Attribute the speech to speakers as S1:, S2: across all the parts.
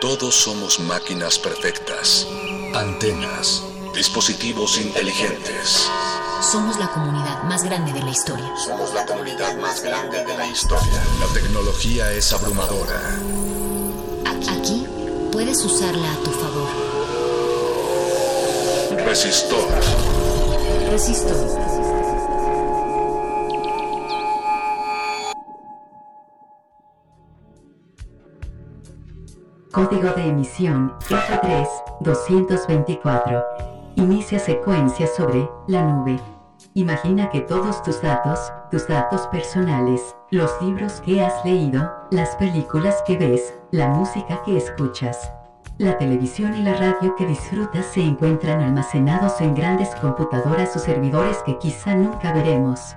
S1: Todos somos máquinas perfectas, antenas, dispositivos inteligentes.
S2: Somos la comunidad más grande de la historia.
S1: Somos la comunidad más grande de la historia. La tecnología es abrumadora.
S2: Aquí puedes usarla a tu favor.
S1: Resistor.
S2: Resistor.
S3: Código de emisión F3-224. Inicia secuencia sobre la nube. Imagina que todos tus datos, tus datos personales, los libros que has leído, las películas que ves, la música que escuchas, la televisión y la radio que disfrutas se encuentran almacenados en grandes computadoras o servidores que quizá nunca veremos.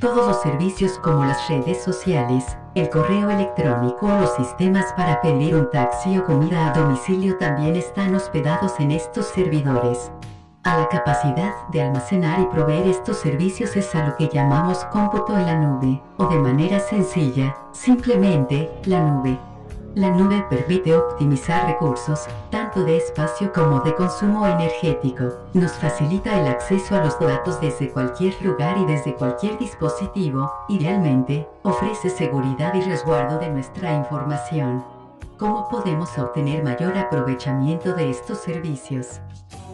S3: Todos los servicios como las redes sociales, el correo electrónico o los sistemas para pedir un taxi o comida a domicilio también están hospedados en estos servidores. A la capacidad de almacenar y proveer estos servicios es a lo que llamamos cómputo en la nube, o de manera sencilla, simplemente, la nube. La nube permite optimizar recursos, tanto de espacio como de consumo energético. Nos facilita el acceso a los datos desde cualquier lugar y desde cualquier dispositivo. Idealmente, ofrece seguridad y resguardo de nuestra información. ¿Cómo podemos obtener mayor aprovechamiento de estos servicios?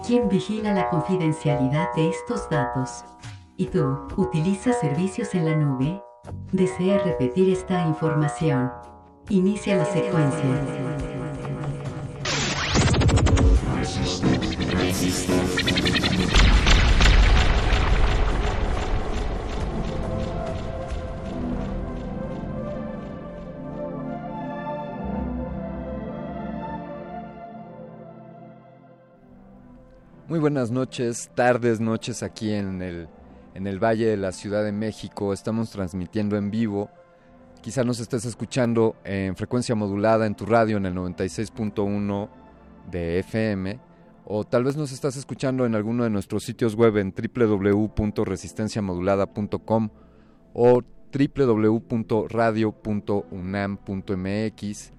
S3: ¿Quién vigila la confidencialidad de estos datos? ¿Y tú, utilizas servicios en la nube? ¿Desea repetir esta información? Inicia la secuencia.
S4: Muy buenas noches, tardes, noches aquí en el, en el Valle de la Ciudad de México. Estamos transmitiendo en vivo. Quizá nos estés escuchando en frecuencia modulada en tu radio en el 96.1 de FM o tal vez nos estás escuchando en alguno de nuestros sitios web en www.resistenciamodulada.com o www.radio.unam.mx.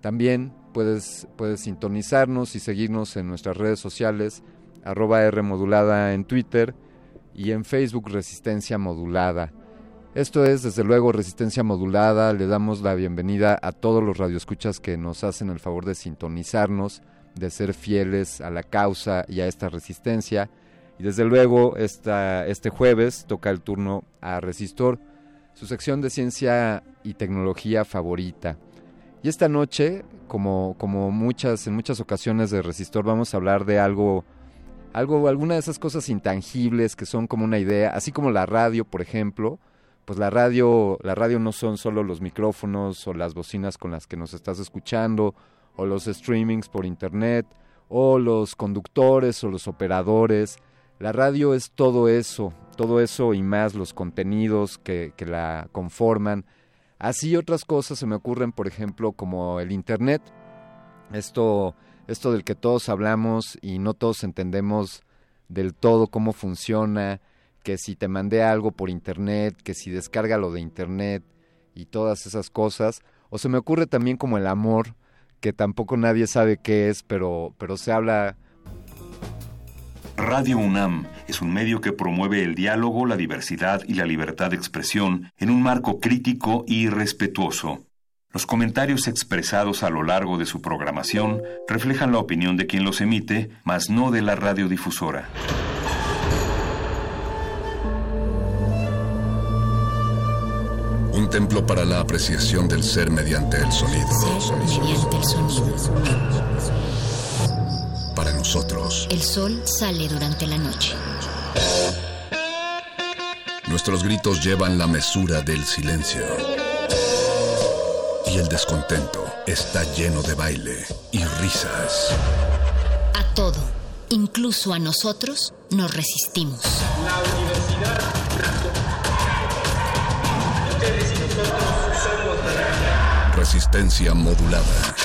S4: También puedes, puedes sintonizarnos y seguirnos en nuestras redes sociales, arroba R modulada en Twitter y en Facebook Resistencia Modulada. Esto es, desde luego, Resistencia Modulada. Le damos la bienvenida a todos los radioescuchas que nos hacen el favor de sintonizarnos, de ser fieles a la causa y a esta resistencia. Y desde luego, esta, este jueves toca el turno a Resistor, su sección de ciencia y tecnología favorita. Y esta noche, como, como muchas, en muchas ocasiones de Resistor, vamos a hablar de algo, algo, alguna de esas cosas intangibles que son como una idea, así como la radio, por ejemplo, pues la radio, la radio no son solo los micrófonos o las bocinas con las que nos estás escuchando, o los streamings por internet, o los conductores o los operadores. La radio es todo eso, todo eso y más los contenidos que, la conforman. Así otras cosas se me ocurren, por ejemplo, como el internet. Esto, esto del que todos hablamos y no todos entendemos del todo cómo funciona, que si te mandé algo por internet, que si descarga lo de internet y todas esas cosas. O se me ocurre también como el amor, que tampoco nadie sabe qué es, pero, pero se habla...
S5: Radio UNAM es un medio que promueve el diálogo, la diversidad y la libertad de expresión en un marco crítico y respetuoso. Los comentarios expresados a lo largo de su programación reflejan la opinión de quien los emite, mas no de la radiodifusora.
S1: Un templo para la apreciación del ser mediante el sonido.
S2: mediante el sonido.
S1: Para nosotros.
S2: El sol sale durante la noche.
S1: Nuestros gritos llevan la mesura del silencio y el descontento está lleno de baile y risas.
S2: A todo, incluso a nosotros, nos resistimos.
S6: La universidad.
S1: Resistencia modulada.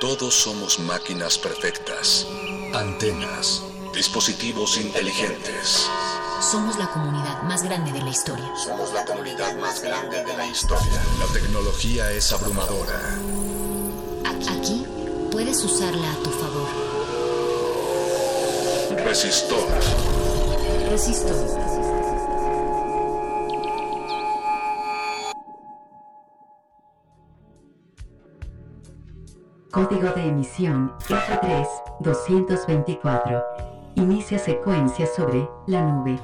S1: Todos somos máquinas perfectas, antenas, dispositivos inteligentes.
S2: Somos la comunidad más grande de la historia.
S1: Somos la comunidad más grande de la historia. La tecnología es abrumadora.
S2: Aquí puedes usarla a tu favor.
S1: Resistor.
S2: Resisto.
S3: Código de emisión F3-224. Inicia secuencia sobre la nube.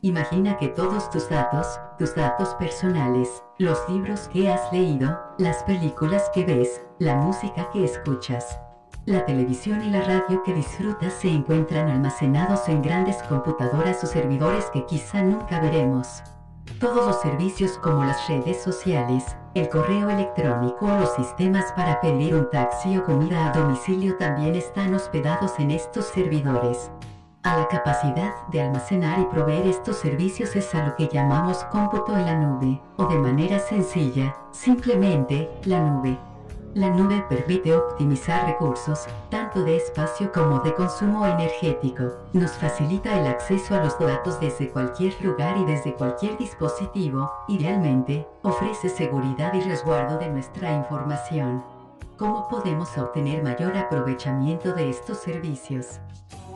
S3: Imagina que todos tus datos, tus datos personales, los libros que has leído, las películas que ves, la música que escuchas, la televisión y la radio que disfrutas se encuentran almacenados en grandes computadoras o servidores que quizá nunca veremos. Todos los servicios como las redes sociales, el correo electrónico o los sistemas para pedir un taxi o comida a domicilio también están hospedados en estos servidores. A la capacidad de almacenar y proveer estos servicios es a lo que llamamos cómputo en la nube, o de manera sencilla, simplemente, la nube. La nube permite optimizar recursos, tanto de espacio como de consumo energético. Nos facilita el acceso a los datos desde cualquier lugar y desde cualquier dispositivo. Idealmente, ofrece seguridad y resguardo de nuestra información. ¿Cómo podemos obtener mayor aprovechamiento de estos servicios?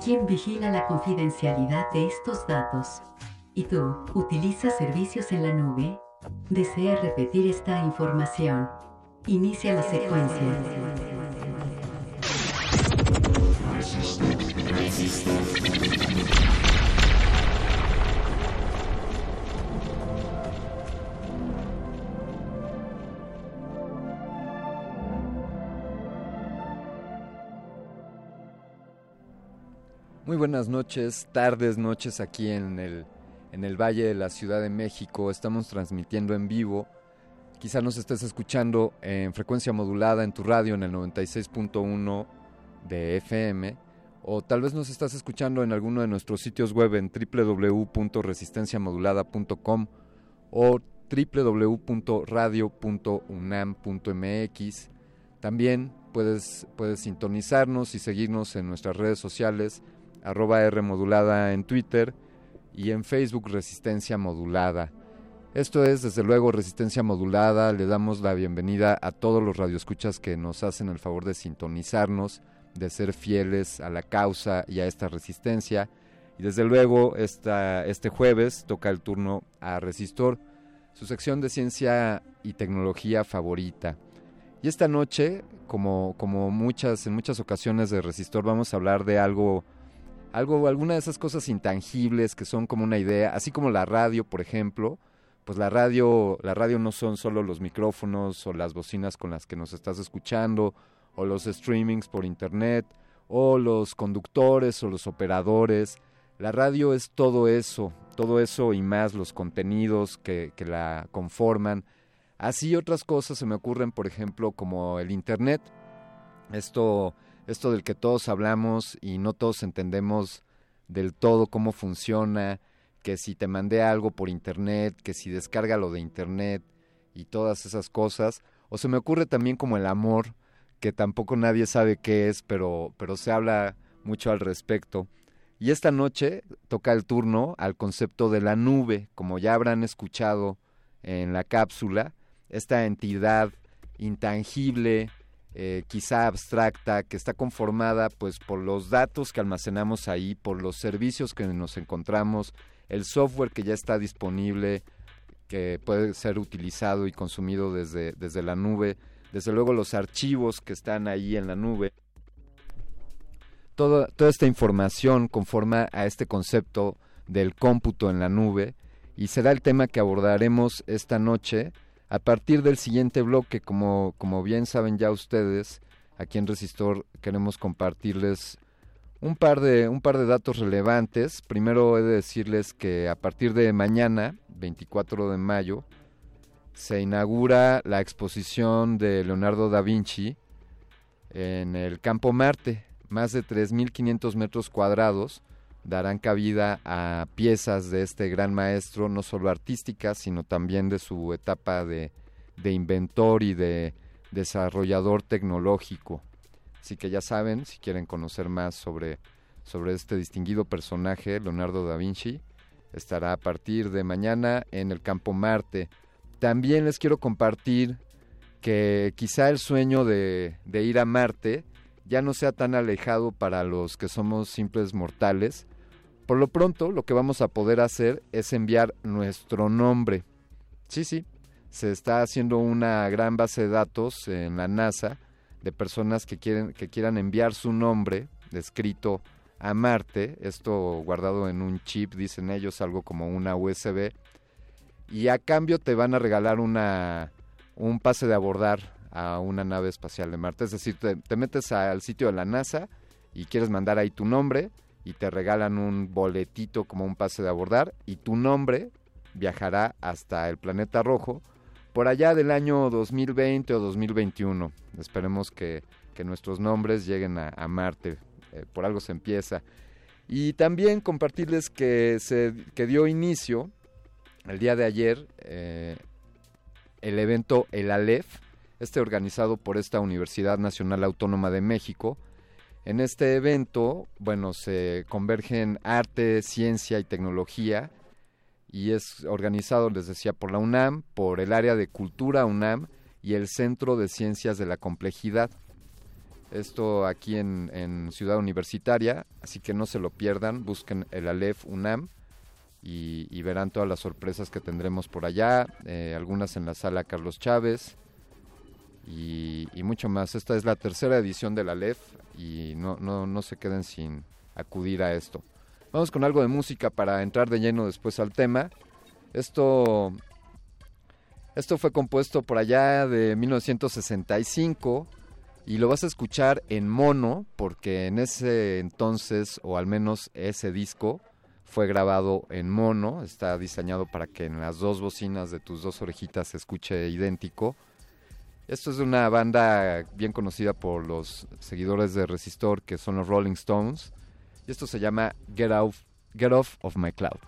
S3: ¿Quién vigila la confidencialidad de estos datos? ¿Y tú, utilizas servicios en la nube? ¿Desea repetir esta información? Inicia la secuencia.
S4: Muy buenas noches, tardes, noches aquí en el, en el Valle de la Ciudad de México. Estamos transmitiendo en vivo. Quizá nos estés escuchando en frecuencia modulada en tu radio en el 96.1 de FM o tal vez nos estás escuchando en alguno de nuestros sitios web en www.resistenciamodulada.com o www.radio.unam.mx. También puedes, puedes sintonizarnos y seguirnos en nuestras redes sociales arroba R modulada en Twitter y en Facebook Resistencia Modulada. Esto es, desde luego, Resistencia Modulada. Le damos la bienvenida a todos los radioescuchas que nos hacen el favor de sintonizarnos, de ser fieles a la causa y a esta resistencia. Y desde luego, esta, este jueves toca el turno a Resistor, su sección de ciencia y tecnología favorita. Y esta noche, como, como muchas, en muchas ocasiones de Resistor, vamos a hablar de algo algo, alguna de esas cosas intangibles que son como una idea, así como la radio, por ejemplo, pues la radio, la radio no son solo los micrófonos o las bocinas con las que nos estás escuchando, o los streamings por internet, o los conductores o los operadores. La radio es todo eso, todo eso y más, los contenidos que, la conforman. Así otras cosas se me ocurren, por ejemplo, como el internet. Esto esto del que todos hablamos y no todos entendemos del todo cómo funciona, que si te mandé algo por internet, que si descarga lo de internet y todas esas cosas. O se me ocurre también como el amor, que tampoco nadie sabe qué es, pero, pero se habla mucho al respecto. Y esta noche toca el turno al concepto de la nube, como ya habrán escuchado en la cápsula, esta entidad intangible, eh, quizá abstracta, que está conformada pues por los datos que almacenamos ahí, por los servicios que nos encontramos el software que ya está disponible, que puede ser utilizado y consumido desde, desde la nube, desde luego los archivos que están ahí en la nube. Toda, esta información conforma a este concepto del cómputo en la nube y será el tema que abordaremos esta noche a partir del siguiente bloque, como, como bien saben ya ustedes, aquí en Resistor queremos compartirles un par de un par de datos relevantes. Primero he de decirles que a partir de mañana, 24 de mayo, se inaugura la exposición de Leonardo da Vinci en el Campo Marte. Más de 3.500 metros cuadrados darán cabida a piezas de este gran maestro, no solo artísticas, sino también de su etapa de, de inventor y de desarrollador tecnológico. Así que ya saben, si quieren conocer más sobre, sobre este distinguido personaje, Leonardo da Vinci, estará a partir de mañana en el Campo Marte. También les quiero compartir que quizá el sueño de, de ir a Marte ya no sea tan alejado para los que somos simples mortales. Por lo pronto, lo que vamos a poder hacer es enviar nuestro nombre. Sí, sí, se está haciendo una gran base de datos en la NASA de personas que quieren que quieran enviar su nombre escrito a Marte, esto guardado en un chip, dicen ellos, algo como una USB, y a cambio te van a regalar una un pase de abordar a una nave espacial de Marte, es decir, te, te metes al sitio de la NASA y quieres mandar ahí tu nombre y te regalan un boletito como un pase de abordar y tu nombre viajará hasta el planeta rojo por allá del año 2020 o 2021. Esperemos que, nuestros nombres lleguen a, Marte. Eh, por algo se empieza. Y también compartirles que, se, que dio inicio el día de ayer eh, el evento El Aleph, este organizado por esta Universidad Nacional Autónoma de México. En este evento, bueno, se convergen arte, ciencia y tecnología y es organizado, les decía, por la UNAM, por el área de cultura UNAM y el Centro de Ciencias de la Complejidad. Esto aquí en, Ciudad Universitaria, así que no se lo pierdan, busquen el Aleph UNAM y, verán todas las sorpresas que tendremos por allá, eh, algunas en la sala Carlos Chávez y, mucho más. Esta es la tercera edición del Aleph y no, no, no se queden sin acudir a esto. Vamos con algo de música para entrar de lleno después al tema. Esto, esto fue compuesto por allá de 1965 y lo vas a escuchar en mono porque en ese entonces, o al menos ese disco, fue grabado en mono. Está diseñado para que en las dos bocinas de tus dos orejitas se escuche idéntico. Esto es de una banda bien conocida por los seguidores de Resistor, que son los Rolling Stones. Y esto se llama Get Off, Get Off of My Cloud.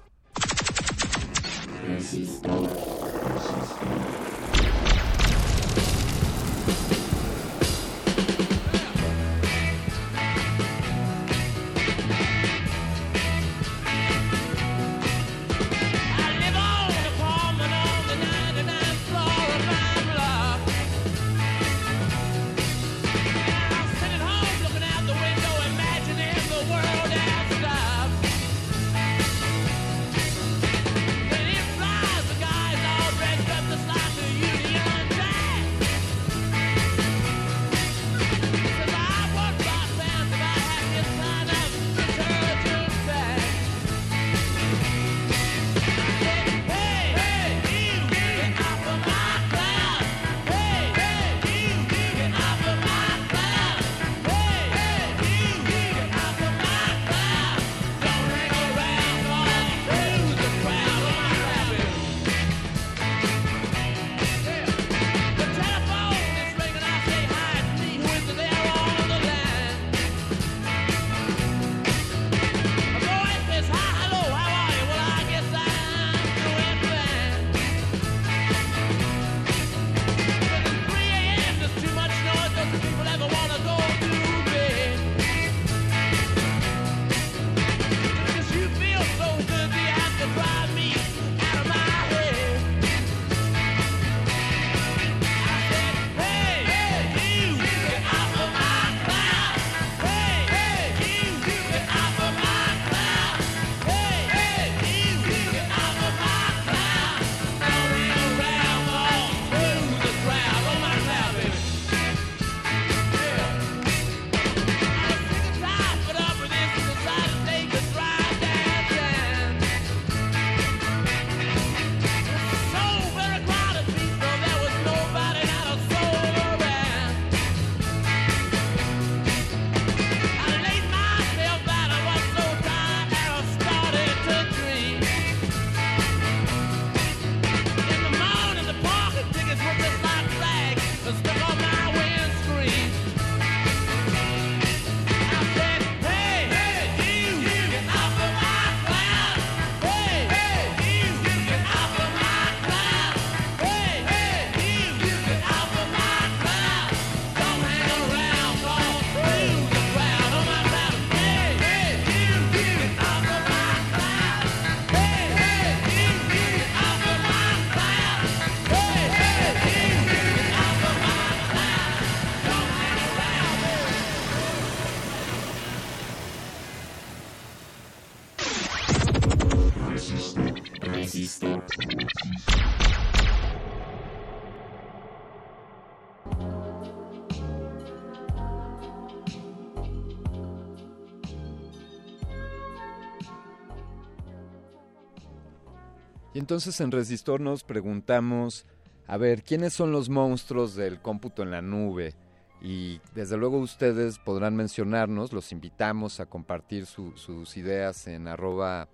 S4: Y entonces en Resistor nos preguntamos, a ver, ¿quiénes son los monstruos del cómputo en la nube? Y desde luego ustedes podrán mencionarnos, los invitamos a compartir sus ideas en arroba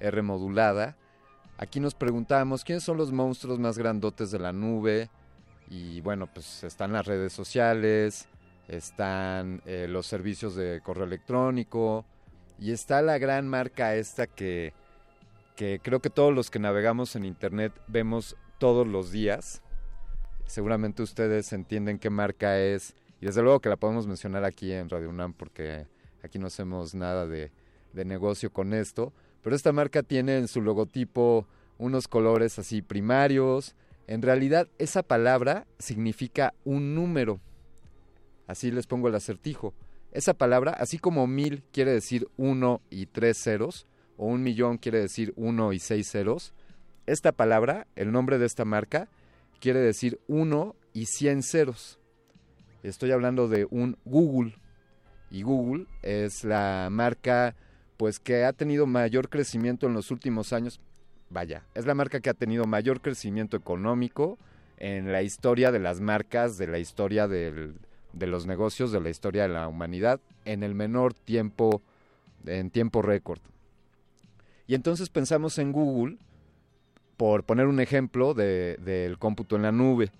S4: Rmodulada. Aquí nos preguntamos quiénes son los monstruos más grandotes de la nube. Y bueno, pues están las redes sociales, están eh, los servicios de correo electrónico y está la gran marca esta que, que creo que todos los que navegamos en Internet vemos todos los días. Seguramente ustedes entienden qué marca es y desde luego que la podemos mencionar aquí en Radio UNAM porque aquí no hacemos nada de, negocio con esto. Pero esta marca tiene en su logotipo unos colores así primarios. En realidad esa palabra significa un número. Así les pongo el acertijo. Esa palabra, así como mil quiere decir uno y tres ceros, o un millón quiere decir uno y seis ceros, esta palabra, el nombre de esta marca, quiere decir uno y cien ceros. Estoy hablando de un Google. Y Google es la marca pues que ha tenido mayor crecimiento en los últimos años. Vaya, es la marca que ha tenido mayor crecimiento económico en la historia de las marcas, de la historia de los negocios, de la historia de la humanidad, en el menor tiempo, en tiempo récord. Y entonces pensamos en Google, por poner un ejemplo del cómputo en la nube.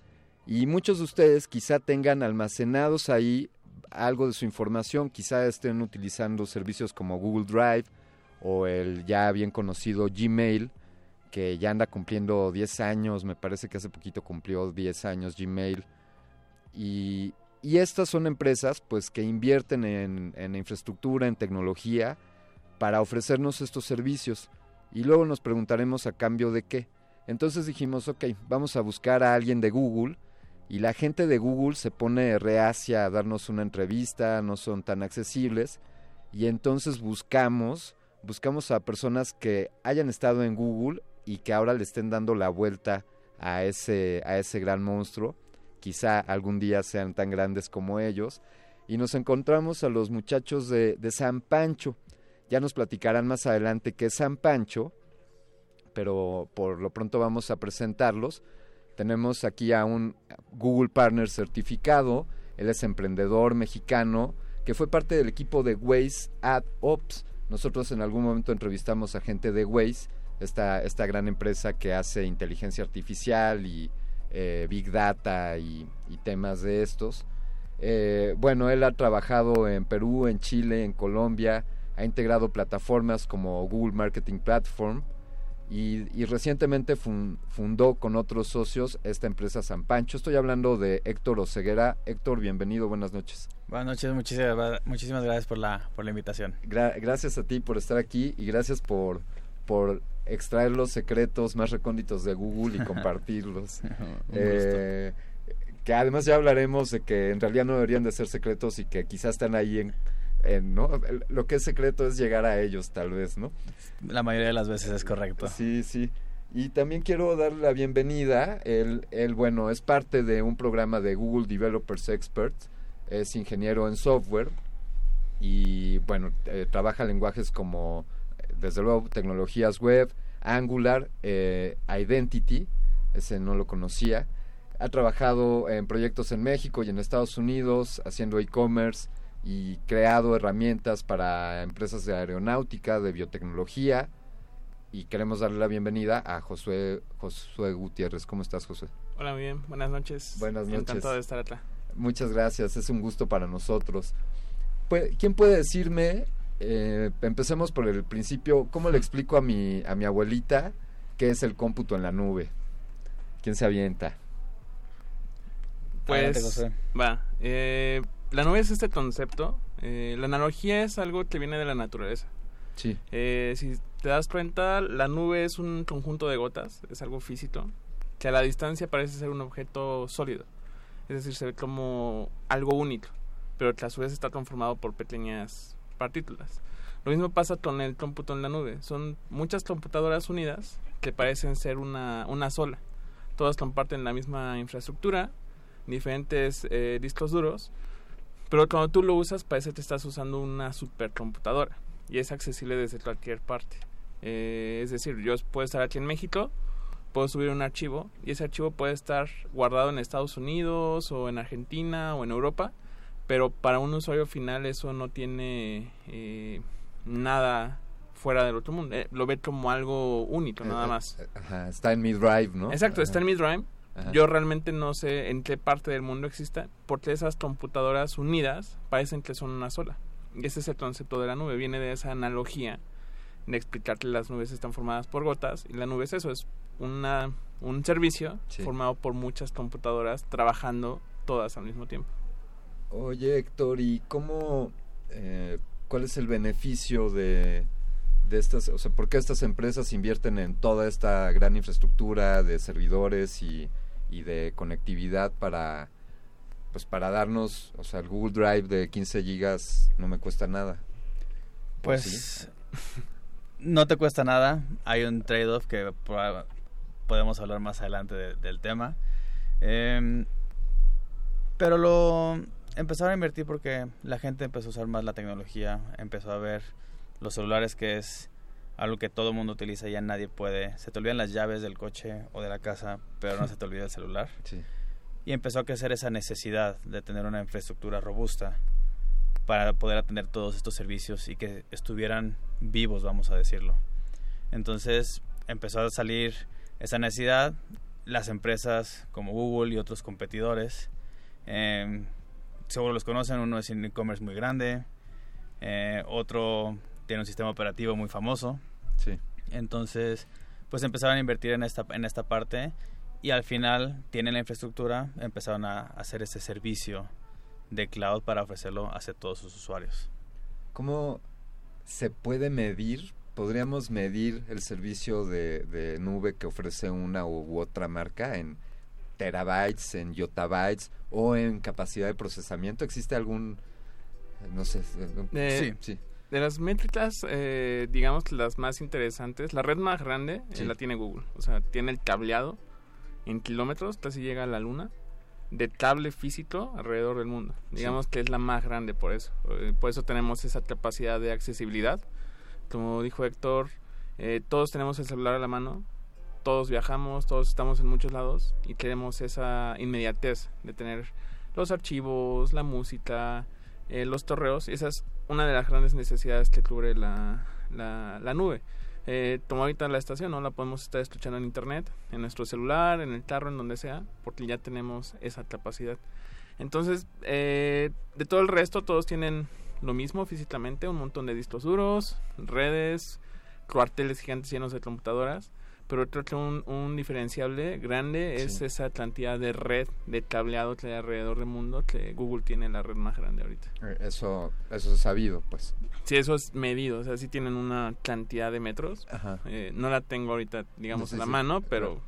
S4: Y muchos de ustedes quizá tengan almacenados ahí algo de su información, quizá estén utilizando servicios como Google Drive o el ya bien conocido Gmail, que ya anda cumpliendo 10 años, me parece que hace poquito cumplió 10 años Gmail. Y, estas son empresas pues que invierten en, en infraestructura, en tecnología, para ofrecernos estos servicios. Y luego nos preguntaremos a cambio de qué. Entonces dijimos, ok, vamos a buscar a alguien de Google y la gente de Google se pone reacia a darnos una entrevista, no son tan accesibles y entonces buscamos, buscamos a personas que hayan estado en Google y que ahora le estén dando la vuelta a ese, a ese gran monstruo, quizá algún día sean tan grandes como ellos, y nos encontramos a los muchachos de, de San Pancho. Ya nos platicarán más adelante qué es San Pancho, pero por lo pronto vamos a presentarlos tenemos aquí a un Google Partner certificado, él es emprendedor mexicano, que fue parte del equipo de Waze Ad Ops. Nosotros en algún momento entrevistamos a gente de Waze, esta, esta gran empresa que hace inteligencia artificial y eh, Big Data y, temas de estos. Eh, bueno, él ha trabajado en Perú, en Chile, en Colombia, ha integrado plataformas como Google Marketing Platform, y, recientemente fundó con otros socios esta empresa San Pancho. Estoy hablando de Héctor Oseguera. Héctor, bienvenido, buenas noches.
S7: Buenas noches, muchísimas, muchísimas gracias por la, por la invitación.
S4: gracias a ti por estar aquí y gracias por, por extraer los secretos más recónditos de Google y compartirlos. eh, que además ya hablaremos de que en realidad no deberían de ser secretos y que quizás están ahí en ¿no? Lo que es secreto es llegar a ellos, tal vez, ¿no?
S7: La mayoría de las veces es correcto.
S4: Sí, sí. Y también quiero darle la bienvenida. Él, él, bueno, es parte de un programa de Google Developers Experts. Es ingeniero en software y, bueno, eh, trabaja lenguajes como, desde luego, tecnologías web, Angular, eh, Identity, ese no lo conocía. Ha trabajado en proyectos en México y en Estados Unidos, haciendo e-commerce, y creado herramientas para empresas de aeronáutica, de biotecnología. Y queremos darle la bienvenida a Josué, Josué Gutiérrez. ¿Cómo estás, Josué?
S8: Hola, muy bien. Buenas noches.
S4: Buenas noches.
S8: Encantado de estar acá.
S4: Muchas gracias. Es un gusto para nosotros. ¿Quién puede decirme, eh, empecemos por el principio, cómo le explico a mi, a mi abuelita qué es el cómputo en la nube? ¿Quién se avienta?
S8: Pues, va. Eh, la nube es este concepto. Eh, la analogía es algo que viene de la naturaleza.
S4: Sí.
S8: Eh, si te das cuenta, la nube es un conjunto de gotas, es algo físico, que a la distancia parece ser un objeto sólido. Es decir, se ve como algo único, pero que a su vez está conformado por pequeñas partículas. Lo mismo pasa con el cómputo en la nube. Son muchas computadoras unidas que parecen ser una, una sola. Todas comparten la misma infraestructura, diferentes eh, discos duros, pero cuando tú lo usas parece que estás usando una supercomputadora y es accesible desde cualquier parte. Eh, es decir, yo puedo estar aquí en México, puedo subir un archivo y ese archivo puede estar guardado en Estados Unidos o en Argentina o en Europa, pero para un usuario final eso no tiene eh, nada fuera del otro mundo. Eh, lo ve como algo único, nada más.
S4: Ajá, está en mi drive, ¿no?
S8: Exacto, está en mi drive.
S4: Ajá.
S8: Yo realmente no sé en qué parte del mundo exista, porque esas computadoras unidas parecen que son una sola. Y ese es el concepto de la nube, viene de esa analogía de explicar que las nubes están formadas por gotas y la nube es eso, es una, un servicio
S4: Sí.
S8: formado por muchas computadoras trabajando todas al mismo tiempo.
S4: Oye, Héctor, ¿y cómo, eh, cuál es el beneficio de, de estas, o sea, por qué estas empresas invierten en toda esta gran infraestructura de servidores y, y de conectividad para, pues para darnos, o sea, el Google Drive de 15 gigas no me cuesta nada? ¿O
S7: Pues
S4: sí?
S7: no te cuesta nada. Hay un trade-off que podemos hablar más adelante de- del tema. Em, pero lo empezaron a invertir porque la gente empezó a usar más la tecnología, empezó a ver los celulares que es algo que todo el mundo utiliza, ya nadie puede. Se te olvidan las llaves del coche o de la casa, pero no se te olvida el celular.
S4: Sí.
S7: Y empezó a crecer esa necesidad de tener una infraestructura robusta para poder atender todos estos servicios y que estuvieran vivos, vamos a decirlo. Entonces empezó a salir esa necesidad, las empresas como Google y otros competidores, eh, seguro los conocen, uno es un e-commerce muy grande, eh, otro tiene un sistema operativo muy famoso,
S4: Sí.
S7: entonces, pues empezaron a invertir en esta, en esta parte y al final tienen la infraestructura, empezaron a hacer ese servicio de cloud para ofrecerlo hacia todos sus usuarios.
S4: ¿Cómo se puede medir? ¿Podríamos medir el servicio de, de nube que ofrece una u otra marca en terabytes, en yottabytes o en capacidad de procesamiento? ¿Existe algún, no sé,
S8: Eh,
S4: sí,
S8: De las métricas, eh, digamos las más interesantes, la red más grande eh,
S4: Sí.
S8: la tiene Google. O sea, tiene el cableado en kilómetros, casi llega a la luna, de cable físico alrededor del mundo. Digamos que es la más grande por eso. Eh, por eso tenemos esa capacidad de accesibilidad. Como dijo Héctor, eh, todos tenemos el celular a la mano, todos viajamos, todos estamos en muchos lados y queremos esa inmediatez de tener los archivos, la música, eh, los torreos. Esa es una de las grandes necesidades que cubre la, la, nube. Eh, ahorita la estación, ¿no? La podemos estar escuchando en internet, en nuestro celular, en el carro, en donde sea, porque ya tenemos esa capacidad. Entonces, eh, de todo el resto, todos tienen lo mismo físicamente, un montón de discos duros, redes, cuarteles gigantes llenos de computadoras, pero que un, un diferenciable grande es esa cantidad de red de cableado que hay alrededor del mundo, que Google tiene la red más grande ahorita.
S4: Eh, Eso, eso es sabido, pues.
S8: Sí, eso es medido, o sea, sí tienen una cantidad de metros.
S4: Ajá.
S8: Eh, no la tengo ahorita, digamos,
S4: No sé
S8: en la
S4: si-
S8: mano, pero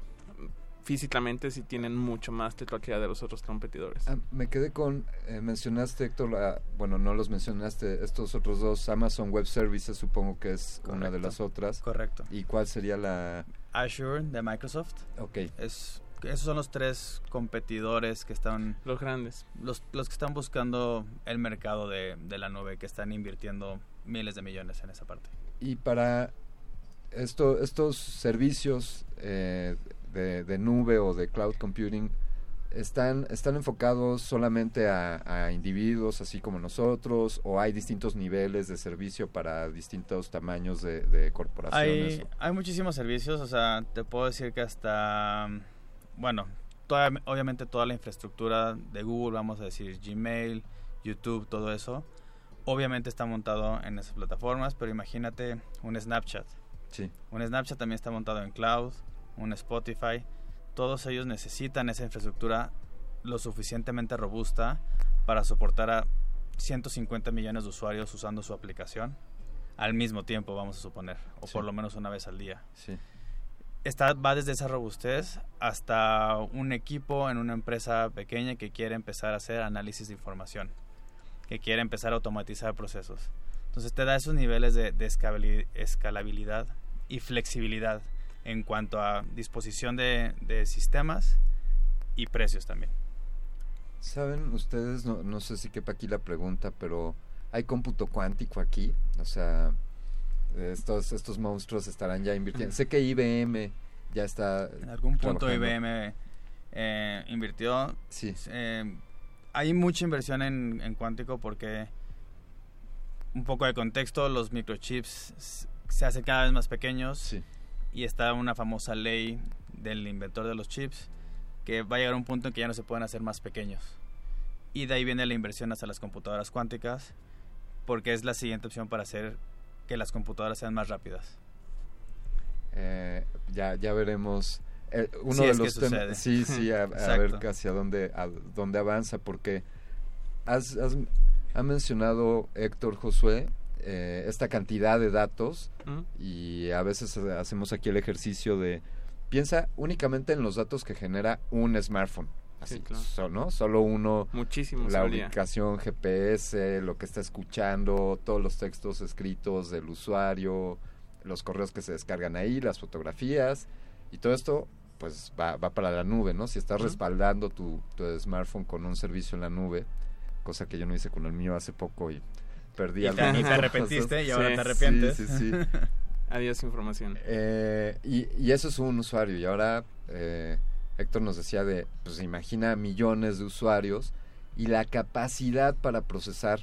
S8: físicamente sí tienen mucho más que cualquiera de los otros competidores.
S4: Ah, me quedé con, eh, mencionaste Héctor, la- bueno, no los mencionaste, estos otros dos, Amazon Web Services supongo que es una de las otras.
S7: Correcto.
S4: ¿Y cuál sería la...?
S7: Azure de Microsoft
S4: Ok,
S7: es esos son los tres competidores que están
S8: Los grandes.
S7: los, los que están buscando el mercado de, de la nube que están invirtiendo miles de millones en esa parte.
S4: y para esto, estos servicios eh, de, de nube o de cloud computing, ¿están, están enfocados solamente a, a individuos así como nosotros o hay distintos niveles de servicio para distintos tamaños de, de corporaciones?
S7: Hay, hay muchísimos servicios, o sea, te puedo decir que hasta, bueno, toda- obviamente toda la infraestructura de Google, vamos a decir Gmail, YouTube, todo eso, obviamente está montado en esas plataformas, pero imagínate un Snapchat.
S4: Sí,
S7: Un Snapchat también está montado en cloud, un Spotify. Todos ellos necesitan esa infraestructura lo suficientemente robusta para soportar a 150 millones de usuarios usando su aplicación al mismo tiempo, vamos a suponer, o
S4: Sí.
S7: por lo menos una vez al día.
S4: sí.
S7: Está, va desde esa robustez hasta un equipo en una empresa pequeña que quiere empezar a hacer análisis de información, que quiere empezar a automatizar procesos. Entonces te da esos niveles de, escalabilidad y flexibilidad en cuanto a disposición de, de sistemas y precios también.
S4: ¿Saben ustedes? No, no sé si quepa aquí la pregunta, pero ¿hay cómputo cuántico aquí? O sea, estos, estos monstruos estarán ya invirtiendo. Sé que IBM ya está...
S7: En algún punto
S4: trabajando.
S7: IBM eh, invirtió.
S4: Sí.
S7: Eh, hay mucha inversión en, en cuántico porque un poco de contexto, los microchips se hacen cada vez más pequeños
S4: Sí.
S7: Y está una famosa ley del inventor de los chips que va a llegar a un punto en que ya no se pueden hacer más pequeños. Y de ahí viene la inversión hacia las computadoras cuánticas porque es la siguiente opción para hacer que las computadoras sean más rápidas.
S4: Eh, ya, ya veremos. Eh, uno de los temas. Sí, sí, a, a ver hacia dónde, a dónde avanza, porque has, has- ha mencionado Héctor Josué eh, esta cantidad de datos
S8: ¿Mm?
S4: y a veces ha- hacemos aquí el ejercicio de piensa únicamente en los datos que genera un smartphone. Así,
S8: Sí, claro.
S4: so- ¿no? Solo uno,
S8: Muchísimos
S4: la ubicación GPS, lo que está escuchando, todos los textos escritos del usuario, los correos que se descargan ahí, las fotografías y todo esto pues va, va para la nube, ¿no? Si estás respaldando tu, tu smartphone con un servicio en la nube, cosa que yo no hice con el mío hace poco y perdí
S7: Y te,
S4: algunas
S7: y te
S4: cosas.
S7: arrepentiste y ahora
S8: Sí,
S7: te arrepientes.
S4: Sí, sí, sí.
S8: Adiós información.
S4: Eh, y, y eso es un usuario. Y ahora eh, Héctor nos decía de, pues imagina millones de usuarios y la capacidad para procesar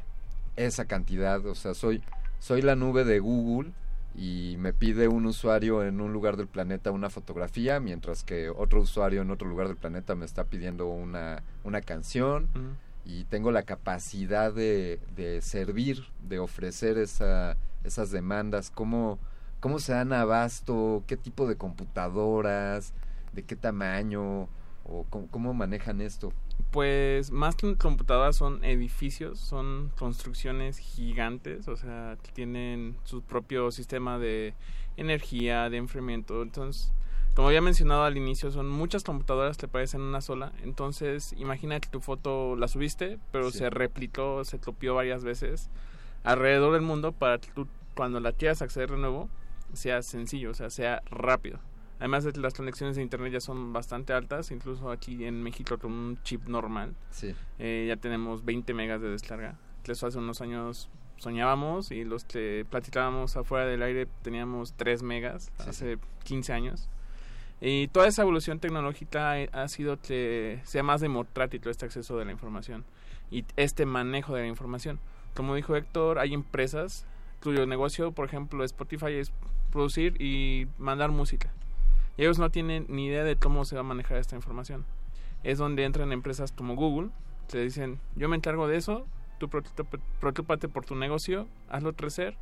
S4: esa cantidad. O sea, soy, soy la nube de Google y me pide un usuario en un lugar del planeta una fotografía, mientras que otro usuario en otro lugar del planeta me está pidiendo una, una canción
S8: ¿Mm?
S4: Y tengo la capacidad de, de servir, de ofrecer esa, esas demandas, cómo, cómo se dan abasto, qué tipo de computadoras, de qué tamaño, o cómo, manejan esto.
S8: Pues más que computadoras son edificios, son construcciones gigantes, o sea, tienen su propio sistema de energía, de enfriamiento. Entonces, como había mencionado al inicio, son muchas computadoras que parecen una sola. Entonces, imagina que tu foto la subiste, pero
S4: Sí.
S8: se replicó, se copió varias veces alrededor del mundo para que tú, cuando la quieras acceder de nuevo, sea sencillo, o sea, sea rápido. Además de que las conexiones de internet ya son bastante altas, incluso aquí en México con un chip normal
S4: Sí,
S8: eh, ya tenemos 20 megas de descarga. Eso hace unos años soñábamos y los que platicábamos afuera del aire teníamos 3 megas
S4: Sí,
S8: hace 15 años. Y toda esa evolución tecnológica eh, ha sido que sea más democrático este acceso de la información y este manejo de la información. Como dijo Héctor, hay empresas cuyo negocio, por ejemplo, Spotify es producir y mandar música. Y ellos no tienen ni idea de cómo se va a manejar esta información. Es donde entran empresas como Google, que dicen, yo me encargo de eso, tú preocúpate por tu negocio, hazlo crecer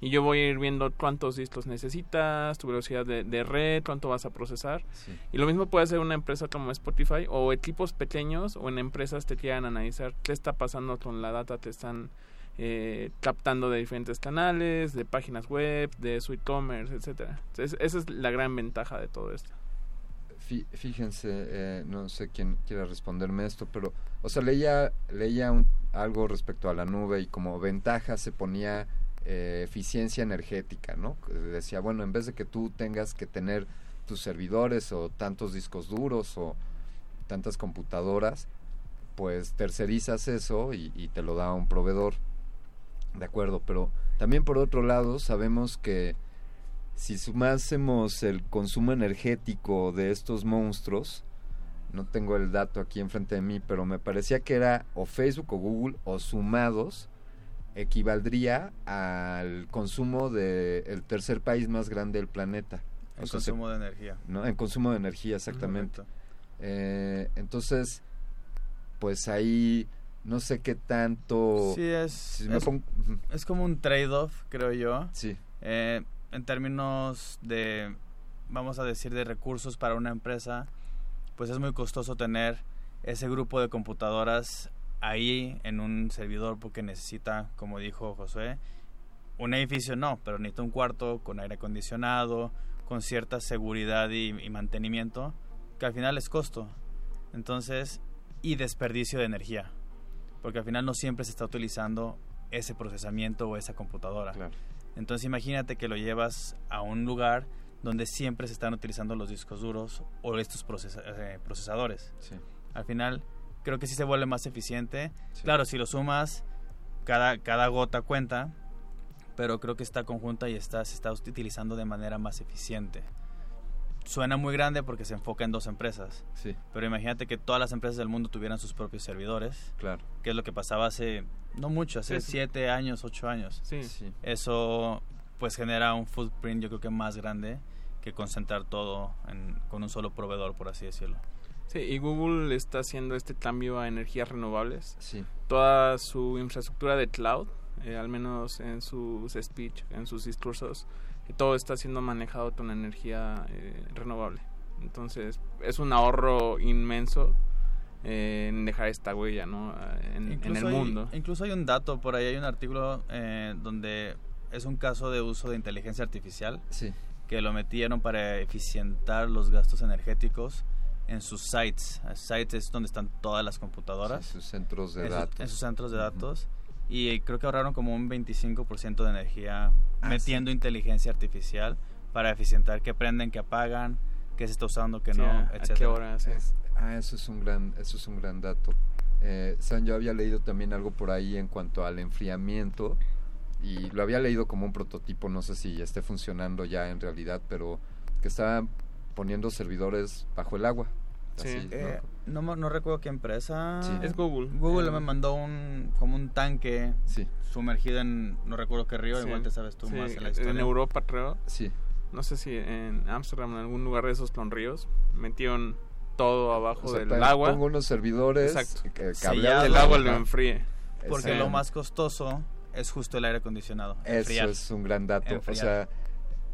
S8: y yo voy a ir viendo cuántos discos necesitas, tu velocidad de, de red, cuánto vas a procesar.
S4: sí.
S8: Y lo mismo puede hacer una empresa como Spotify o equipos pequeños o en empresas que quieran analizar qué está pasando con la data que están eh, captando de diferentes canales, de páginas web, de su e-commerce, etcétera. Entonces, esa es la gran ventaja de todo esto.
S4: Fí- Fíjense, eh, no sé quién quiera responderme esto, pero, o sea, leía, leía un- algo respecto a la nube y como ventaja se ponía eh, eficiencia energética, ¿no? Decía, bueno, en vez de que tú tengas que tener tus servidores o tantos discos duros o tantas computadoras, pues tercerizas eso y, y te lo da un proveedor. De acuerdo, pero también por otro lado sabemos que si sumásemos el consumo energético de estos monstruos, no tengo el dato aquí enfrente de mí, pero me parecía que era o Facebook o Google o sumados equivaldría al consumo del tercer país más grande del planeta.
S7: El
S4: O sea, se-
S7: consumo de energía.
S4: ¿no? En consumo de energía, exactamente. Eh, entonces, pues ahí no sé qué tanto...
S7: Sí, es,
S4: si
S7: es,
S4: pongo-
S7: es como un trade-off, creo yo.
S4: sí,
S7: Eh, en términos de, vamos a decir, de recursos para una empresa, pues es muy costoso tener ese grupo de computadoras ahí en un servidor porque necesita, como dijo Josué, un edificio no, pero necesita un cuarto con aire acondicionado, con cierta seguridad y, y mantenimiento, que al final es costo. Entonces, y desperdicio de energía, porque al final no siempre se está utilizando ese procesamiento o esa computadora.
S4: claro.
S7: Entonces imagínate que lo llevas a un lugar donde siempre se están utilizando los discos duros o estos eh, procesadores.
S4: Sí,
S7: Al final creo que sí se vuelve más eficiente.
S4: sí.
S7: Claro, si lo sumas, cada, cada gota cuenta, pero creo que está conjunta y está, se está utilizando de manera más eficiente. Suena muy grande porque se enfoca en dos empresas,
S4: Sí,
S7: pero imagínate que todas las empresas del mundo tuvieran sus propios servidores,
S4: claro.
S7: que es lo que pasaba hace, no mucho, hace
S8: Sí, sí.
S7: siete años, ocho años.
S8: Sí.
S4: Sí.
S7: Eso pues genera un footprint yo creo que más grande que concentrar todo en- con un solo proveedor, por así decirlo.
S8: Sí, y Google está haciendo este cambio a energías renovables.
S4: Sí,
S8: Toda su infraestructura de cloud, eh, al menos en sus speech, en sus discursos, y todo está siendo manejado con energía eh, renovable. Entonces, es un ahorro inmenso eh, en dejar esta huella ¿no? en, en el
S7: hay,
S8: mundo.
S7: Incluso hay un dato, por ahí hay un artículo eh, donde es un caso de uso de inteligencia artificial
S4: sí,
S7: que lo metieron para eficientar los gastos energéticos en sus sites. Sites es donde están todas las computadoras.
S4: sí, sus centros de
S7: en
S4: datos.
S7: en sus centros de datos. Y creo que ahorraron como un 25% de energía
S4: Ah,
S7: metiendo inteligencia artificial para eficientar qué prenden, qué apagan, qué se está usando, qué
S8: Sí,
S7: no,
S8: a, a qué hora?
S4: Es- ah, eso es un gran, eso es un gran dato. Eh, San, yo había leído también algo por ahí en cuanto al enfriamiento y lo había leído como un prototipo, no sé si esté funcionando ya en realidad, pero que estaban poniendo servidores bajo el agua.
S8: Sí.
S7: Eh, no, recuerdo qué empresa.
S4: Sí.
S8: Es Google.
S7: Google
S8: Eh,
S7: me mandó un como un tanque
S4: Sí,
S7: sumergido en no recuerdo qué río,
S8: sí.
S7: igual te sabes tú
S8: Sí,
S7: más en la historia.
S8: en Europa, creo.
S4: sí.
S8: No sé si en Ámsterdam, en algún lugar de esos con ríos, metieron todo abajo
S4: O sea,
S8: del agua.
S4: Pongo unos servidores
S8: Exacto.
S4: que cableados
S8: el agua lo enfríe.
S7: Porque lo más costoso es justo el aire acondicionado.
S4: Eso
S7: enfriar.
S4: es un gran dato.
S7: Enfriar.
S4: O sea,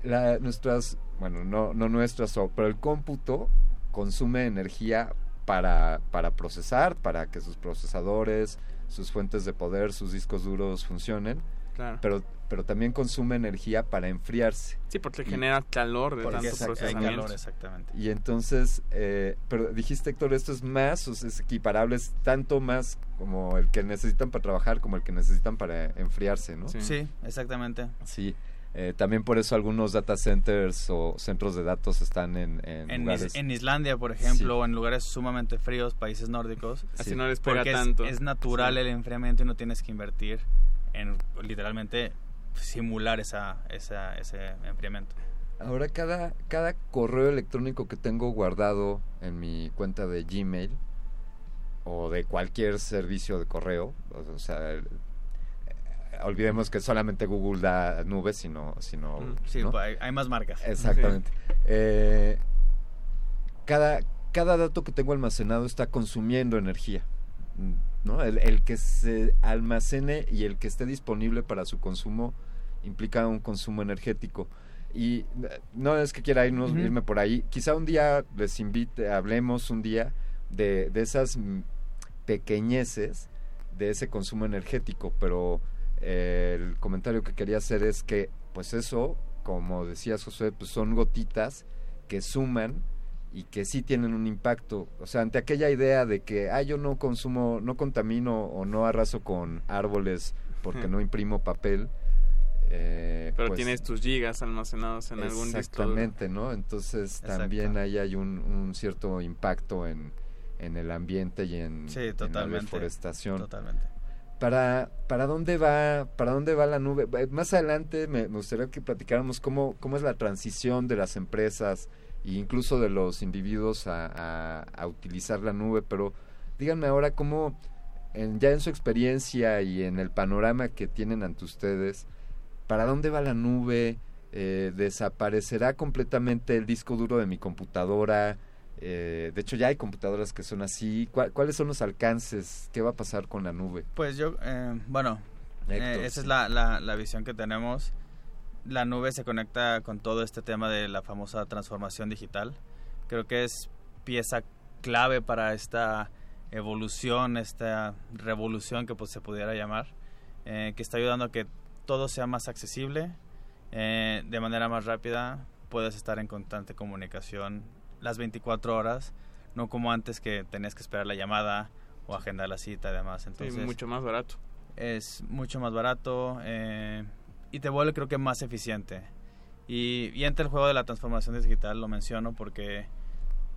S4: la- nuestras, bueno, no, no nuestras, o- pero el cómputo consume energía para, para procesar, para que sus procesadores, sus fuentes de poder, sus discos duros funcionen,
S8: Claro.
S4: pero, pero también consume energía para enfriarse.
S8: sí, porque
S4: y-
S8: genera calor de tanto
S7: hay
S8: procesamiento.
S7: calor, exactamente.
S4: Y entonces, eh, pero dijiste Héctor, esto es más, o sea, es equiparable, es tanto más como el que necesitan para trabajar como el que necesitan para enfriarse, ¿no?
S8: Sí.
S7: Sí, exactamente.
S4: Sí, eh, también por eso algunos data centers o centros de datos están en, en
S7: En,
S4: lugares...
S7: Is- en Islandia, por ejemplo,
S4: Sí.
S7: o en lugares sumamente fríos, países nórdicos,
S8: Así
S4: Sí.
S8: no les pega
S7: porque
S8: tanto.
S7: es natural
S8: Sí.
S7: el enfriamiento y no tienes que invertir en literalmente simular esa, esa, ese enfriamiento.
S4: Ahora cada, cada correo electrónico que tengo guardado en mi cuenta de Gmail o de cualquier servicio de correo, o sea, olvidemos que solamente Google da nubes, sino... sino
S8: Mm,
S7: Sí,
S4: ¿no?
S7: pues, hay, hay más marcas.
S4: Exactamente. Eh, cada, cada dato que tengo almacenado está consumiendo energía. mm, ¿no? El, el que se almacene y el que esté disponible para su consumo implica un consumo energético. Y no es que quiera irnos,
S7: Ujú.
S4: irme por ahí. Quizá un día les invite, hablemos un día de, de esas mm, pequeñeces de ese consumo energético, pero eh, el comentario que quería hacer es que, pues eso, como decías José, pues son gotitas que suman y que sí tienen un impacto. O sea, ante aquella idea de que, ah, yo no consumo, no contamino o no arraso con árboles porque no imprimo papel. eh,
S8: Pero
S4: pues,
S8: tienes tus gigas almacenados en algún disco.
S4: Exactamente, ¿no? Entonces
S7: Exacto.
S4: también ahí hay un, un cierto impacto en, en el ambiente y en,
S7: Sí,
S4: en la
S7: totalmente.
S4: deforestación.
S7: Totalmente.
S4: ¿Para, ¿Para dónde va para dónde va la nube? Eh, Más adelante me, gustaría que platicáramos cómo, cómo es la transición de las empresas e incluso de los individuos a utilizar la nube, pero díganme ahora cómo, en- ya en su experiencia y en el panorama que tienen ante ustedes, ¿para dónde va la nube? Eh, ¿Desaparecerá completamente el disco duro de mi computadora? Eh, de hecho, ya hay computadoras que son así. ¿Cuál- ¿Cuáles son los alcances? ¿Qué va a pasar con la nube?
S7: Pues yo, eh, bueno, eh, esa
S4: sí.
S7: es la, la, la visión que tenemos. La nube se conecta con todo este tema de la famosa transformación digital. Creo que es pieza clave para esta evolución, esta revolución que pues, se pudiera llamar, eh, que está ayudando a que todo sea más accesible, eh, de manera más rápida, puedes estar en constante comunicación las 24 horas, no como antes que tenías que esperar la llamada o agendar la cita y demás.
S8: Sí,
S7: Entonces,
S8: mucho más barato.
S7: es mucho más barato eh, y te vuelve creo que más eficiente. Y, y entre el juego de la transformación digital lo menciono porque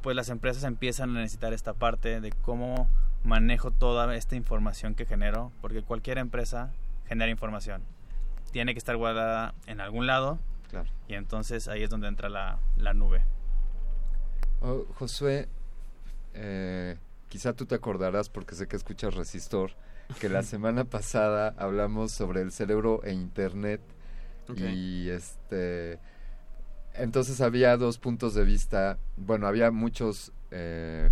S7: pues las empresas empiezan a necesitar esta parte de cómo manejo toda esta información que genero, porque cualquier empresa genera información. tiene que estar guardada en algún lado
S4: Claro.
S7: y entonces ahí es donde entra la, la nube.
S4: Oh, Josué, eh, quizá tú te acordarás porque sé que escuchas Resistor, que la semana pasada hablamos sobre el cerebro e Internet y este... Entonces había dos puntos de vista, bueno, había muchos eh,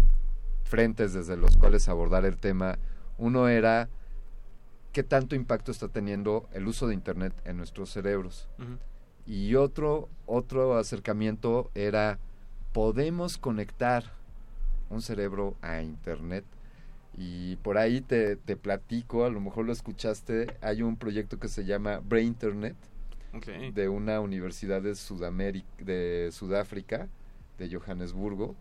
S4: frentes desde los cuales abordar el tema. Uno era qué tanto impacto está teniendo el uso de Internet en nuestros cerebros. Y otro, otro acercamiento era, ¿podemos conectar un cerebro a Internet? Y por ahí te, te platico, a lo mejor lo escuchaste, hay un proyecto que se llama Brain Internet de una universidad de, Sudamérica, de Sudáfrica, de Johannesburgo,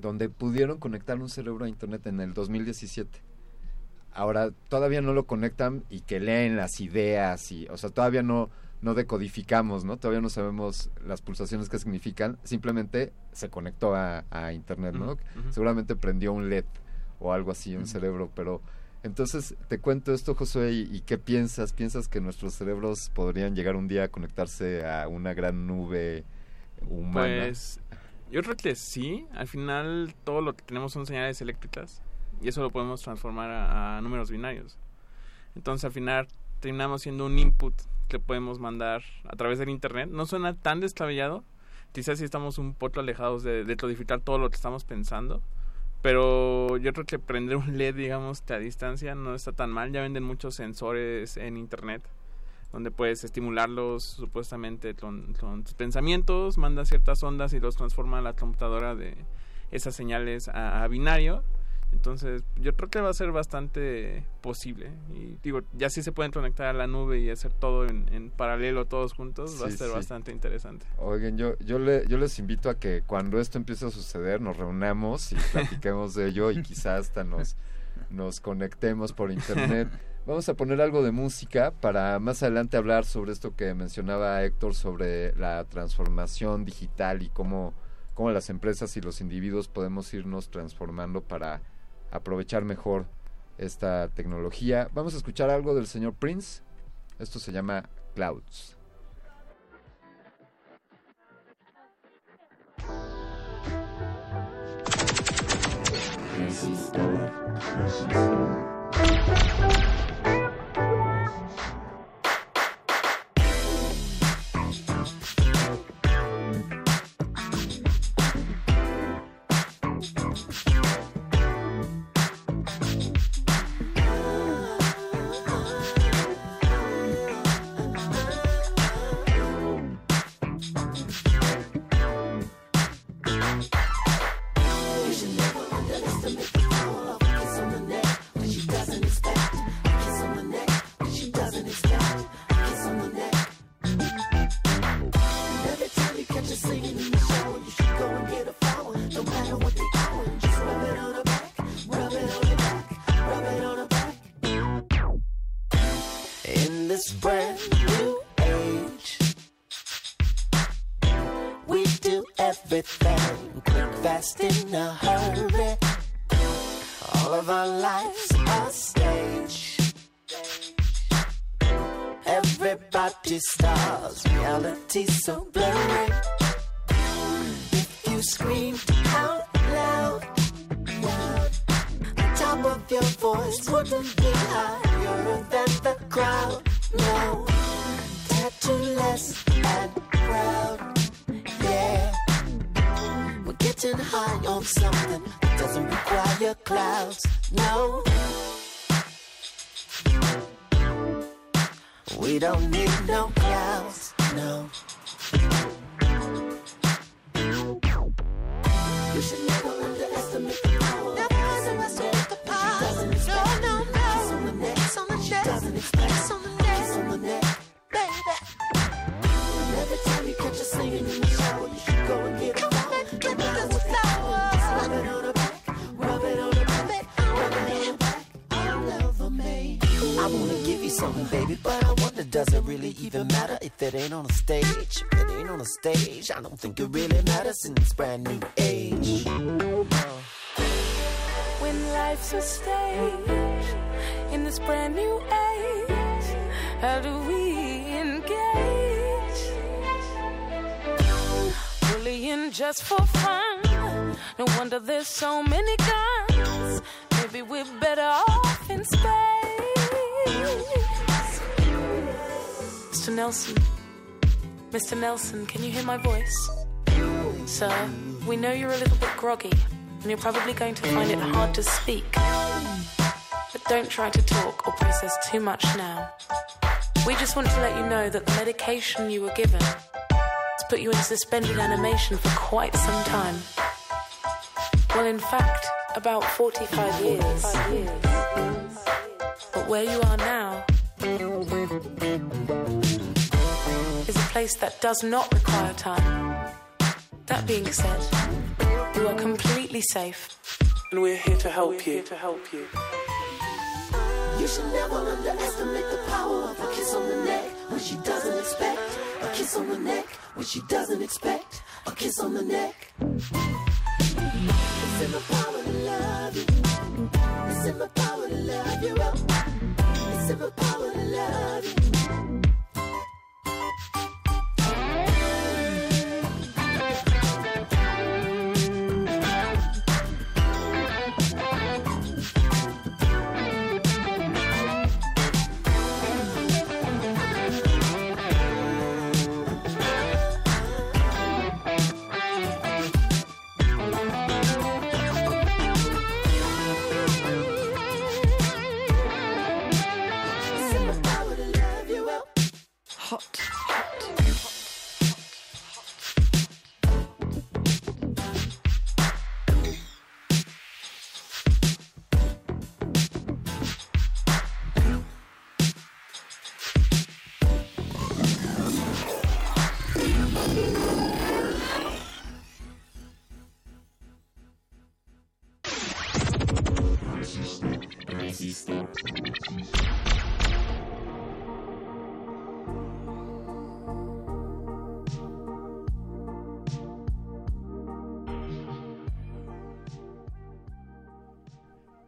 S4: donde pudieron conectar un cerebro a Internet en el 2017. Ahora, todavía no lo conectan y que leen las ideas, y, o sea, todavía no, no decodificamos, ¿no? Todavía no sabemos las pulsaciones que significan, simplemente se conectó a, a Internet, ¿no? Seguramente prendió un LED o algo así, un cerebro, pero entonces te cuento esto, Josué, y, y qué piensas? ¿Piensas que nuestros cerebros podrían llegar un día a conectarse a una gran nube humana?
S8: Pues yo creo que sí. Al final todo lo que tenemos son señales eléctricas y eso lo podemos transformar a, a números binarios. Entonces al final terminamos siendo un input que podemos mandar a través del internet. No suena tan descabellado. Quizás si estamos un poco alejados de, de codificar todo lo que estamos pensando. Pero yo creo que prender un LED, digamos, a distancia no está tan mal. Ya venden muchos sensores en internet donde puedes estimularlos supuestamente con, tus pensamientos, manda ciertas ondas y los transforma a la computadora de esas señales a binario. Entonces, yo creo que va a ser bastante posible. Y digo, ya si se pueden conectar a la nube y hacer todo en, en paralelo todos juntos, va a
S4: Sí,
S8: ser
S4: sí.
S8: bastante interesante.
S4: Oigan, yo, yo, le, yo les invito a que cuando esto empiece a suceder nos reunamos y platiquemos de ello y quizás hasta nos, nos conectemos por internet. Vamos a poner algo de música para más adelante hablar sobre esto que mencionaba Héctor sobre la transformación digital y cómo, cómo las empresas y los individuos podemos irnos transformando para aprovechar mejor esta tecnología. Vamos a escuchar algo del señor Prince. Esto se llama Clouds.
S9: In a hurry. All of our lives are stage. Everybody stars, reality so blurry. If you scream out loud, the top of your voice wouldn't be higher than the crowd. No, tattoo-less and proud. Yeah, getting high on something that doesn't require clouds. No. We don't need no clouds, no. You should never something, baby, but I wonder does it really even matter if it ain't on a stage? If it ain't on a stage, I don't think it really matters in this brand new age.
S10: When life's a stage in this brand new age, How do we engage? Bullying just for fun. No wonder there's so many guns. Maybe we're better off in space. Mr. Nelson, Mr. Nelson, can you hear my voice? Sir, we know you're a little bit groggy, and you're probably going to find it hard to speak. But don't try to talk or process too much now. We just want to let you know that the medication you were given has put you in suspended animation for quite some time. Well, in fact, about 45 years. But where you are now place that does not require time. That being said, you are completely safe. And we're here to help you. To help you.
S9: You should never underestimate the power of a kiss on the neck when she doesn't expect. A kiss on the neck when she doesn't expect. A kiss on the neck. It's in the power to love you. It's in my power to love you. It's in my power to love you.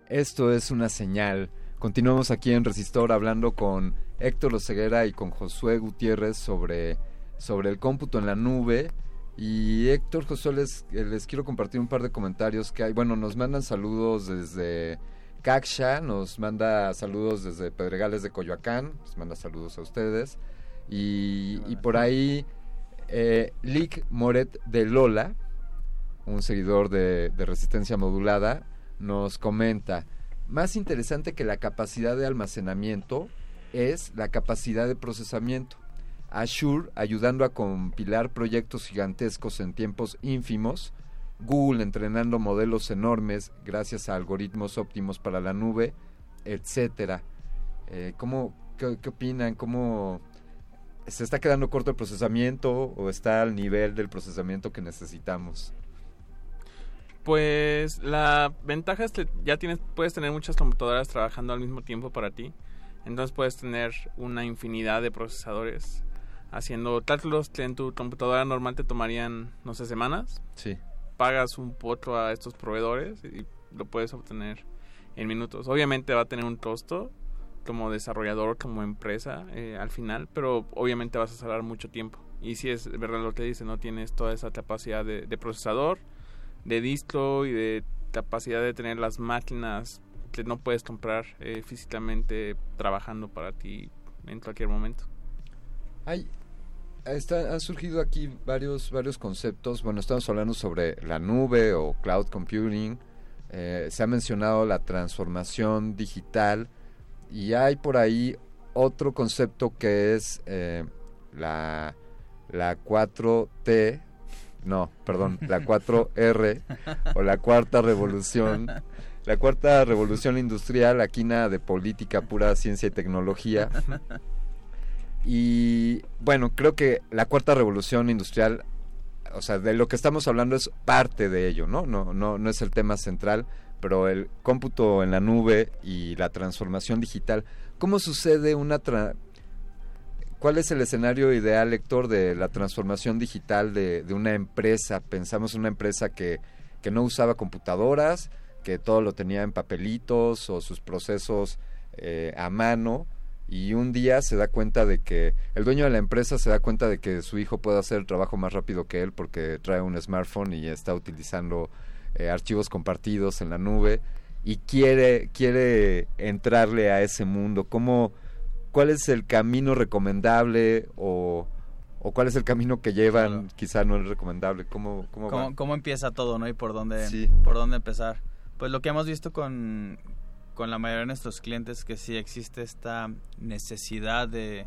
S4: Esto es una señal. Continuamos aquí en Resistor hablando con Héctor Oseguera y con Josué Gutiérrez sobre, sobre el cómputo en la nube. Y Héctor, Josué, les, eh, les quiero compartir un par de comentarios que hay. Bueno, nos mandan saludos desde Caxa, nos manda saludos desde Pedregales de Coyoacán, nos manda saludos a ustedes. Y, y por ahí, eh, Lick Moret de Lola, un seguidor de, de Resistencia Modulada, nos comenta, más interesante que la capacidad de almacenamiento es la capacidad de procesamiento. Azure ayudando a compilar proyectos gigantescos en tiempos ínfimos, Google entrenando modelos enormes gracias a algoritmos óptimos para la nube, etcétera. Eh, ¿cómo, qué, qué opinan? ¿Cómo se está quedando corto el procesamiento o está al nivel del procesamiento que necesitamos?
S8: Pues la ventaja es que ya tienes, puedes tener muchas computadoras trabajando al mismo tiempo para ti. Entonces puedes tener una infinidad de procesadores haciendo cálculos que en tu computadora normal te tomarían, no sé, semanas.
S4: Sí.
S8: Pagas un poco a estos proveedores y lo puedes obtener en minutos. Obviamente va a tener un costo como desarrollador, como empresa eh, al final, pero obviamente vas a cerrar mucho tiempo. Y si es verdad lo que dice, no tienes toda esa capacidad de, de procesador, de disco y de capacidad de tener las máquinas que no puedes comprar eh, físicamente trabajando para ti en cualquier momento.
S4: Hay, está, han surgido aquí varios, varios conceptos. Bueno, estamos hablando sobre la nube o cloud computing. Eh, se ha mencionado la transformación digital y hay por ahí otro concepto que es eh, la, la 4T, no, perdón, la 4R o la cuarta revolución. La cuarta revolución industrial, aquí nada de política, pura ciencia y tecnología. Y bueno, creo que la cuarta revolución industrial, o sea, de lo que estamos hablando es parte de ello, ¿no? No, no, no es el tema central, pero el cómputo en la nube y la transformación digital. ¿Cómo sucede una tra ¿Cuál es el escenario ideal, Héctor, de la transformación digital de, de una empresa? Pensamos en una empresa que, que no usaba computadoras, que todo lo tenía en papelitos o sus procesos eh, a mano. y un día se da cuenta de que el dueño de la empresa se da cuenta de que su hijo puede hacer el trabajo más rápido que él porque trae un smartphone y está utilizando eh, archivos compartidos en la nube y quiere quiere entrarle a ese mundo cómo cuál es el camino recomendable o, o cuál es el camino que llevan quizá no es recomendable cómo cómo?
S7: ¿Cómo, cómo empieza todo, no? Y por dónde,
S4: Sí.
S7: por dónde empezar. Pues lo que hemos visto con, con la mayoría de nuestros clientes que sí existe esta necesidad de,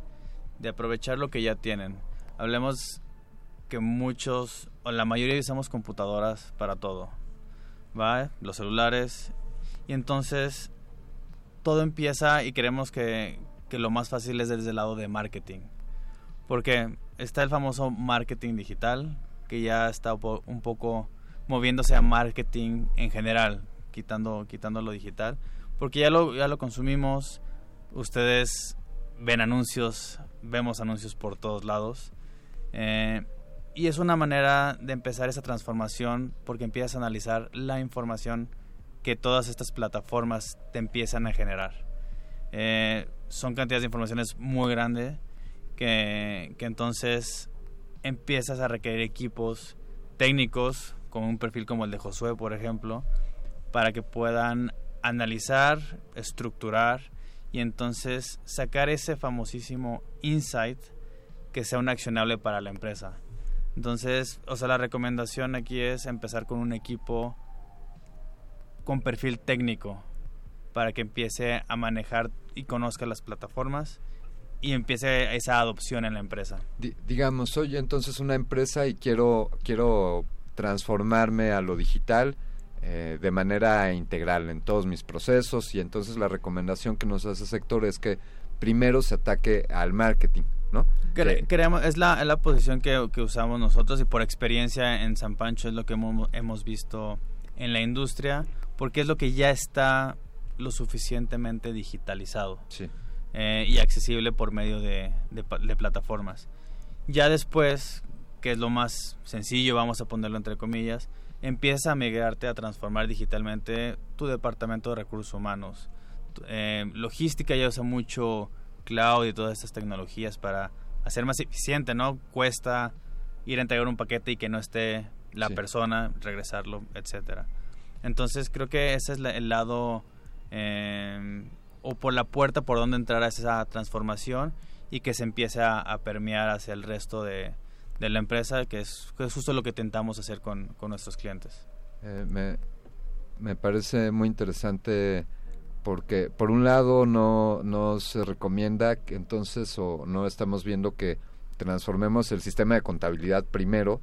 S7: de aprovechar lo que ya tienen. Hablemos que muchos, o la mayoría usamos computadoras para todo. ¿Va? Los celulares. Y entonces todo empieza y creemos que, que lo más fácil es desde el lado de marketing. Porque está el famoso marketing digital, que ya está un po- un poco moviéndose a marketing en general, quitando, quitando lo digital. Porque ya lo, ya lo consumimos, ustedes ven anuncios, vemos anuncios por todos lados. Eh, y es una manera de empezar esa transformación porque empiezas a analizar la información que todas estas plataformas te empiezan a generar. Eh, son cantidades de informaciones muy grandes que, entonces empiezas a requerir equipos técnicos con un perfil como el de Josué, por ejemplo, para que puedan analizar, estructurar y entonces sacar ese famosísimo insight que sea un accionable para la empresa. Entonces, o sea, la recomendación aquí es empezar con un equipo con perfil técnico para que empiece a manejar y conozca las plataformas y empiece esa adopción en la empresa.
S4: Di- digamos, soy entonces una empresa y quiero, quiero transformarme a lo digital eh, de manera integral en todos mis procesos y entonces la recomendación que nos hace el sector es que primero se ataque al marketing, ¿no?
S7: Cre-
S4: Que-
S7: creemos, es la, es la posición que, que usamos nosotros y por experiencia en San Pancho es lo que hemos, hemos visto en la industria porque es lo que ya está lo suficientemente digitalizado
S4: Sí.
S7: eh, y accesible por medio de, de pa- de plataformas. Ya después, que es lo más sencillo, vamos a ponerlo entre comillas, empieza a migrarte a transformar digitalmente tu departamento de recursos humanos. Eh, logística ya usa mucho cloud y todas estas tecnologías para hacer más eficiente, ¿no? Cuesta ir a entregar un paquete y que no esté la
S4: Sí.
S7: persona, regresarlo, etcétera. Entonces creo que ese es la- el lado eh, o por la puerta por donde entrar esa transformación y que se empiece a, permear hacia el resto de, la empresa, que es, que es justo lo que intentamos hacer con, con nuestros clientes.
S4: Eh, me, me parece muy interesante porque por un lado no, no se recomienda que entonces o no estamos viendo que transformemos el sistema de contabilidad primero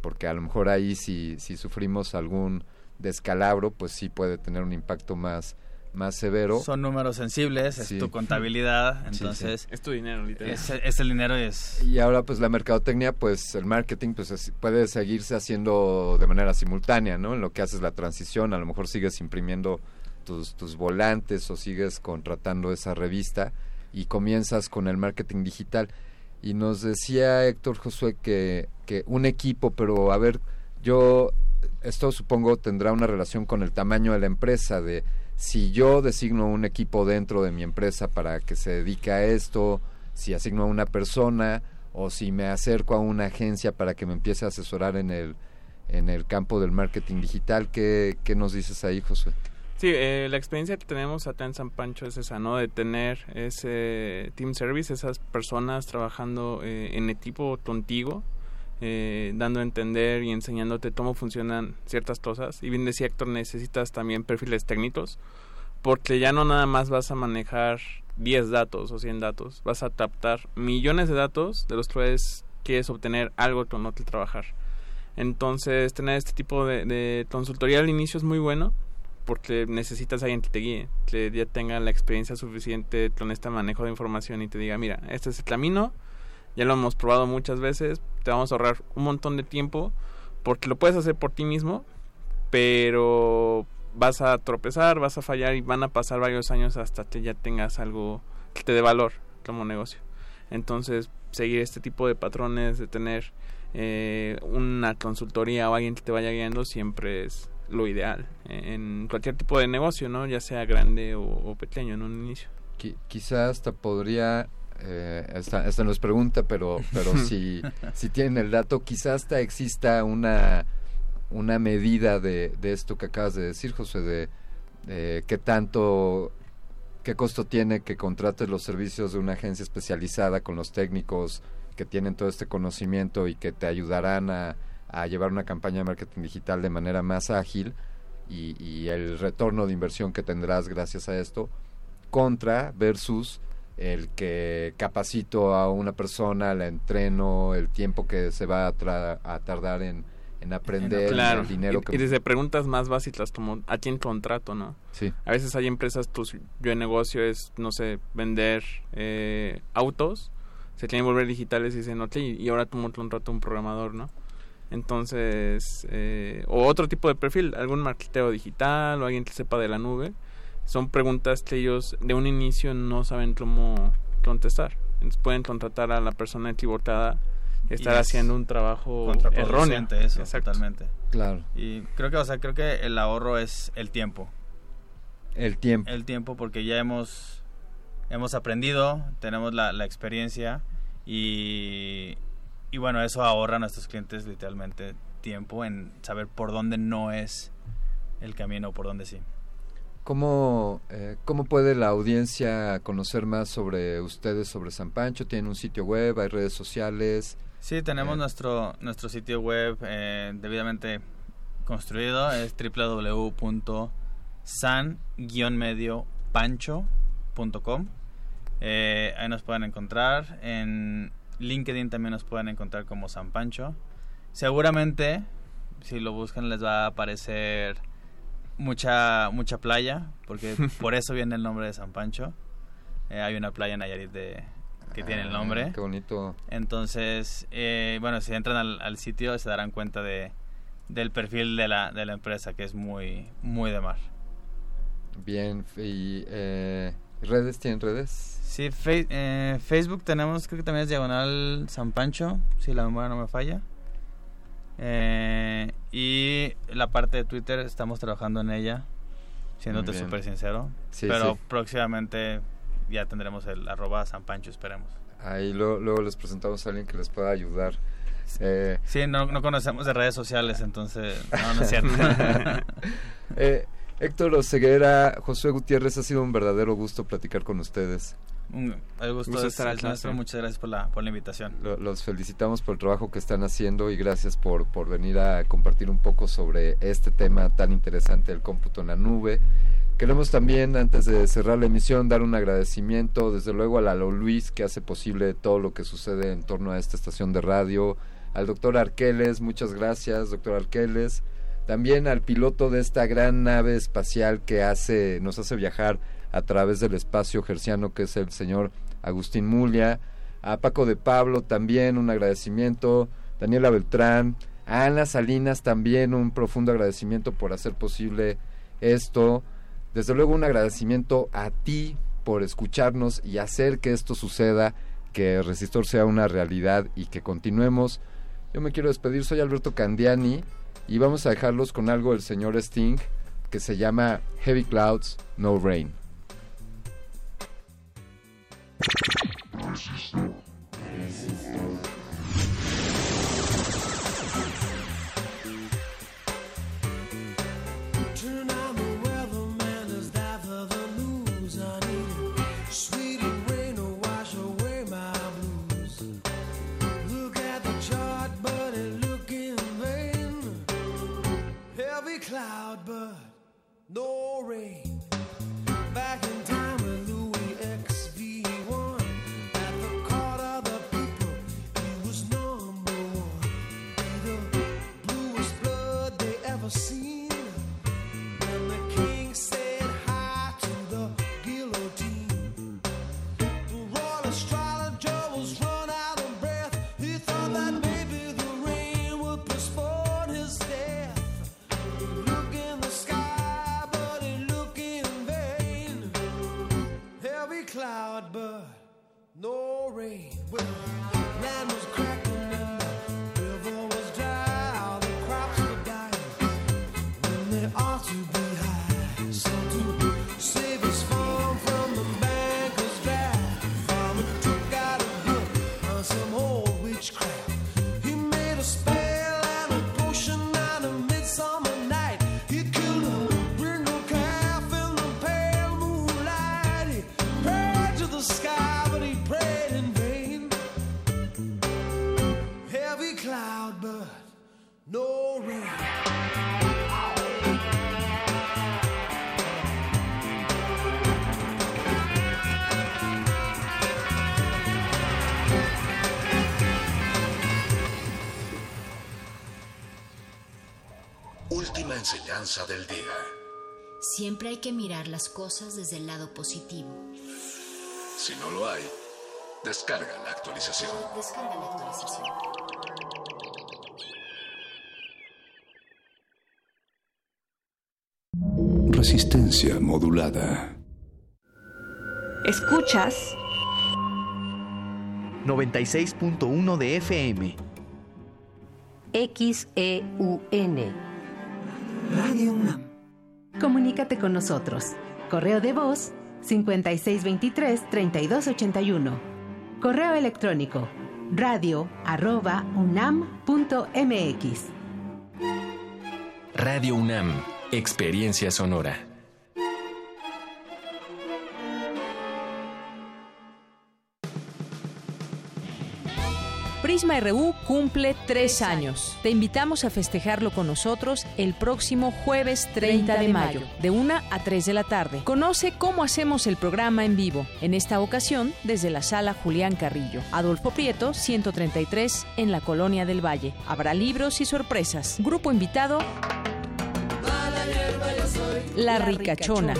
S4: porque a lo mejor ahí si, si sufrimos algún descalabro pues sí puede tener un impacto más, más severo.
S7: Son números sensibles, es
S4: Sí.
S7: tu contabilidad,
S4: Sí, sí.
S7: entonces
S8: Es tu dinero, literal.
S7: es, es el dinero y es...
S4: Y ahora pues la mercadotecnia, pues el marketing pues es- puede seguirse haciendo de manera simultánea, ¿no? En lo que haces la transición, a lo mejor sigues imprimiendo tus, tus volantes o sigues contratando esa revista y comienzas con el marketing digital. Y nos decía Héctor Josué que, que un equipo, pero a ver, yo, esto supongo tendrá una relación con el tamaño de la empresa, de si yo designo un equipo dentro de mi empresa para que se dedique a esto, si asigno a una persona o si me acerco a una agencia para que me empiece a asesorar en el, en el campo del marketing digital. ¿Qué, qué nos dices ahí, Josué?
S8: Sí, eh, la experiencia que tenemos acá en San Pancho es esa, ¿no? De tener ese team service, esas personas trabajando eh, en equipo contigo, eh, dando a entender y enseñándote cómo funcionan ciertas cosas. Y bien decía Héctor, necesitas también perfiles técnicos, porque ya no nada más vas a manejar 10 datos o 100 datos, vas a captar millones de datos de los cuales quieres obtener algo con lo que trabajar. Entonces, tener este tipo de, consultoría al inicio es muy bueno porque necesitas alguien que te guíe, que ya tenga la experiencia suficiente con este manejo de información y te diga, mira, este es el camino, ya lo hemos probado muchas veces, te vamos a ahorrar un montón de tiempo porque lo puedes hacer por ti mismo, pero vas a tropezar, vas a fallar y van a pasar varios años hasta que ya tengas algo que te dé valor como negocio. Entonces, seguir este tipo de patrones, de tener eh, una consultoría o alguien que te vaya guiando siempre es lo ideal en cualquier tipo de negocio, ¿no? Ya sea grande o, o pequeño en un inicio.
S4: Qui- quizá hasta podría, eh, esta, esta no es pregunta, pero, pero si, si tienen el dato, quizá hasta exista una, una medida de, de esto que acabas de decir, José, de, de qué tanto, qué costo tiene que contrates los servicios de una agencia especializada con los técnicos que tienen todo este conocimiento y que te ayudarán a, a llevar una campaña de marketing digital de manera más ágil y, y el retorno de inversión que tendrás gracias a esto contra versus el que capacito a una persona, la entreno, el tiempo que se va a, tra- a tardar en, en aprender,
S8: Claro,
S4: el dinero
S8: y,
S4: que...
S8: y desde preguntas más básicas como a quién contrato, ¿no?
S4: Sí.
S8: A veces hay empresas, pues yo en negocio es, no sé, vender eh, autos, se quieren volver digitales y dicen, ok, y ahora tú contrato un programador, ¿no? Entonces, eh, o otro tipo de perfil, algún marketero digital o alguien que sepa de la nube, son preguntas que ellos de un inicio no saben cómo contestar. Entonces pueden contratar a la persona equivocada y estar
S7: es
S8: haciendo un trabajo erróneo.
S7: Eso,
S8: Exacto.
S7: totalmente.
S4: Claro.
S7: Y creo que, o sea, creo que el ahorro es el tiempo.
S4: El tiempo.
S7: El tiempo porque ya hemos, hemos aprendido, tenemos la, la experiencia y, y bueno, eso ahorra a nuestros clientes literalmente tiempo en saber por dónde no es el camino o por dónde sí.
S4: ¿Cómo, eh, ¿Cómo puede la audiencia conocer más sobre ustedes, sobre San Pancho? ¿Tienen un sitio web? ¿Hay redes sociales?
S7: Sí, tenemos
S4: Eh,
S7: nuestro, nuestro sitio web eh, debidamente construido, es www.san-mediopancho.com. Eh, ahí nos pueden encontrar. En LinkedIn también nos pueden encontrar como San Pancho. Seguramente, si lo buscan, les va a aparecer mucha, mucha playa, porque por eso viene el nombre de San Pancho. Eh, hay una playa en Nayarit de, que tiene el
S4: Ah,
S7: nombre.
S4: Qué bonito.
S7: Entonces, eh, bueno, si entran al, al sitio se darán cuenta de, del perfil de la, de la empresa, que es muy, muy de mar.
S4: Bien. ¿Y eh, redes? ¿Tienen redes?
S7: Sí, fe- eh, Facebook tenemos, creo que también es Diagonal San Pancho, si la memoria no me falla. Eh, y la parte de Twitter estamos trabajando en ella, siéndote súper sincero.
S4: Sí,
S7: pero
S4: sí.
S7: próximamente ya tendremos el arroba San Pancho, esperemos.
S4: Ahí lo- luego les presentamos a alguien que les pueda ayudar. Eh,
S7: Sí, no, no conocemos de redes sociales, entonces no, no es cierto.
S4: eh, Héctor Oseguera, Josué Gutiérrez, ha sido un verdadero gusto platicar con ustedes.
S7: Un- el gusto,
S8: Gusto
S7: es
S8: estar al
S7: nuestro. Muchas gracias por la, por la invitación.
S4: Lo- los felicitamos por el trabajo que están haciendo y gracias por, por venir a compartir un poco sobre este tema tan interesante del cómputo en la nube. Queremos también, antes de cerrar la emisión, dar un agradecimiento, desde luego, a Lalo Luis, que hace posible todo lo que sucede en torno a esta estación de radio, al doctor Arqueles, muchas gracias, doctor Arqueles, también al piloto de esta gran nave espacial que hace, nos hace viajar a través del espacio gerciano, que es el señor Agustín Mulia, a Paco de Pablo también un agradecimiento, Daniela Beltrán, a Ana Salinas también un profundo agradecimiento por hacer posible esto. Desde luego un agradecimiento a ti por escucharnos y hacer que esto suceda, que Resistor sea una realidad y que continuemos. Yo me quiero despedir, soy Alberto Candiani y vamos a dejarlos con algo del señor Sting que se llama Heavy Clouds, No Rain.
S11: Cloud, but no rain.
S1: Esperanza del día.
S2: Siempre hay que mirar las cosas desde el lado positivo.
S1: Si no lo hay, descarga la actualización.
S2: Descarga la actualización.
S1: Resistencia modulada.
S12: Escuchas 96.1 de FM.
S13: XEUN.
S12: Radio UNAM.
S14: Comunícate con nosotros. Correo de voz 5623-3281. Correo electrónico radio arroba unam.mx.
S15: Radio UNAM, Experiencia Sonora.
S16: Prisma RU cumple tres años. Te invitamos a festejarlo con nosotros el próximo jueves 30 de mayo, de 1 a 3 de la tarde. Conoce cómo hacemos el programa en vivo, en esta ocasión desde la sala Julián Carrillo, Adolfo Prieto, 133, en la Colonia del Valle. Habrá libros y sorpresas. Grupo invitado, La Ricachona.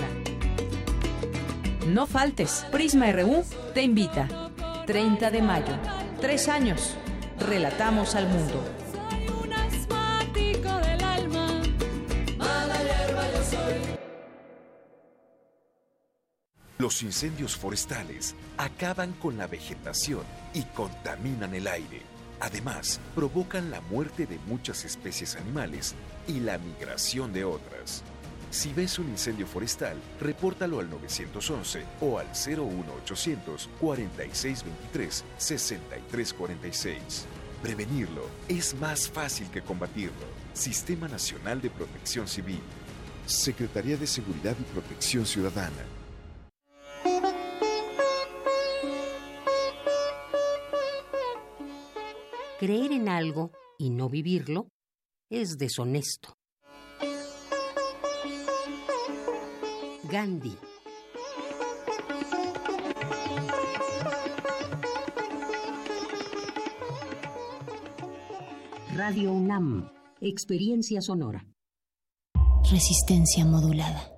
S16: No faltes, Prisma RU te invita. 30 de mayo. Tres años. Relatamos al mundo.
S17: Un asmático del alma. Mala hierba yo soy.
S18: Los incendios forestales acaban con la vegetación y contaminan el aire. Además, provocan la muerte de muchas especies animales y la migración de otras. Si ves un incendio forestal, repórtalo al 911 o al 01800 4623 6346. Prevenirlo es más fácil que combatirlo. Sistema Nacional de Protección Civil. Secretaría de Seguridad y Protección Ciudadana.
S13: Creer en algo y no vivirlo es deshonesto. Gandhi. Radio UNAM. Experiencia sonora.
S2: Resistencia modulada.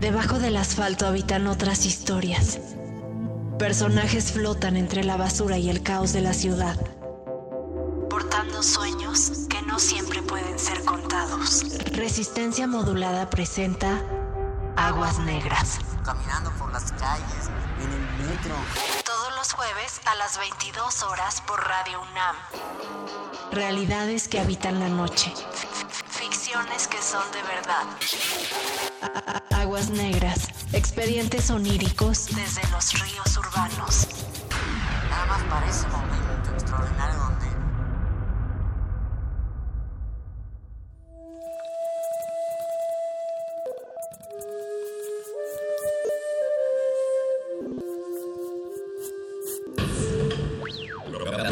S19: Debajo del asfalto habitan otras historias. Personajes flotan entre la basura y el caos de la ciudad, portando sueños que no siempre pueden ser Resistencia modulada presenta Aguas Negras.
S20: Caminando por las calles, en el metro.
S19: Todos los jueves a las 22 horas por Radio UNAM. Realidades que habitan la noche. Ficciones que son de verdad. Aguas Negras. Expedientes oníricos desde los ríos urbanos.
S20: Nada más parece un momento extraordinario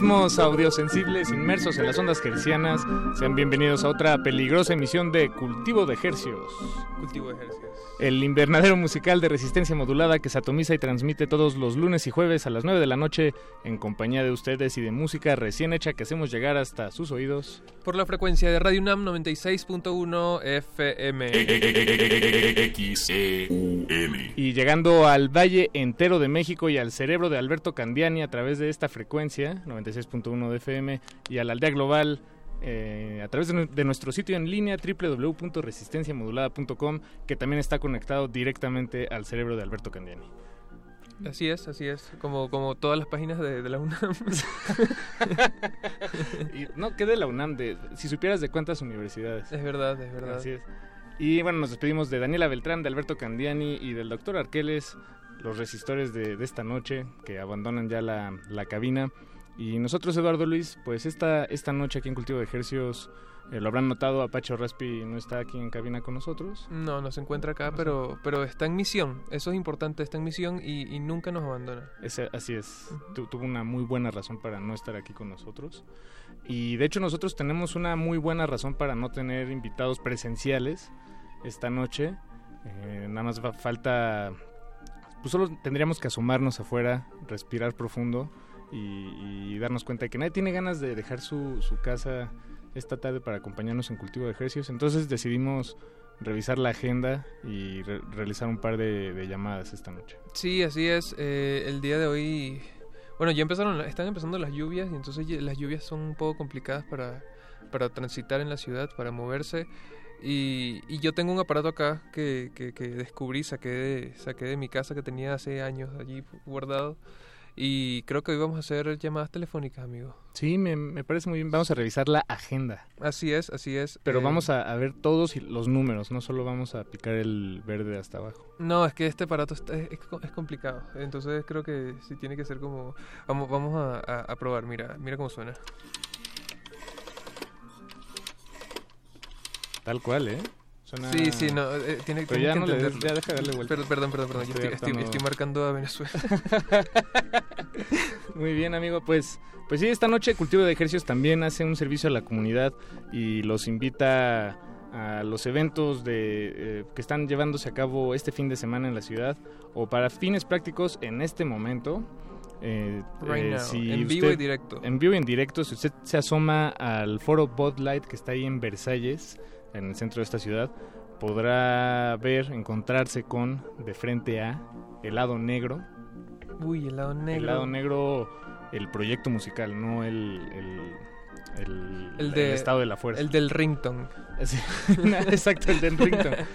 S21: Organismos audiosensibles inmersos en las ondas hercianas, sean bienvenidos a otra peligrosa emisión de Cultivo de Hercios.
S22: Cultivo de ejercicios.
S21: El invernadero musical de resistencia modulada que se atomiza y transmite todos los lunes y jueves a las 9 de la noche en compañía de ustedes y de música recién hecha que hacemos llegar hasta sus oídos.
S22: Por la frecuencia de Radio UNAM 96.1 FM.
S21: Y llegando al Valle entero de México y al cerebro de Alberto Candiani a través de esta frecuencia, 96.1 de FM, y a la aldea global eh, a través de, de nuestro sitio en línea www.resistenciamodulada.com, que también está conectado directamente al cerebro de Alberto Candiani.
S22: Así es, así es. Como, como todas las páginas de, de la UNAM.
S21: Y no, ¿qué de la UNAM? De, si supieras de cuántas universidades.
S22: Es verdad, es verdad.
S21: Así es. Y bueno, nos despedimos de Daniela Beltrán, de Alberto Candiani y del doctor Arqueles, los resistores de, de esta noche que abandonan ya la, la cabina. Y nosotros, Eduardo Luis, pues esta, esta noche aquí en Cultivo de Ejercios, eh, lo habrán notado, Apache Raspi no está aquí en cabina con nosotros.
S22: No, no se encuentra acá, pero, pero está en misión. Eso es importante, está en misión y, y nunca nos abandona.
S21: Ese- así es, Tu- tuvo una muy buena razón para no estar aquí con nosotros. Y de hecho nosotros tenemos una muy buena razón para no tener invitados presenciales esta noche. Eh, nada más va- falta, pues solo tendríamos que asomarnos afuera, respirar profundo y, darnos cuenta de que nadie tiene ganas de dejar su, su casa esta tarde para acompañarnos en cultivo de ejercicios. Entonces decidimos revisar la agenda y re- realizar un par de, llamadas esta noche.
S22: Sí, así es. eh, el día de hoy, bueno, ya empezaron, están empezando las lluvias y entonces las lluvias son un poco complicadas para, para transitar en la ciudad, para moverse. Y, y yo tengo un aparato acá que, que, que descubrí, saqué de, saqué de mi casa que tenía hace años allí guardado. Y creo que hoy vamos a hacer llamadas telefónicas, amigo.
S21: Sí, me, me parece muy bien. Vamos a revisar la agenda.
S22: Así es, así es.
S21: Pero
S22: Eh,
S21: vamos a, a ver todos los números, no solo vamos a picar el verde hasta abajo.
S22: No, es que este aparato está- es, es- es complicado. Entonces creo que sí tiene que ser como... Vamos, vamos a, a- a probar, mira, mira cómo suena.
S21: Tal cual, ¿eh? Suena-
S22: Sí, sí, no, eh, tiene,
S21: Pero ya
S22: que
S21: no le des- ya deja de darle vuelta.
S22: Per- perdón, perdón, perdón. yo
S21: Estoy
S22: estoy, estoy- marcando a Venezuela.
S21: Muy bien, amigo. Pues, pues sí, esta noche Cultivo de Ejercicios también hace un servicio a la comunidad y los invita a los eventos de, eh, que están llevándose a cabo este fin de semana en la ciudad o para fines prácticos en este momento. Eh,
S22: Right
S21: eh,
S22: now,
S21: si
S22: en vivo y directo.
S21: En vivo y en directo, si usted se asoma al foro Bud Light que está ahí en Versalles, en el centro de esta ciudad, podrá ver, encontrarse con de frente a Helado Negro,
S22: Uy, el lado negro.
S21: el lado negro, el proyecto musical, no el, el, el,
S22: El de-
S21: estado de la fuerza.
S22: el del ringtone.
S21: Sí, Exacto, el del ringtone.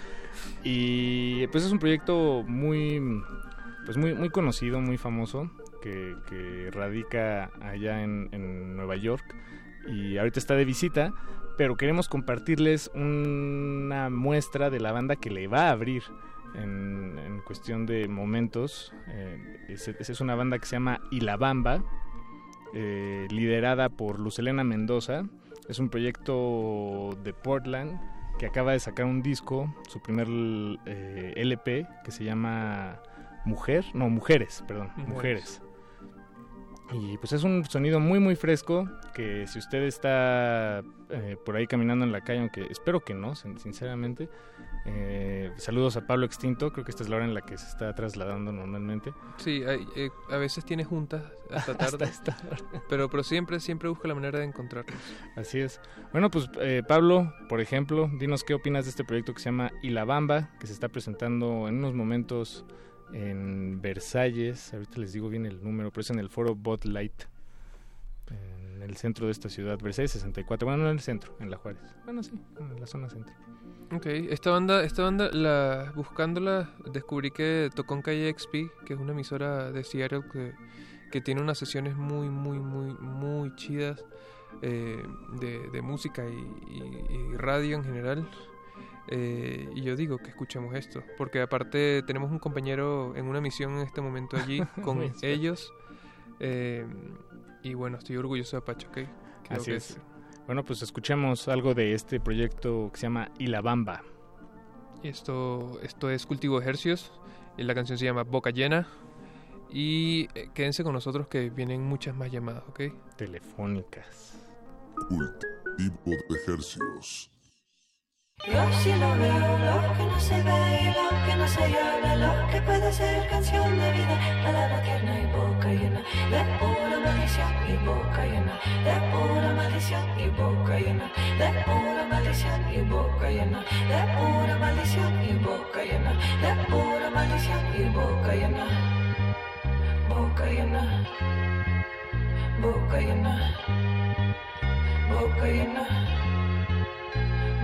S21: Y pues es un proyecto muy, pues muy, muy conocido, muy famoso, que, que radica allá en, en Nueva York y ahorita está de visita, pero queremos compartirles una muestra de la banda que le va a abrir en, en cuestión de momentos. Eh, es, es una banda que se llama Ilabamba, eh, liderada por Lucelena Mendoza. Es un proyecto de Portland que acaba de sacar un disco, su primer eh, LP, que se llama Mujer, no, Mujeres, perdón,
S22: Mujeres.
S21: Mujeres. Y pues es un sonido muy muy fresco que si usted está eh, por ahí caminando en la calle, aunque espero que no, sin- sinceramente, eh, saludos a Pablo Extinto, creo que esta es la hora en la que se está trasladando normalmente.
S22: Sí, hay- eh, a veces tiene juntas hasta tarde. pero, pero siempre, siempre busca la manera de encontrarnos.
S21: Así es. Bueno, pues eh, Pablo, por ejemplo, dinos qué opinas de este proyecto que se llama Ilabamba, que se está presentando en unos momentos en Versalles. Ahorita les digo bien el número, pero es en el foro Bot Light, en el centro de esta ciudad, Versalles 64. Bueno, no en el centro, en La Juárez. Bueno, sí, en la zona centro.
S22: Ok, esta banda, esta banda la, buscándola, descubrí que tocó en KXP, que es una emisora de Seattle que, tiene unas sesiones muy, muy, muy, muy chidas eh, de, música y radio en general. Eh, y yo digo que escuchemos esto, porque aparte tenemos un compañero en una misión en este momento allí con ellos. eh, y bueno, estoy orgulloso de Apache, ¿ok? Creo
S21: Así
S22: que
S21: es. Bueno, pues escuchemos algo de este proyecto que se llama Ilabamba.
S22: Esto, esto es Cultivo de Hercios. Y la canción se llama Boca Llena. Y eh, quédense con nosotros que vienen muchas más llamadas, ¿ok?
S21: Telefónicas.
S23: Cultivo de ejercicios.
S9: Yo sí lo veo, lo que no se ve y lo que no se llama, lo que puede ser canción de vida, palabra tierna y boca llena, de pura maldición y boca llena, de pura maldición y boca llena, de pura maldición y boca llena, de pura maldición y boca llena, de pura maldición y boca llena, boca llena, boca llena, boca llena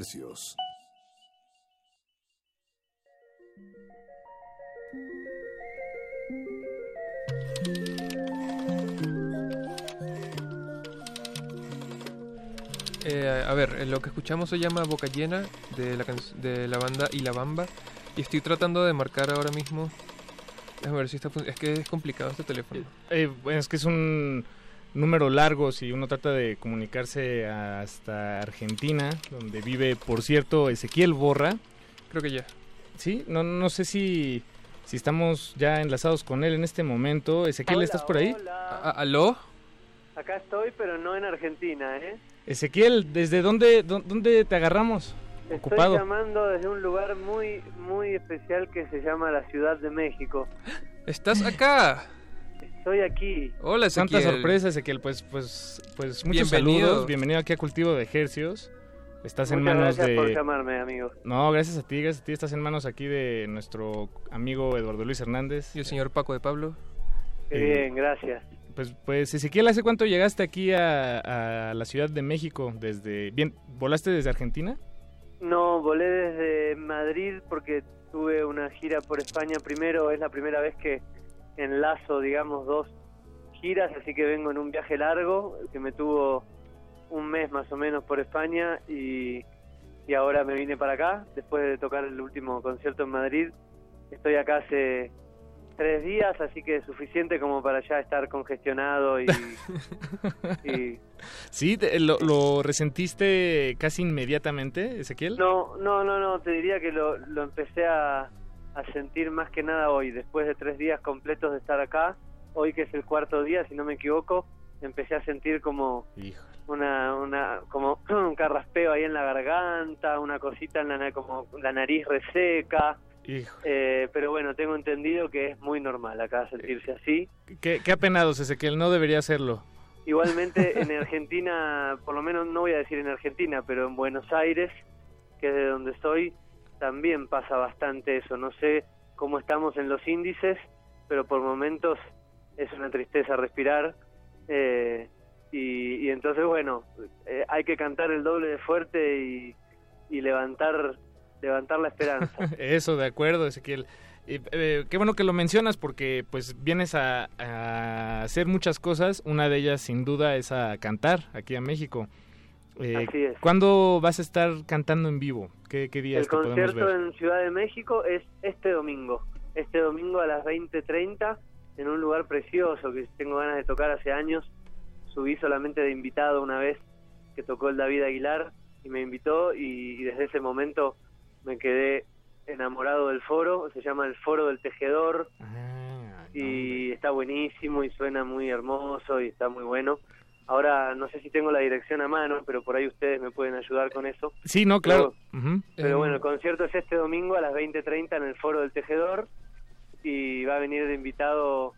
S1: Hercios.
S22: Eh, a ver, eh, lo que escuchamos se llama Boca Llena de la, can- de la banda Y la Bamba. Y estoy tratando de marcar ahora mismo. Déjame ver si está Es que es complicado este teléfono.
S21: Eh, bueno, es que es un número largo si uno trata de comunicarse hasta Argentina, donde vive, por cierto, Ezequiel Borra.
S22: Creo que ya.
S21: Sí, no, no sé si, si estamos ya enlazados con él en este momento. Ezequiel,
S24: Hola,
S21: ¿estás por ahí?
S24: hola.
S22: ¿Aló?
S24: Acá estoy, pero no en Argentina, ¿eh?
S21: Ezequiel, ¿desde dónde, dó- dónde te agarramos?
S24: Estoy
S21: Ocupado.
S24: llamando desde un lugar muy, muy especial que se llama la Ciudad de México.
S22: ¿Estás acá?
S24: Estoy aquí.
S22: Hola,
S21: Santa
S22: Ezequiel.
S21: sorpresa, Ezequiel. Pues, pues, pues muchos
S22: Bienvenido.
S21: saludos. Bienvenido aquí a Cultivo de Ejercios. Estás en manos
S24: gracias
S21: de...
S24: por llamarme, amigo.
S21: No, gracias a ti, gracias a ti. Estás en manos aquí de nuestro amigo Eduardo Luis Hernández.
S22: Y el señor Paco de Pablo.
S24: Qué bien, gracias.
S21: Pues, pues Ezequiel, ¿hace cuánto llegaste aquí a, a la Ciudad de México? Desde, bien, ¿volaste desde Argentina?
S24: No, volé desde Madrid porque tuve una gira por España primero. Es la primera vez que enlazo, digamos, dos giras, así que vengo en un viaje largo que me tuvo un mes más o menos por España y, y ahora me vine para acá después de tocar el último concierto en Madrid. Estoy acá hace tres días, así que es suficiente como para ya estar congestionado y, y
S21: ¿Sí? te- ¿Lo, lo resentiste casi inmediatamente, Ezequiel?
S24: No, no, no, no, te diría que lo, lo empecé a, a sentir más que nada hoy, después de tres días completos de estar acá, hoy que es el cuarto día, si no me equivoco, empecé a sentir como una, una, como un carraspeo ahí en la garganta, una cosita en la, como la nariz reseca, eh, pero bueno, tengo entendido que es muy normal acá sentirse así.
S21: Qué, qué apenados, Ezequiel, no debería hacerlo.
S24: Igualmente en Argentina, por lo menos no voy a decir en Argentina, pero en Buenos Aires, que es de donde estoy, también pasa bastante eso. No sé cómo estamos en los índices, pero por momentos es una tristeza respirar. eh, y, entonces, bueno, eh, hay que cantar el doble de fuerte y, levantar, levantar la esperanza.
S21: Eso, de acuerdo, Ezequiel. Eh, qué bueno que lo mencionas porque pues vienes a, a hacer muchas cosas. Una de ellas, sin duda, es a cantar aquí a México. Eh,
S24: Así es.
S21: ¿Cuándo vas a estar cantando en vivo? ¿Qué, qué días
S24: El
S21: te podemos
S24: concierto
S21: ver?
S24: en Ciudad de México es este domingo. Este domingo a las 20.30 en un lugar precioso que tengo ganas de tocar hace años. Subí solamente de invitado una vez que tocó el David Aguilar y me invitó y, y desde ese momento me quedé enamorado del foro. Se llama el Foro del Tejedor y está buenísimo y suena muy hermoso y está muy bueno. Ahora no sé si tengo la dirección a mano, pero por ahí ustedes me pueden ayudar con eso.
S21: Sí, no, claro.
S24: Pero bueno, el concierto es este domingo a las 20.30 en el Foro del Tejedor y va a venir de invitado,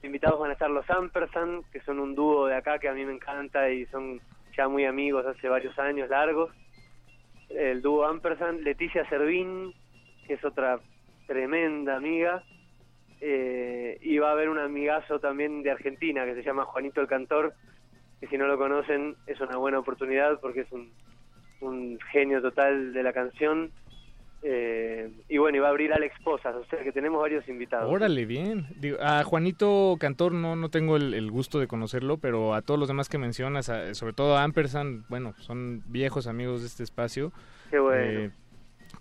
S24: de invitados van a estar los Ampersand, que son un dúo de acá que a mí me encanta y son ya muy amigos hace varios años largos. El dúo Ampersand, Leticia Servín, que es otra tremenda amiga, eh, y va a haber un amigazo también de Argentina que se llama Juanito el Cantor, que si no lo conocen es una buena oportunidad porque es un, un genio total de la canción. Eh, y bueno, va a abrir Alex Posas, o sea que tenemos varios invitados.
S21: Órale, bien. Digo, a Juanito Cantor no, no tengo el, el gusto de conocerlo, pero a todos los demás que mencionas, a- sobre todo a Ampersand, bueno, son viejos amigos de este espacio.
S24: Qué bueno.
S21: Eh,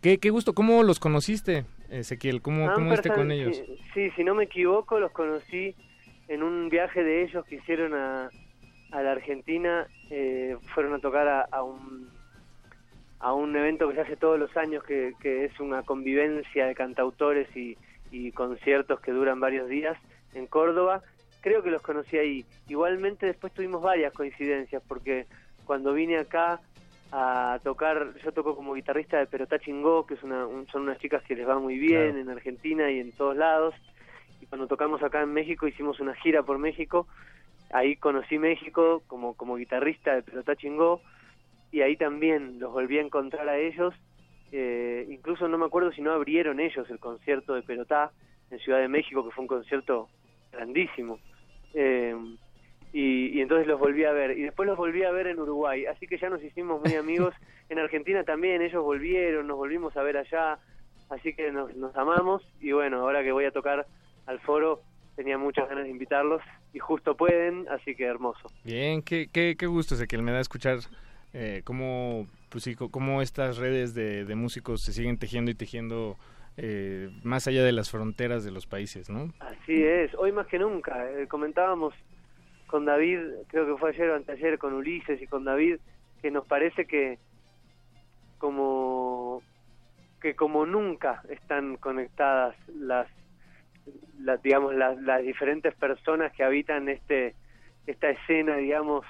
S21: qué, qué gusto. ¿Cómo los conociste, Ezequiel? ¿Cómo, cómo con ellos?
S24: Sí, sí, si no me equivoco, los conocí en un viaje de ellos que hicieron a, a la Argentina. eh, fueron a tocar a, a un a un evento que se hace todos los años, que, que es una convivencia de cantautores y, y conciertos que duran varios días en Córdoba. Creo que los conocí ahí. Igualmente después tuvimos varias coincidencias, porque cuando vine acá a tocar, yo toco como guitarrista de Perotá Chingó, que es una, un- son unas chicas que les va muy bien
S21: Claro.
S24: en Argentina y en todos lados. Y cuando tocamos acá en México, hicimos una gira por México. Ahí conocí México como, como guitarrista de Pelotá Chingó y ahí también los volví a encontrar a ellos. Eh, incluso no me acuerdo si no abrieron ellos el concierto de Pelotá en Ciudad de México, que fue un concierto grandísimo. Eh, y, y entonces los volví a ver. Y después los volví a ver en Uruguay. Así que ya nos hicimos muy amigos. en Argentina también ellos volvieron, nos volvimos a ver allá. Así que nos, nos amamos. Y bueno, ahora que voy a tocar al foro, tenía muchas ganas de invitarlos. Y justo pueden, así que hermoso.
S21: Bien, qué, qué, qué gusto, Ezequiel. Me da escuchar eh, cómo, pues, sí, cómo estas redes de, de músicos se siguen tejiendo y tejiendo eh, más allá de las fronteras de los países, ¿no?
S24: Así es, hoy más que nunca. eh, comentábamos con David, creo que fue ayer o anteayer, con Ulises y con David, que nos parece que como que como nunca están conectadas las, las digamos las, las diferentes personas que habitan este esta escena digamos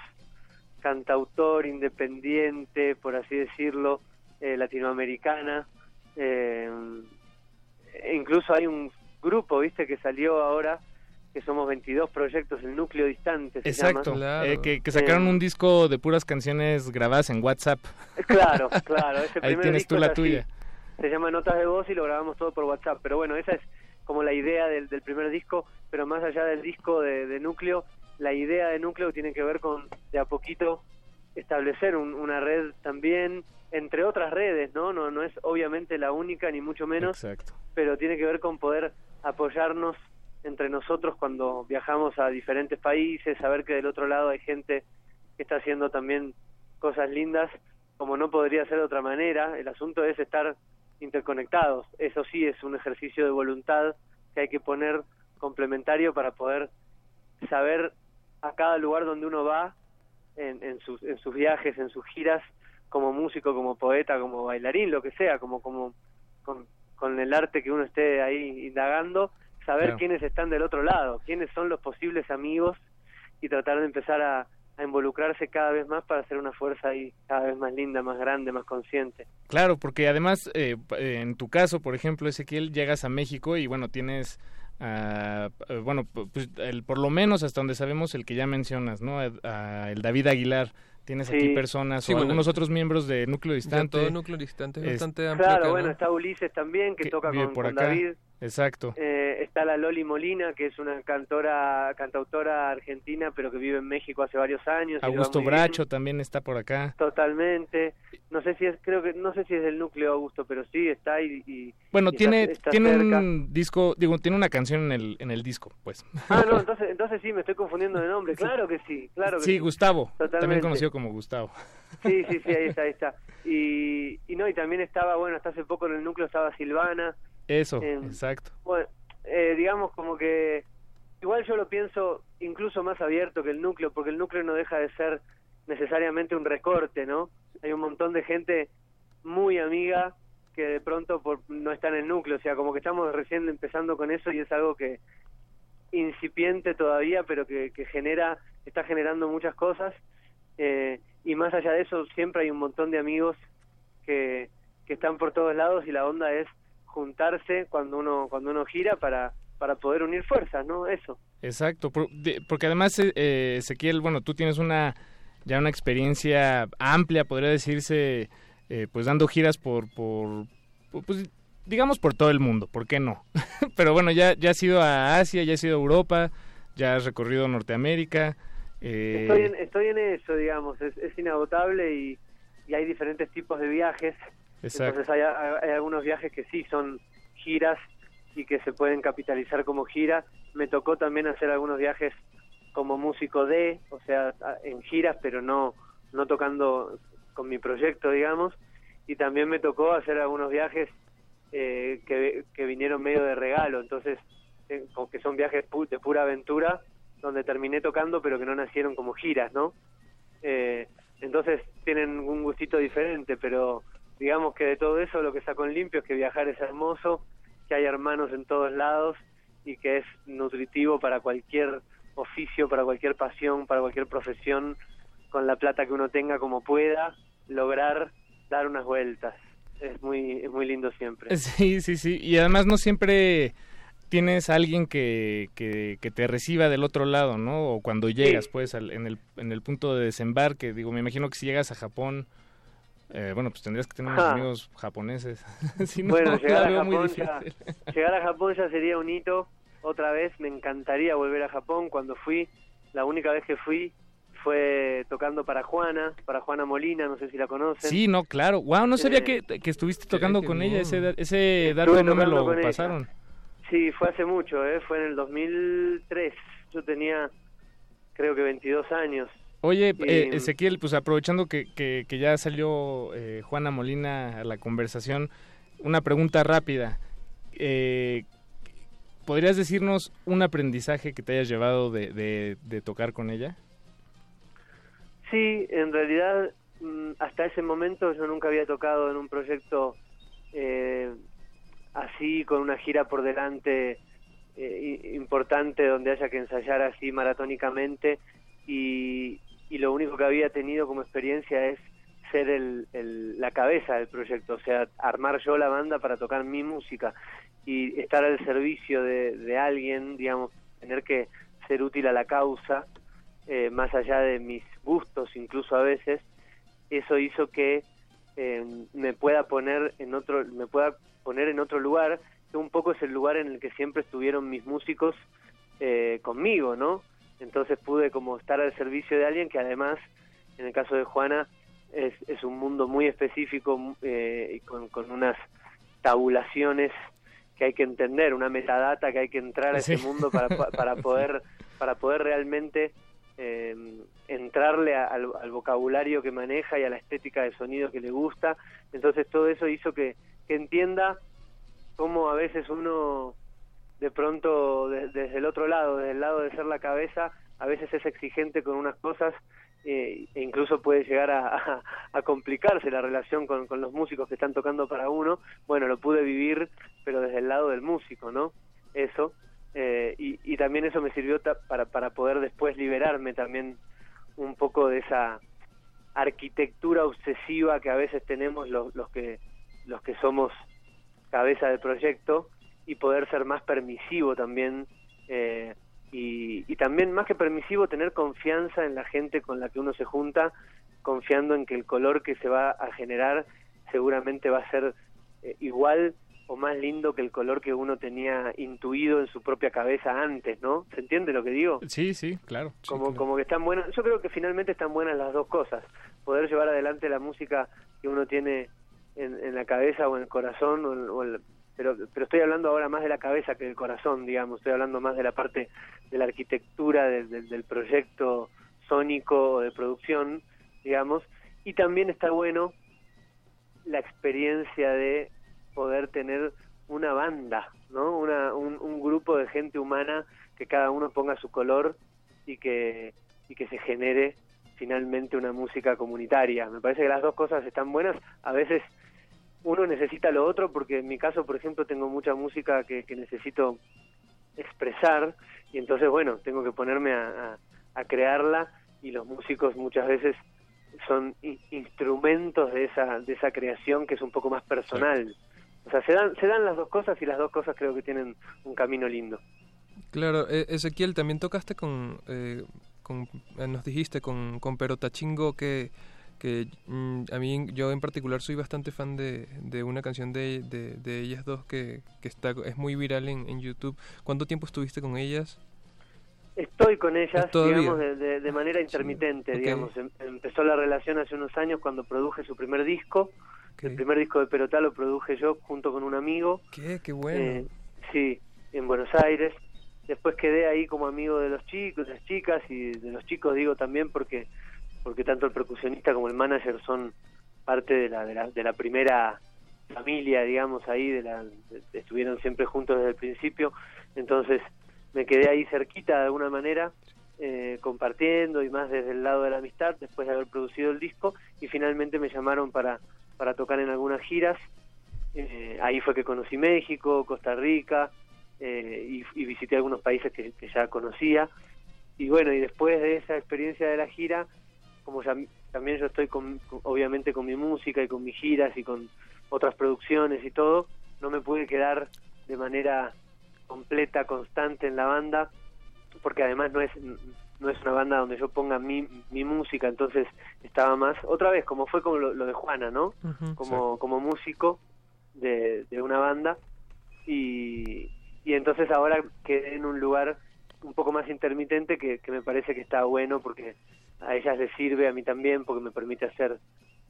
S24: cantautor independiente por así decirlo eh, latinoamericana eh, e incluso hay un grupo viste que salió ahora que somos 22 proyectos el núcleo distante se
S21: Exacto,
S24: llama.
S21: eh, que, que sacaron
S24: Eh,
S21: un disco de puras canciones grabadas en WhatsApp.
S24: Claro, claro. Ese
S21: Ahí
S24: primer
S21: tienes
S24: disco
S21: tú la
S24: así.
S21: tuya.
S24: Se llama Notas de Voz y lo grabamos todo por WhatsApp. Pero bueno, esa es como la idea del, del primer disco. Pero más allá del disco de, de Núcleo, la idea de Núcleo tiene que ver con de a poquito establecer un- una red también, entre otras redes, ¿no? ¿no? No es obviamente la única, ni mucho menos.
S21: Exacto.
S24: Pero tiene que ver con poder apoyarnos entre nosotros cuando viajamos a diferentes países, saber que del otro lado hay gente que está haciendo también cosas lindas, como no podría ser de otra manera. El asunto es estar interconectados. Eso sí es un ejercicio de voluntad que hay que poner complementario para poder saber a cada lugar donde uno va en, en, sus, en sus viajes, en sus giras, como músico, como poeta, como bailarín, lo que sea, como, como con, con el arte que uno esté ahí indagando, saber
S21: Claro.
S24: quiénes están del otro lado, quiénes son los posibles amigos y tratar de empezar a, a involucrarse cada vez más para hacer una fuerza ahí cada vez más linda, más grande, más consciente.
S21: Claro, porque además, eh, eh, en tu caso, por ejemplo, Ezequiel, llegas a México y bueno, tienes, eh, bueno, pu- pues, el, por lo menos hasta donde sabemos el que ya mencionas, ¿no? A- a el David Aguilar. Tienes aquí personas
S22: Sí,
S21: o
S22: bueno,
S21: algunos otros miembros de Núcleo Distante.
S22: todo Núcleo Distante es
S21: Es-
S22: bastante amplio
S24: Claro,
S22: acá,
S24: bueno,
S22: ¿no?
S24: está Ulises también, que,
S21: Que
S24: toca con,
S21: por
S24: con
S21: acá.
S24: David.
S21: Exacto.
S24: Eh, está la Loli Molina, que es una cantora, cantautora argentina, pero que vive en México hace varios años.
S21: Augusto
S24: bien.
S21: Bracho también está por acá.
S24: Totalmente. No sé si es, creo que, no sé si es del núcleo Augusto, pero sí está y. y-
S21: Bueno,
S24: y
S21: tiene,
S24: está- está
S21: tiene
S24: cerca.
S21: un disco, digo, tiene una canción en el, en el disco, pues.
S24: Ah, no, entonces, entonces sí, me estoy confundiendo de nombre. Claro que sí, claro que
S21: sí, Gustavo, también conocido como Gustavo.
S24: Sí, sí, sí, ahí está, ahí está. Y, y no, y también estaba, bueno, hasta hace poco en el núcleo estaba Silvana.
S21: Eso,
S24: Em,
S21: exacto.
S24: Bueno, eh, digamos como que igual yo lo pienso incluso más abierto que el núcleo, porque el núcleo no deja de ser necesariamente un recorte, ¿no? Hay un montón de gente muy amiga que de pronto por, no está en el núcleo, o sea, como que estamos recién empezando con eso y es algo que incipiente todavía, pero que, que genera, está generando muchas cosas. eh, y más allá de eso, siempre hay un montón de amigos que, que están por todos lados y la onda es juntarse cuando uno cuando uno gira para para poder unir fuerzas, ¿no? Eso.
S21: Exacto, por- de- porque además, eh, eh, Ezequiel, bueno, tú tienes una ya una experiencia amplia, podría decirse, eh, pues dando giras por, por, por, pues, digamos por todo el mundo, ¿por qué no? Pero bueno, ya, ya has ido a Asia, ya has ido a Europa, ya has recorrido Norteamérica. eh,
S24: Estoy en, estoy en eso, digamos, es, es inagotable y, y hay diferentes tipos de viajes. Entonces hay, algunos viajes que sí son giras y que se pueden capitalizar como gira. Me tocó también hacer algunos viajes como músico de, o sea, en giras, pero no no tocando con mi proyecto, digamos. Y también me tocó hacer algunos viajes eh, que, que vinieron medio de regalo, entonces, eh, como que son viajes pu- de pura aventura, donde terminé tocando, pero que no nacieron como giras, ¿no? Eh, entonces tienen un gustito diferente, pero digamos que de todo eso lo que saco en limpio es que viajar es hermoso, que hay hermanos en todos lados y que es nutritivo para cualquier oficio, para cualquier pasión, para cualquier profesión, con la plata que uno tenga como pueda, lograr dar unas vueltas. Es muy, es muy lindo siempre.
S21: Sí, sí, sí. Y además no siempre tienes a alguien que, que, que te reciba del otro lado, ¿no? O cuando llegas, pues, al- en, el, en el punto de desembarque. Digo, me imagino que si llegas a Japón, eh, bueno, pues tendrías que tener unos
S24: Ajá.
S21: amigos japoneses. Si no,
S24: bueno,
S21: la
S24: llegar a, Japón ya,
S21: difícil.
S24: llegar a Japón ya sería un hito. Otra vez me encantaría volver a Japón. Cuando fui, la única vez que fui fue tocando para Juana, para Juana Molina, no sé si la conocen.
S21: Sí, no, claro. Wow, no sabía
S24: Eh,
S21: que, que estuviste tocando con ella. Ese, ese dato no me lo
S24: ella.
S21: pasaron.
S24: Sí, fue hace mucho, ¿eh? fue en el 2003. Yo tenía, creo que 22 años.
S21: Oye,
S24: Y-
S21: eh, Ezequiel, pues aprovechando que, que, que ya salió eh, Juana Molina a la conversación, una pregunta rápida. Eh, ¿Podrías decirnos un aprendizaje que te hayas llevado de, de, de tocar con ella?
S24: Sí, en realidad mm, hasta ese momento yo nunca había tocado en un proyecto eh, así, con una gira por delante eh, importante donde haya que ensayar así maratónicamente y, y lo único que había tenido como experiencia es ser el, la cabeza del proyecto, o sea, armar yo la banda para tocar mi música y estar al servicio de, de alguien, digamos, tener que ser útil a la causa, eh, más allá de mis gustos incluso a veces, eso hizo que eh, me pueda poner en otro, me pueda poner en otro lugar, que un poco es el lugar en el que siempre estuvieron mis músicos eh, conmigo, ¿no? Entonces pude como estar al servicio de alguien que además, en el caso de Juana, es, es un mundo muy específico eh, y con, con unas tabulaciones que hay que entender, una metadata que hay que entrar a
S21: Sí.
S24: ese mundo para, pa- para poder para poder realmente eh, entrarle a- al, al vocabulario que maneja y a la estética de sonido que le gusta. Entonces todo eso hizo que, que entienda cómo a veces uno de pronto de- desde el otro lado, desde el lado de ser la cabeza, a veces es exigente con unas cosas eh, e incluso puede llegar a, complicarse la relación con, con los músicos que están tocando para uno. Bueno, lo pude vivir, pero desde el lado del músico, ¿no? Eso. eh, y, y también eso me sirvió para, para poder después liberarme también un poco de esa arquitectura obsesiva que a veces tenemos los, los que los que somos cabeza del proyecto y poder ser más permisivo también eh, y, y también más que permisivo tener confianza en la gente con la que uno se junta confiando en que el color que se va a generar seguramente va a ser eh, igual o más lindo que el color que uno tenía intuido en su propia cabeza antes, ¿no? ¿Se entiende lo que digo?
S21: Sí, sí, claro.
S24: como, como que están buenas, yo creo que finalmente están buenas las dos cosas, poder llevar adelante la música que uno tiene en, en la cabeza o en el corazón, o en- o el- pero, pero estoy hablando ahora más de la cabeza que del corazón, digamos, estoy hablando más de la parte de la arquitectura del, proyecto sónico de producción, digamos, y también está bueno la experiencia de poder tener una banda, ¿no? Una, un, un grupo de gente humana que cada uno ponga su color y que, y que se genere finalmente una música comunitaria. Me parece que las dos cosas están buenas. A veces uno necesita lo otro porque en mi caso, por ejemplo, tengo mucha música que, que necesito expresar y entonces, bueno, tengo que ponerme a, a- a crearla y los músicos muchas veces son in- instrumentos de esa, de esa creación que es un poco más personal. O sea, se dan, se dan las dos cosas y las dos cosas creo que tienen un camino lindo.
S22: Claro, eh, Ezequiel, también tocaste con, eh, con eh, nos dijiste con, con Perotachingo que, que mm, a mí, yo en particular soy bastante fan de, de una canción de, de, de ellas dos que, que está, es muy viral en, en YouTube. ¿Cuánto tiempo estuviste con ellas?
S24: Estoy con ellas,
S22: Todavía.
S24: digamos, de, de- de manera intermitente, digamos. Em- empezó la relación hace unos años cuando produje su primer disco. El primer disco de Perotá lo produje yo junto con un amigo.
S22: ¿Qué? Qué bueno.
S24: Eh, sí, en Buenos Aires. Después quedé ahí como amigo de los chicos, de las chicas y de los chicos digo también porque porque tanto el percusionista como el manager son parte de la de la, de la primera familia, digamos, ahí de la estuvieron siempre juntos desde el principio. Entonces me quedé ahí cerquita de alguna manera eh, compartiendo y más desde el lado de la amistad después de haber producido el disco y finalmente me llamaron para para tocar en algunas giras eh, ahí fue que conocí México, Costa Rica eh, y, visité algunos países que ya conocía. Y bueno, y después de esa experiencia de la gira, como ya, también yo estoy con, obviamente con mi música y con mis giras y con otras producciones y todo, no me pude quedar de manera completa, constante en la banda, porque además no es no es una banda donde yo ponga mi, mi música, entonces estaba más, otra vez, como fue como lo, lo de Juana, ¿no? Como, como músico de, de una banda y, y entonces ahora quedé en un lugar un poco más intermitente que, que me parece que está bueno porque a ellas les sirve, a mí también, porque me permite hacer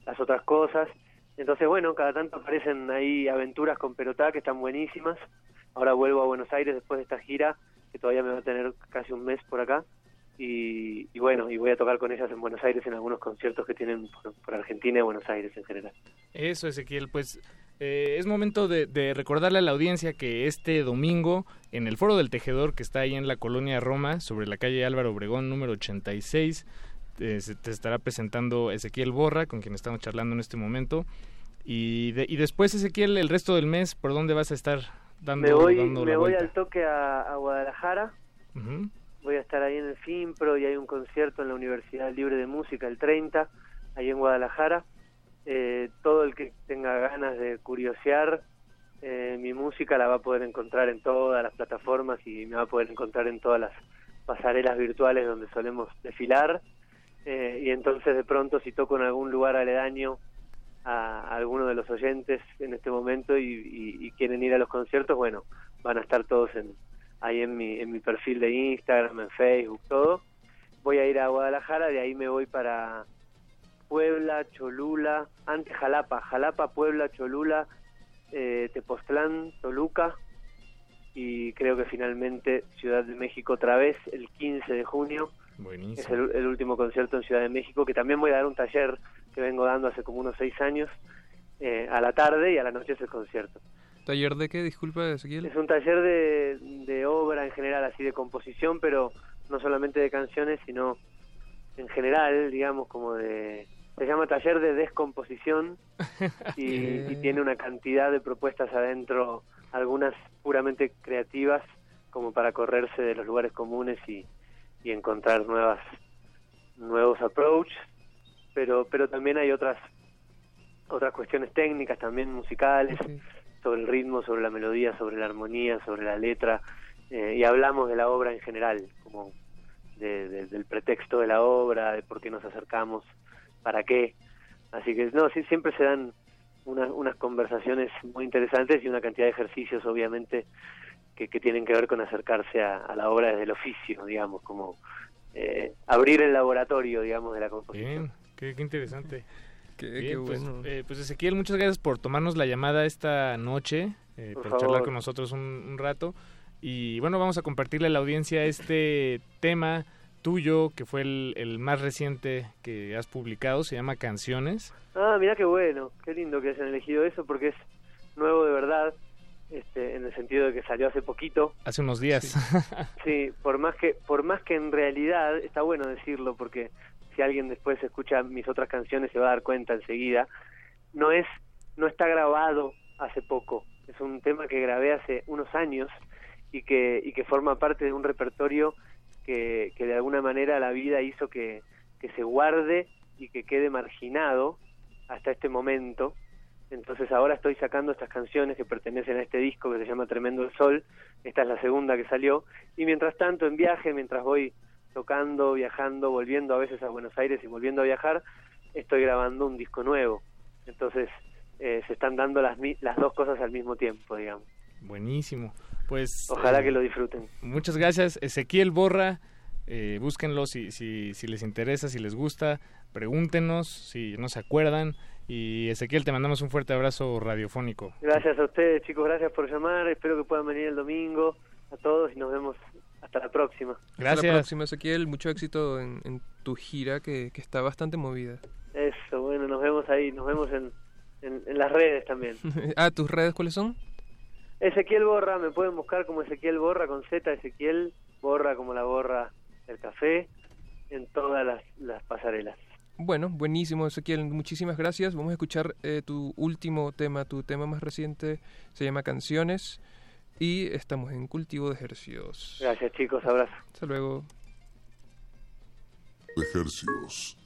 S24: las otras cosas. Entonces, bueno, cada tanto aparecen ahí aventuras con Perotá que están buenísimas. Ahora vuelvo a Buenos Aires después de esta gira, que todavía me va a tener casi un mes por acá. Y, bueno, y voy a tocar con ellas en Buenos Aires en algunos conciertos que tienen por, por Argentina y Buenos Aires en general.
S21: Eso, Ezequiel, pues eh, es momento de, de recordarle a la audiencia que este domingo en el Foro del Tejedor, que está ahí en la colonia Roma, sobre la calle Álvaro Obregón número 86, eh, se te estará presentando Ezequiel Borra, con quien estamos charlando en este momento. Y, de- y después, Ezequiel, el resto del mes, ¿por dónde vas a estar dando,
S24: me voy,
S21: dando
S24: me voy
S21: vuelta?
S24: al toque a, a Guadalajara. Voy a estar ahí en el FIMPRO y hay un concierto en la Universidad Libre de Música el 30, ahí en Guadalajara. Eh, todo el que tenga ganas de curiosear eh, mi música la va a poder encontrar en todas las plataformas y me va a poder encontrar en todas las pasarelas virtuales donde solemos desfilar. Eh, y entonces de pronto si toco en algún lugar aledaño a, a alguno de los oyentes en este momento y, y- quieren ir a los conciertos, bueno, van a estar todos en, ahí en mi, en mi perfil de Instagram, en Facebook, todo. Voy a ir a Guadalajara, de ahí me voy para Puebla, Cholula, antes Jalapa, Jalapa, Puebla, Cholula, eh, Tepoztlán, Toluca y creo que finalmente Ciudad de México otra vez el 15 de junio. Es
S21: Buenísimo.
S24: el, el último concierto en Ciudad de México, que también voy a dar un taller que vengo dando hace como unos seis años. eh, a la tarde y a la noche es el concierto.
S22: ¿Taller de qué? Disculpa, Ezequiel.
S24: Es un taller de, de obra en general, así de composición, pero no solamente de canciones, sino en general, digamos, como de... Se llama taller de descomposición y, y tiene una cantidad de propuestas adentro, algunas puramente creativas, como para correrse de los lugares comunes y, y encontrar nuevas nuevos approach, pero pero también hay otras otras cuestiones técnicas también musicales sobre el ritmo, sobre la melodía, sobre la armonía, sobre la letra eh, y hablamos de la obra en general, como de- de- del pretexto de la obra, de por qué nos acercamos, para qué. Así que no, sí siempre se dan unas, unas conversaciones muy interesantes y una cantidad de ejercicios, obviamente, que, que tienen que ver con acercarse a, a la obra desde el oficio, digamos, como eh, abrir el laboratorio, digamos, de la composición.
S21: Bien, qué, qué interesante.
S22: Qué,
S21: Bien,
S22: qué
S21: pues,
S22: bueno.
S21: eh, pues Ezequiel, muchas gracias por tomarnos la llamada esta noche, eh,
S24: Por
S21: por, charlar con nosotros un, un rato. Y bueno, vamos a compartirle a la audiencia este tema tuyo, que fue el, el más reciente que has publicado, se llama Canciones.
S24: Ah, mira qué bueno, qué lindo que hayan elegido eso porque es nuevo de verdad, este, en el sentido de que salió hace poquito.
S21: Hace unos días.
S24: Sí, por más que por más que en realidad está bueno decirlo porque si alguien después escucha mis otras canciones se va a dar cuenta enseguida, no es no está grabado hace poco, es un tema que grabé hace unos años y que y que forma parte de un repertorio que, que de alguna manera la vida hizo que, que se guarde y que quede marginado hasta este momento. Entonces ahora estoy sacando estas canciones que pertenecen a este disco que se llama Tremendo el Sol. Esta es la segunda que salió. Y mientras tanto, en viaje, mientras voy tocando, viajando, volviendo a veces a Buenos Aires y volviendo a viajar, estoy grabando un disco nuevo. Entonces eh, se están dando las, las dos cosas al mismo tiempo, digamos.
S21: Buenísimo. Pues
S24: Ojalá
S21: eh,
S24: que lo disfruten.
S21: Muchas gracias, Ezequiel Borra. Eh, búsquenlo si, si, si les interesa, si les gusta, pregúntenos si no se acuerdan. Y Ezequiel, te mandamos un fuerte abrazo radiofónico.
S24: Gracias a ustedes, chicos, gracias por llamar. Espero que puedan venir el domingo a todos y nos vemos hasta la próxima.
S22: Hasta la próxima, Ezequiel. Mucho éxito en, en tu gira que, que está bastante movida.
S24: Eso, bueno, nos vemos ahí, nos vemos en, en, en las redes también.
S22: ah, ¿tus redes cuáles son?
S24: Ezequiel Borra, me pueden buscar como Ezequiel Borra con Z, Ezequiel Borra como la borra del café, en todas las, las pasarelas.
S22: Bueno, buenísimo, Ezequiel. Muchísimas gracias. Vamos a escuchar eh, tu último tema, tu tema más reciente. Se llama Canciones. Y estamos en Cultivo de Ejercicios.
S24: Gracias, chicos, abrazo.
S22: Hasta luego.
S11: Ejercicios.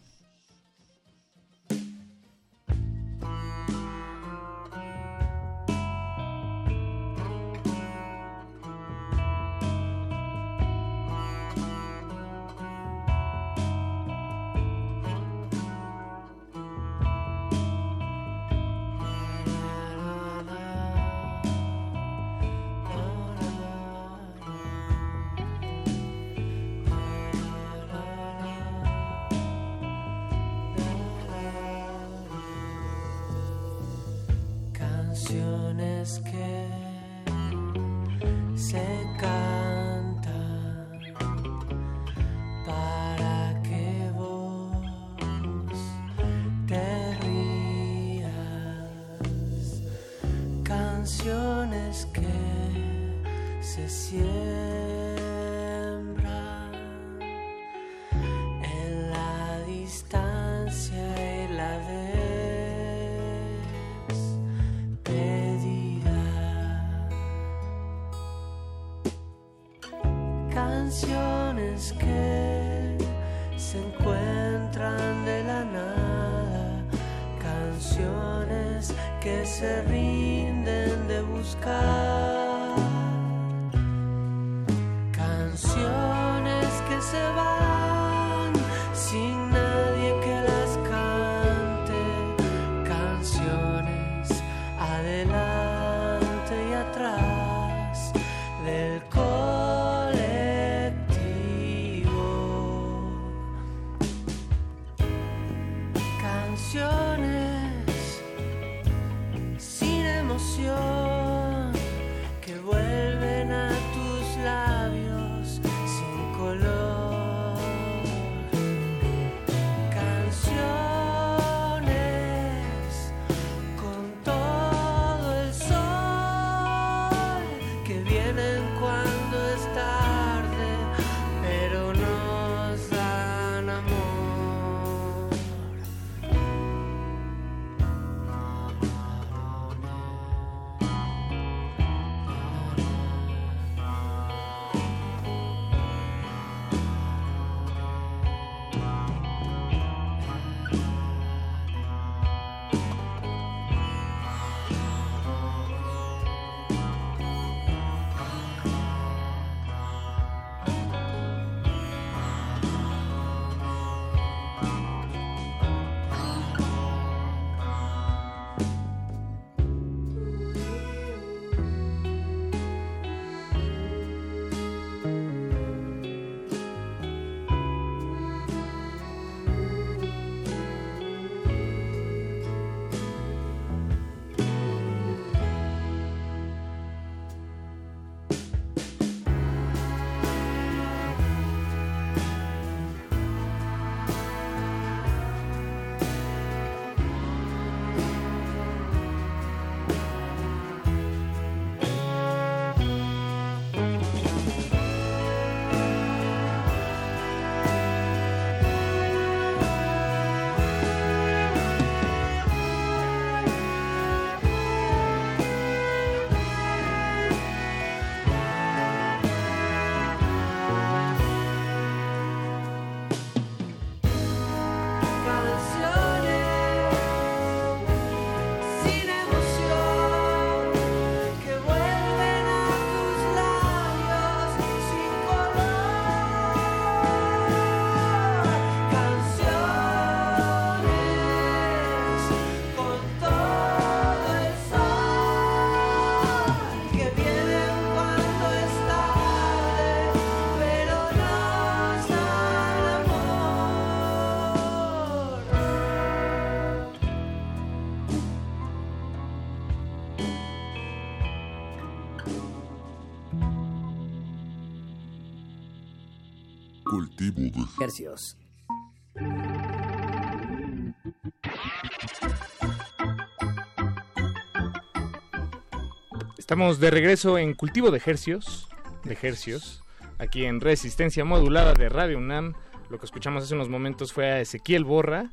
S21: Estamos de regreso en Cultivo de Hercios, de Hercios, aquí en Resistencia Modulada de Radio UNAM. Lo que escuchamos hace unos momentos fue a Ezequiel Borra,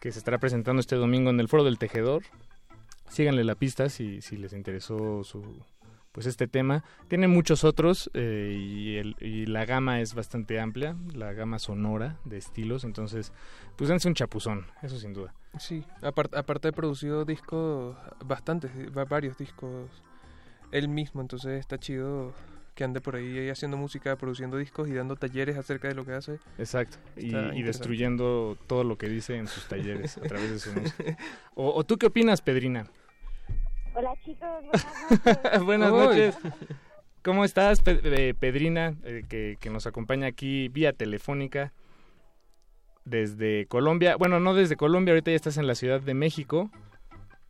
S21: que se estará presentando este domingo en el Foro del Tejedor. Síganle la pista si, si les interesó su pues este tema. Tiene muchos otros eh, y, el- y la gama es bastante amplia, la gama sonora de estilos, entonces pues dense un chapuzón, eso sin duda.
S22: Sí, aparte, aparte he producido discos, bastantes, va- varios discos él mismo, entonces está chido que ande por ahí haciendo música, produciendo discos y dando talleres acerca de lo que hace.
S21: Exacto. Y, destruyendo todo lo que dice en sus talleres a través de su música. O, o tú qué opinas, Pedrina?
S25: Hola chicos, buenas noches.
S21: Buenas
S22: Uy.
S21: noches. ¿Cómo estás, Pe- eh, Pedrina, eh, que, que nos acompaña aquí vía telefónica desde Colombia? Bueno, no desde Colombia, ahorita ya estás en la Ciudad de México.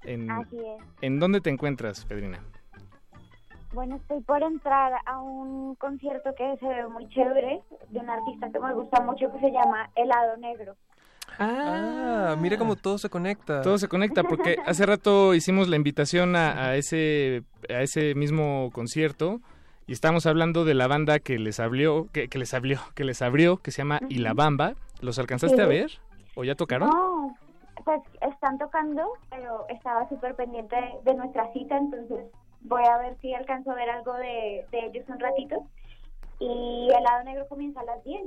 S21: En,
S25: Así es.
S21: ¿En dónde te encuentras, Pedrina?
S25: Bueno, estoy por entrar a un concierto que se ve muy chévere de un artista que me gusta mucho que se llama Helado Negro.
S22: Ah, mira cómo todo se conecta.
S21: Todo se conecta porque hace rato hicimos la invitación a, a ese a ese mismo concierto y estamos hablando de la banda que les abrió que, que les abrió que les abrió que se llama Y la Bamba. ¿Los alcanzaste
S25: Sí.
S21: a ver o ya tocaron?
S25: No, pues están tocando, pero estaba súper pendiente de, de nuestra cita, entonces voy a ver si alcanzo a ver algo de, de ellos un ratito. Y Helado Negro comienza a las 10.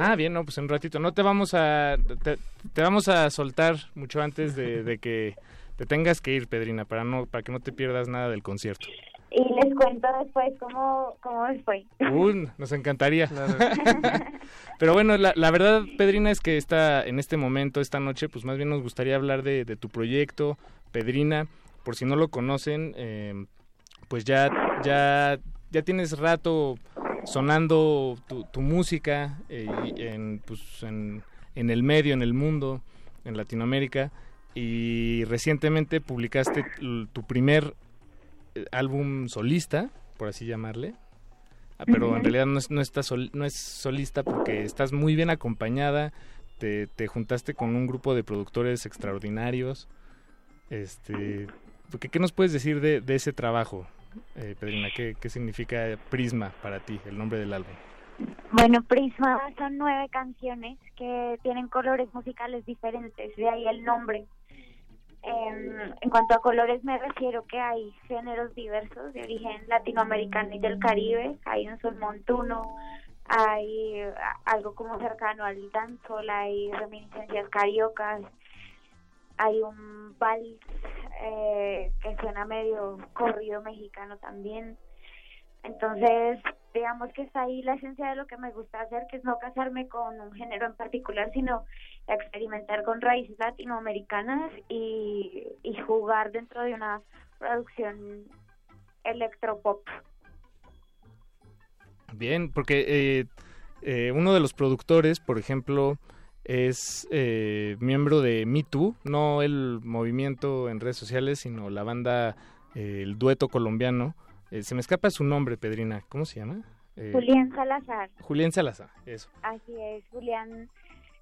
S21: Ah, bien, no, pues en un ratito. No te vamos a te, te vamos a soltar mucho antes de, de que te tengas que ir, Pedrina, para no para que no te pierdas nada del concierto.
S25: Y les cuento después cómo, cómo les fue.
S21: Uy, nos encantaría. Pero bueno, la, la verdad, Pedrina, es que está en este momento, esta noche, pues más bien nos gustaría hablar de, de tu proyecto, Pedrina. Por si no lo conocen, eh, pues ya, ya, ya tienes rato sonando tu, tu música eh, en, pues, en, en el medio, en el mundo, en Latinoamérica. Y recientemente publicaste tu primer eh, álbum solista, por así llamarle. Ah, pero en realidad no es, no, está sol- no es solista porque estás muy bien acompañada, te, te juntaste con un grupo de productores extraordinarios. Este, porque, ¿Qué nos puedes decir de, de ese trabajo, eh, Pedrina? ¿Qué, ¿Qué significa Prisma para ti, el nombre del álbum?
S25: Bueno, Prisma son nueve canciones que tienen colores musicales diferentes, de ahí el nombre. Em, en cuanto a colores me refiero que hay géneros diversos de origen latinoamericano y del Caribe, hay un son montuno, hay eh, algo como cercano al dancehall, hay reminiscencias cariocas, hay un vals eh, que suena medio corrido mexicano también. Entonces, digamos que está ahí la esencia de lo que me gusta hacer, que es no casarme con un género en particular, sino experimentar con raíces latinoamericanas y, jugar dentro de una producción electropop.
S21: Bien, porque eh, eh, uno de los productores, por ejemplo, es eh, miembro de Me Too, no el movimiento en redes sociales, sino la banda, eh, el dueto colombiano. Eh, se me escapa su nombre, Pedrina. ¿Cómo se llama? Eh,
S25: Julián Salazar,
S21: Julián Salazar, eso.
S25: así es, Julián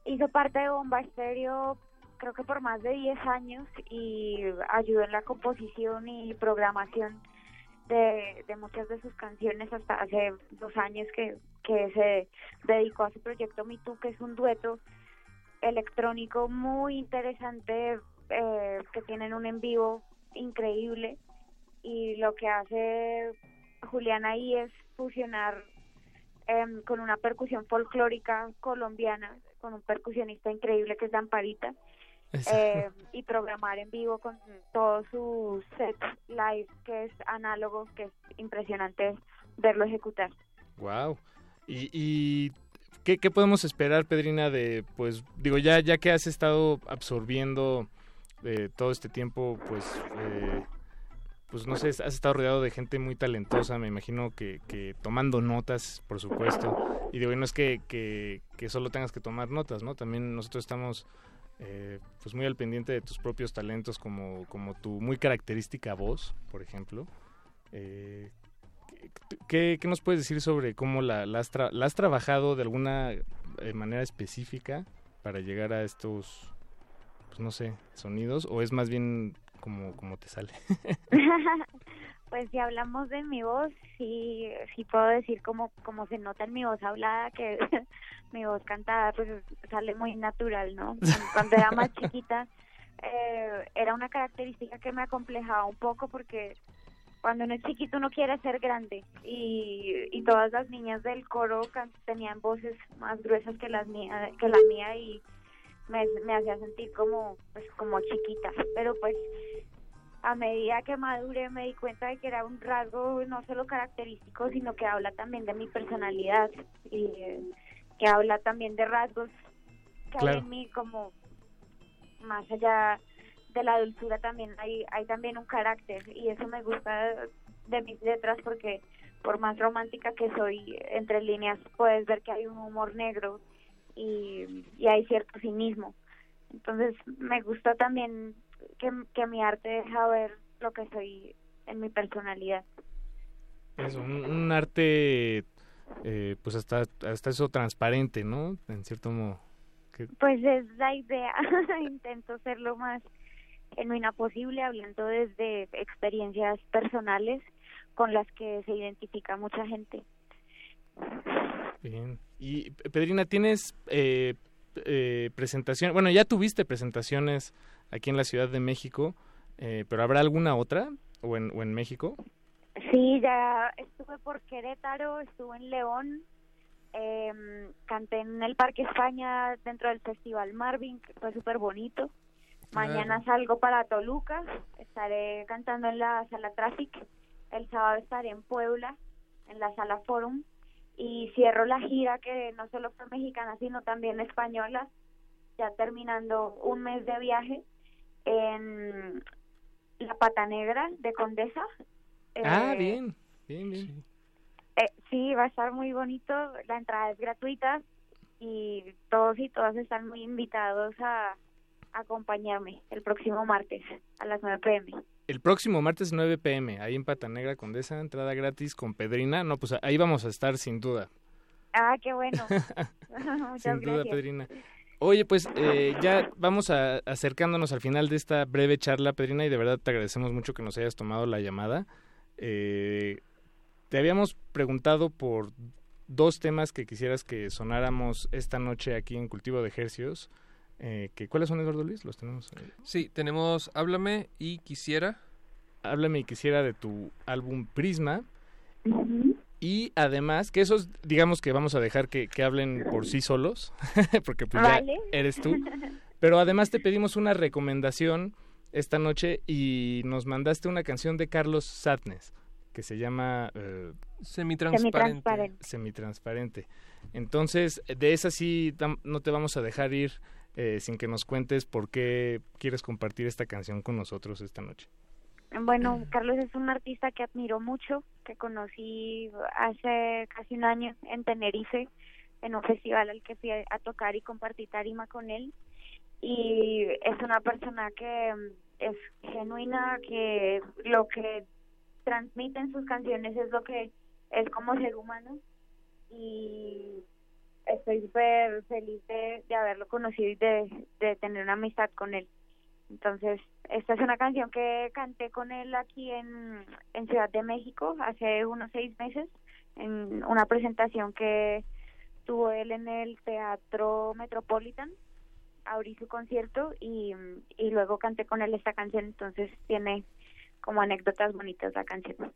S25: hizo parte de Bomba Estéreo creo que por más de 10 años y ayudó en la composición y programación de, de muchas de sus canciones hasta hace dos años que, que se dedicó a su proyecto Me Too, que es un dueto electrónico muy interesante eh, que tienen un en vivo increíble. Y lo que hace Julián ahí es fusionar em, con una percusión folclórica colombiana con un percusionista increíble que es Damparita eh, y programar en vivo con todo su set live que es análogo que es impresionante verlo ejecutar.
S21: Wow. Y, y ¿qué, podemos esperar, Pedrina, de, pues, digo, ya, ya que has estado absorbiendo eh, todo este tiempo, pues, eh, pues, no sé, has estado rodeado de gente muy talentosa, me imagino que, que tomando notas, por supuesto. Y digo, y no es que, que, que solo tengas que tomar notas, ¿no? También nosotros estamos eh, pues muy al pendiente de tus propios talentos como, como tu muy característica voz, por ejemplo. ¿Qué, nos puedes decir sobre cómo la has trabajado de alguna eh, manera específica para llegar a estos, pues no sé, sonidos? ¿O es más bien como, como te sale?
S25: pues si hablamos de mi voz, sí, sí puedo decir como, como se nota en mi voz hablada que mi voz cantada pues sale muy natural, ¿no? Cuando era más chiquita eh, era una característica que me acomplejaba un poco porque cuando uno es chiquito uno quiere ser grande. Y, y todas las niñas del coro tenían voces más gruesas que las mía, que la mía y me, me hacía sentir como pues como chiquita, pero pues a medida que maduré me di cuenta de que era un rasgo no solo característico, sino que habla también de mi personalidad y eh, que habla también de rasgos que hay en mí como más allá de la dulzura también hay hay también un carácter y eso me gusta de mis letras porque por más romántica que soy entre líneas puedes ver que hay un humor negro y, y hay cierto cinismo entonces me gusta también que, que mi arte deja ver lo que soy en mi personalidad
S21: Es un, un arte, eh, pues hasta, hasta eso transparente, ¿no? En cierto modo. Que-
S25: Pues es la idea. Intento ser lo más genuina posible, hablando desde experiencias personales con las que se identifica mucha gente.
S21: Bien. Y Pedrina, ¿tienes eh, eh, presentación? Bueno, ya tuviste presentaciones aquí en la Ciudad de México, eh, pero ¿habrá alguna otra o en, o en México?
S25: Sí, ya estuve por Querétaro, estuve en León, em, canté en el Parque España dentro del Festival Marvin, que fue súper bonito. Mañana salgo para Toluca, estaré cantando en la sala Traffic. El sábado estaré en Puebla, en la sala Forum. Y cierro la gira que no solo fue mexicana, sino también española, ya terminando un mes de viaje en La Pata Negra de Condesa.
S21: ah,
S25: Eh,
S21: bien, bien, bien.
S25: eh, sí, va a estar muy bonito. La entrada es gratuita y todos y todas están muy invitados a acompañarme el próximo martes a las 9 pm.
S21: El próximo martes 9 pm, ahí en Pata Negra Condesa, entrada gratis con Pedrina. No, pues ahí vamos a estar sin duda.
S25: Ah, qué bueno. Muchas
S21: Sin duda,
S25: gracias.
S21: Pedrina. Oye, pues eh, ya vamos a, acercándonos al final de esta breve charla, Pedrina, y de verdad te agradecemos mucho que nos hayas tomado la llamada. Eh, te habíamos preguntado por dos temas que quisieras que sonáramos esta noche aquí en Cultivo de Ejercios. Eh, que, ¿Cuáles son, Eduardo Luis? Los tenemos. ahí.
S22: Sí, tenemos Háblame y Quisiera.
S21: Háblame y quisiera de tu álbum Prisma. Y además, que esos, digamos que vamos a dejar que, que hablen por sí solos, porque pues
S25: Vale.
S21: ya eres tú. Pero además te pedimos una recomendación esta noche y nos mandaste una canción de Carlos Satnes que se llama eh,
S25: Semitransparente.
S21: Semitransparente. Entonces, de esa sí no te vamos a dejar ir eh, sin que nos cuentes por qué quieres compartir esta canción con nosotros esta noche.
S25: Bueno, Carlos es un artista que admiro mucho, que conocí hace casi un año en Tenerife, en un festival al que fui a, tocar y compartí tarima con él. Y es una persona que mm, es genuina, que lo que transmite en sus canciones es lo que es como ser humano. Y estoy súper feliz de, de haberlo conocido y de, de tener una amistad con él. Entonces, esta es una canción que canté con él aquí en, en Ciudad de México hace unos seis meses, en una presentación que tuvo él en el Teatro Metropolitan. Abrí su concierto y, y luego canté con él esta canción, entonces tiene como anécdotas bonitas la canción.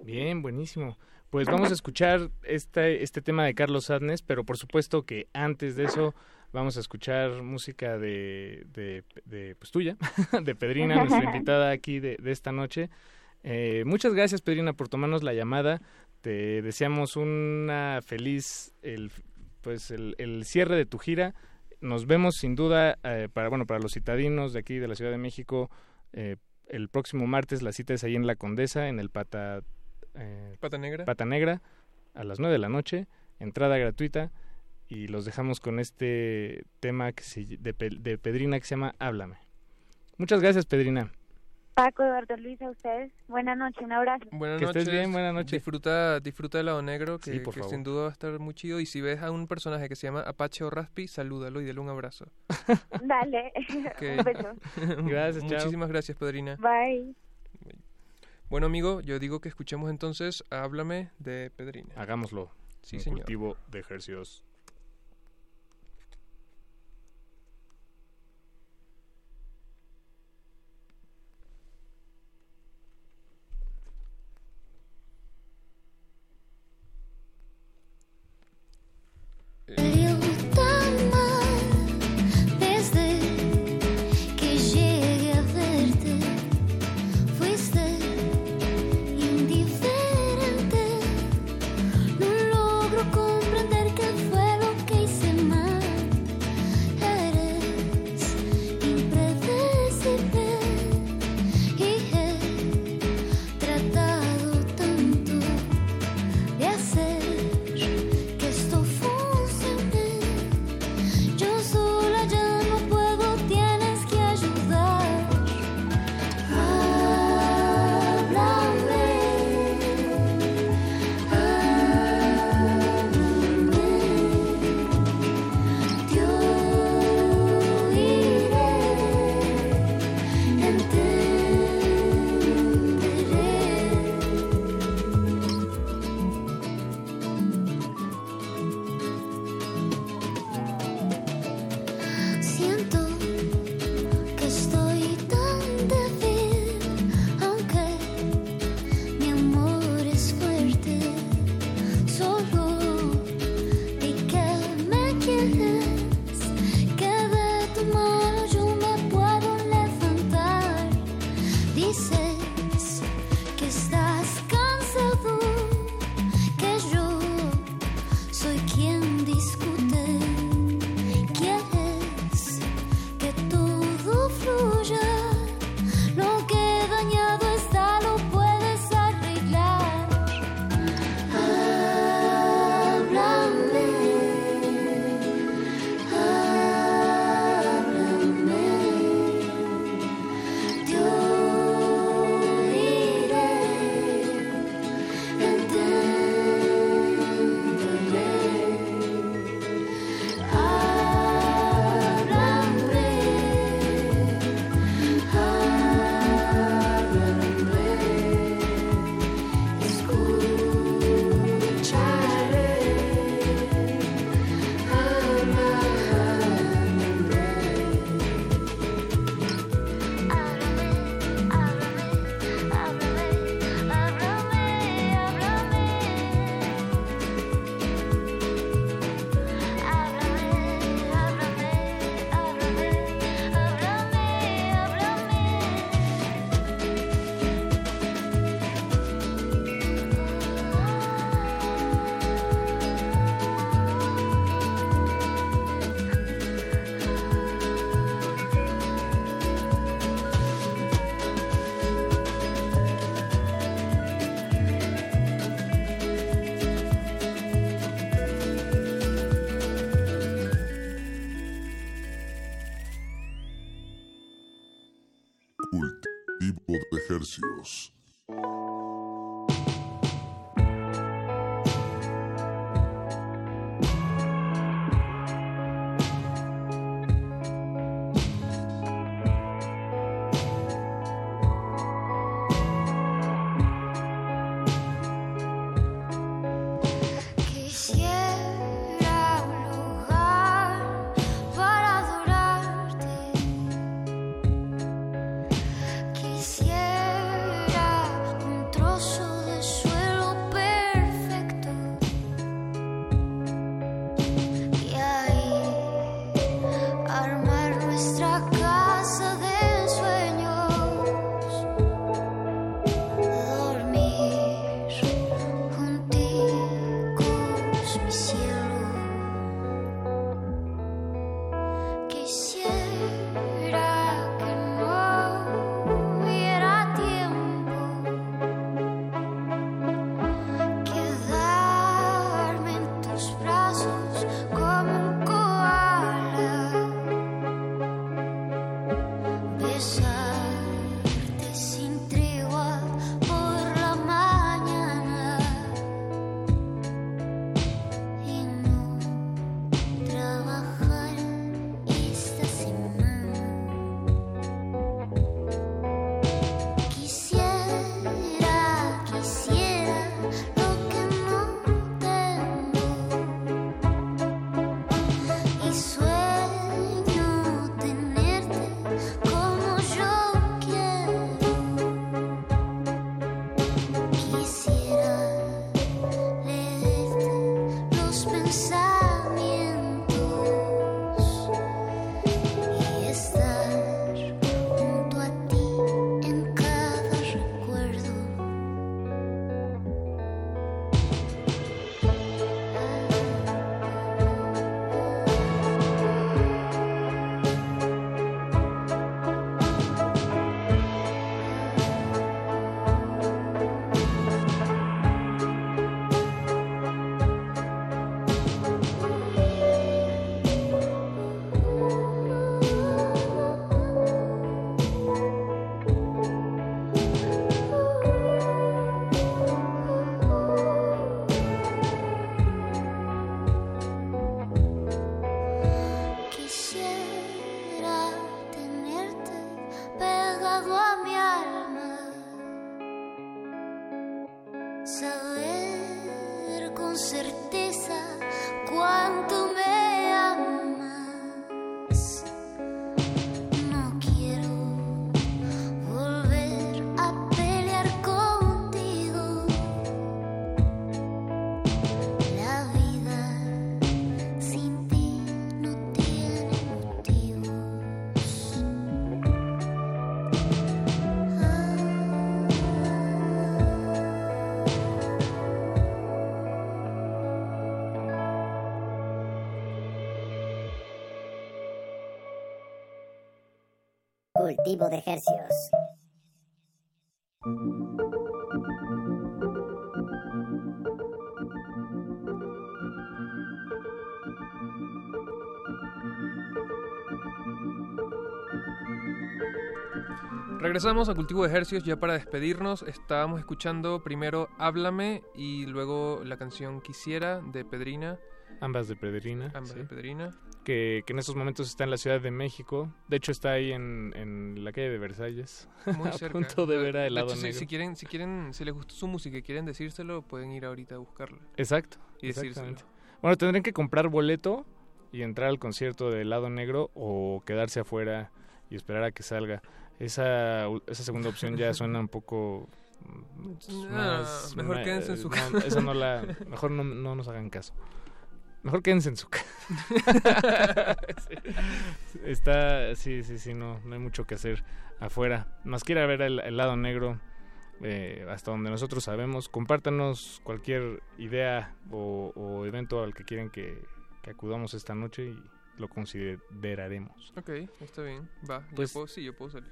S21: Bien, buenísimo. Pues vamos a escuchar este, este tema de Carlos Sadness, pero por supuesto que antes de eso vamos a escuchar música de, de, de, pues tuya, de Pedrina, nuestra invitada aquí de, de esta noche. Eh, muchas gracias, Pedrina, por tomarnos la llamada. Te deseamos una feliz, el, pues el, el cierre de tu gira. Nos vemos sin duda eh, para, bueno, para los citadinos de aquí de la Ciudad de México. eh, el próximo martes la cita es ahí en La Condesa, en el Pata, eh,
S22: Pata Negra.
S21: Pata Negra, a las 9 de la noche, entrada gratuita. y los dejamos con este tema que se, de, Pe- de Pedrina que se llama Háblame. Muchas gracias, Pedrina.
S25: Paco, Eduardo, Luis, a ustedes. Buenas noches, un abrazo.
S22: Buenas
S21: Que
S22: noches.
S21: estés bien, buenas noches.
S22: Disfruta, disfruta del lado negro, que,
S21: Sí, por
S22: que
S21: favor.
S22: sin duda va a estar muy chido. Y si ves a un personaje que se llama Apache o Raspi, salúdalo y dale un abrazo.
S25: Dale,
S22: Ok.
S25: un beso.
S21: Gracias, chao.
S22: Muchísimas gracias, Pedrina.
S25: Bye.
S22: Bueno, amigo, yo digo que escuchemos entonces Háblame de Pedrina.
S21: Hagámoslo.
S22: Sí,
S21: Un
S22: señor.
S23: cultivo de ejercicios.
S26: De hercios.
S22: Regresamos a Cultivo de Ejercios ya para despedirnos. Estábamos escuchando primero Háblame y luego la canción Quisiera de Pedrina.
S21: Ambas de Pedrina.
S22: Ambas
S21: sí.
S22: de Pedrina.
S21: Que, que en estos momentos está en la Ciudad de México. De hecho, está ahí en, en la calle de Versalles.
S22: Muy
S21: a
S22: cerca.
S21: punto de ver a
S22: De
S21: helado
S22: hecho, si-
S21: negro.
S22: Si, quieren, si quieren, si les gustó su música y quieren decírselo, pueden ir ahorita a buscarla.
S21: Exacto.
S22: Y decírselo.
S21: Bueno, tendrían que comprar boleto y entrar al concierto de helado negro o quedarse afuera y esperar a que salga. Esa, esa segunda opción ya suena un poco pues,
S22: Ah,
S21: más-
S22: mejor
S21: ma-
S22: quédense en su
S21: no,
S22: casa.
S21: Esa no la, mejor no, no nos hagan caso. Mejor quédense en su casa. Sí. Está, sí, sí, sí, no, no hay mucho que hacer afuera. Más que ir a ver el, el lado negro, eh, hasta donde nosotros sabemos. Compártanos cualquier idea o, o evento al que quieren que, que acudamos esta noche y lo consideraremos.
S22: Ok, está bien. Va. yo
S21: Pues-
S22: puedo- sí, yo puedo salir.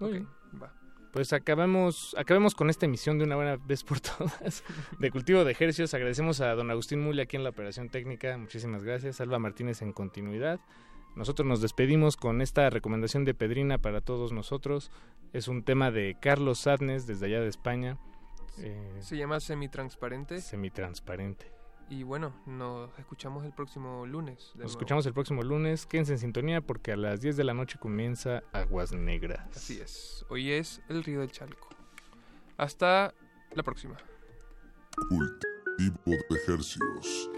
S21: Muy
S22: Ok,
S21: bien.
S22: va.
S21: Pues acabamos, acabemos con esta emisión de una buena vez por todas de Cultivo de Ejercios. Agradecemos a don Agustín Muli aquí en la operación técnica. Muchísimas gracias. Alba Martínez en continuidad. Nosotros nos despedimos con esta recomendación de Pedrina para todos nosotros. Es un tema de Carlos Sadnes desde allá de España. Eh,
S22: Se llama Semitransparente.
S21: semitransparente.
S22: Y bueno, nos escuchamos el próximo lunes.
S21: Nos
S22: nuevo.
S21: escuchamos el próximo lunes. Quédense en sintonía porque a las 10 de la noche comienza Aguas Negras.
S22: Así es. Hoy es el Río del Chalco. Hasta la próxima.
S23: Cultivo de.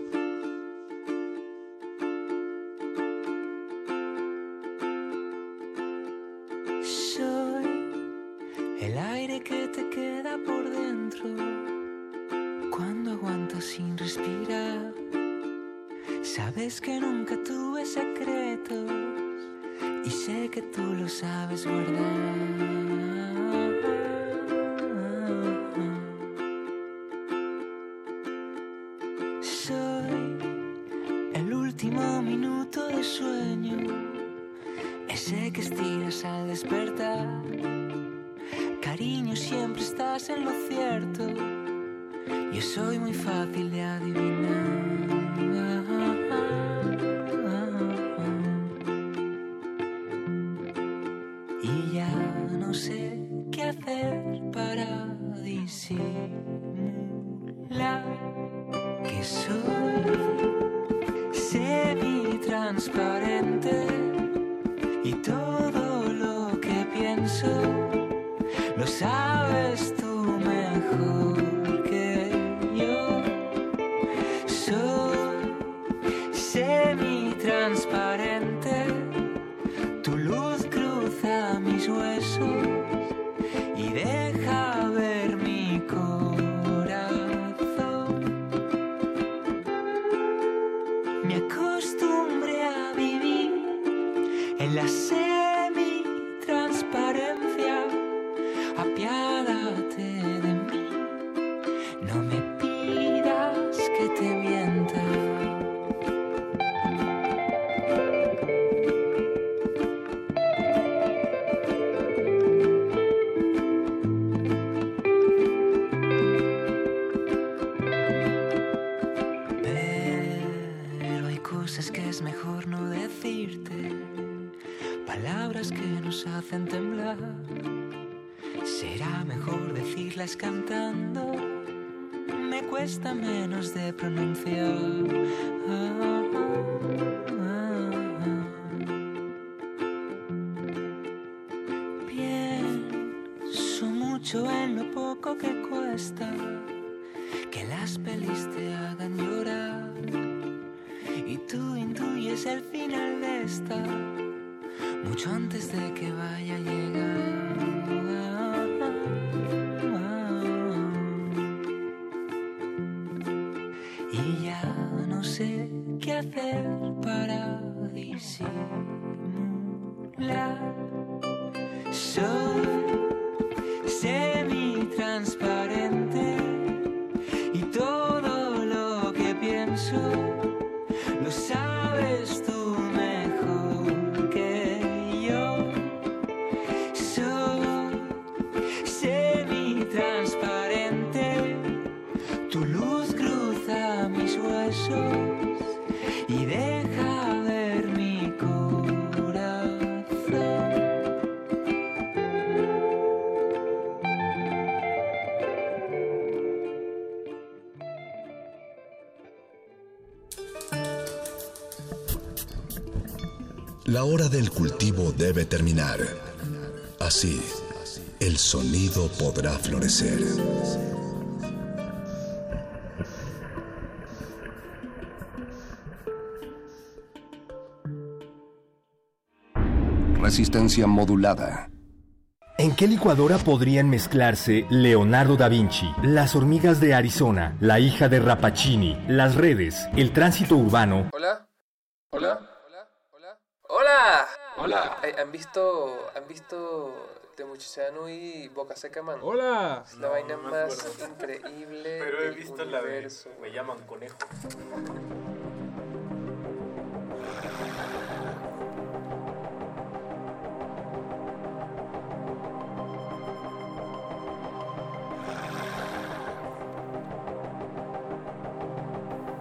S27: Que tú lo sabes guardar. La
S1: hora del cultivo debe terminar. Así, el sonido podrá florecer. Resistencia modulada.
S26: ¿En qué licuadora podrían mezclarse Leonardo da Vinci, las hormigas de Arizona, la hija de Rapacini, las redes, el tránsito urbano?
S22: Hola. Hola. Hola. Hola. Hola. Eh, ¿Han visto han visto de Muchachano y Boca Seca Man?
S28: Hola.
S22: Es la vaina más increíble
S28: Pero he
S22: del
S28: visto la de
S22: universo.
S28: Me llaman conejo.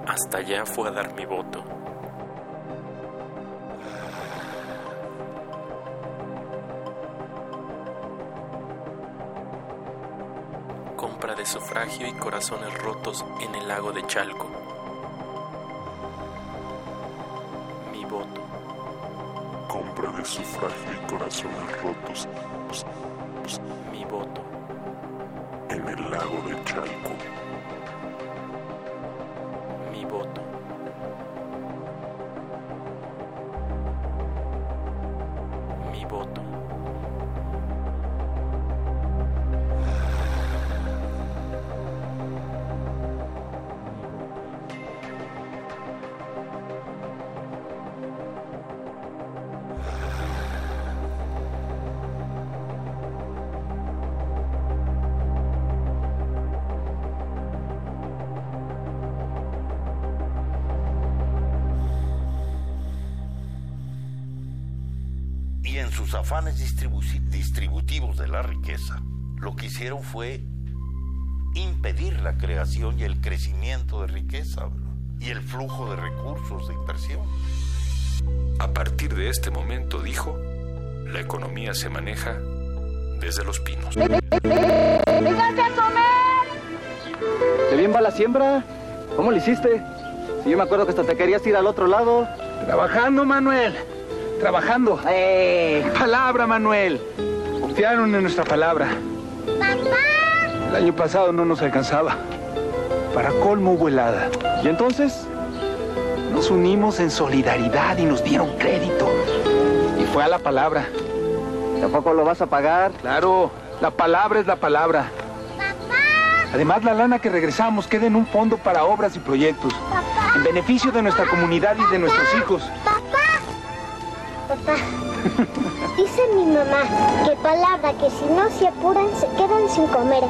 S29: Hasta allá fue a dar mi voto. Sufragio y corazones rotos en el lago de Chalco. Mi voto.
S23: Compra de sufragio y corazones rotos
S29: Mi voto.
S23: en el lago de Chalco.
S30: Sus afanes distribu- distributivos de la riqueza, lo que hicieron fue impedir la creación y el crecimiento de riqueza ¿verdad? y el flujo de recursos de inversión.
S29: A partir de este momento, dijo, la economía se maneja desde los pinos.
S31: ¿Qué bien va la siembra? ¿Cómo lo hiciste? Si yo me acuerdo que hasta te querías ir al otro lado.
S32: Trabajando, Manuel. Trabajando. Palabra, Manuel. Confiaron en nuestra palabra. El año pasado no nos alcanzaba. Para colmo hubo helada. ¿Y entonces? Nos unimos en solidaridad y nos dieron crédito. Y fue a la palabra.
S31: ¿Tampoco lo vas a pagar?
S32: Claro, la palabra es la palabra. Además, la lana que regresamos queda en un fondo para obras y proyectos. En beneficio de nuestra comunidad y de nuestros hijos.
S33: Papá, dice mi mamá que palabra que si no se apuran se quedan sin comer.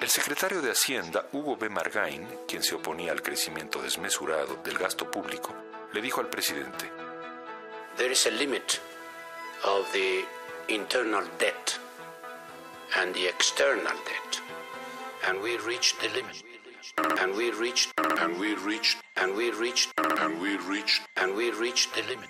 S29: El secretario de Hacienda, Hugo B. Margain, quien se oponía al crecimiento desmesurado del gasto público, le dijo al presidente,
S34: there is a limit of the internal debt and the external debt. And we reached the limit. And we reached, and we reached, and we reached, and we reached, and we reached the limit.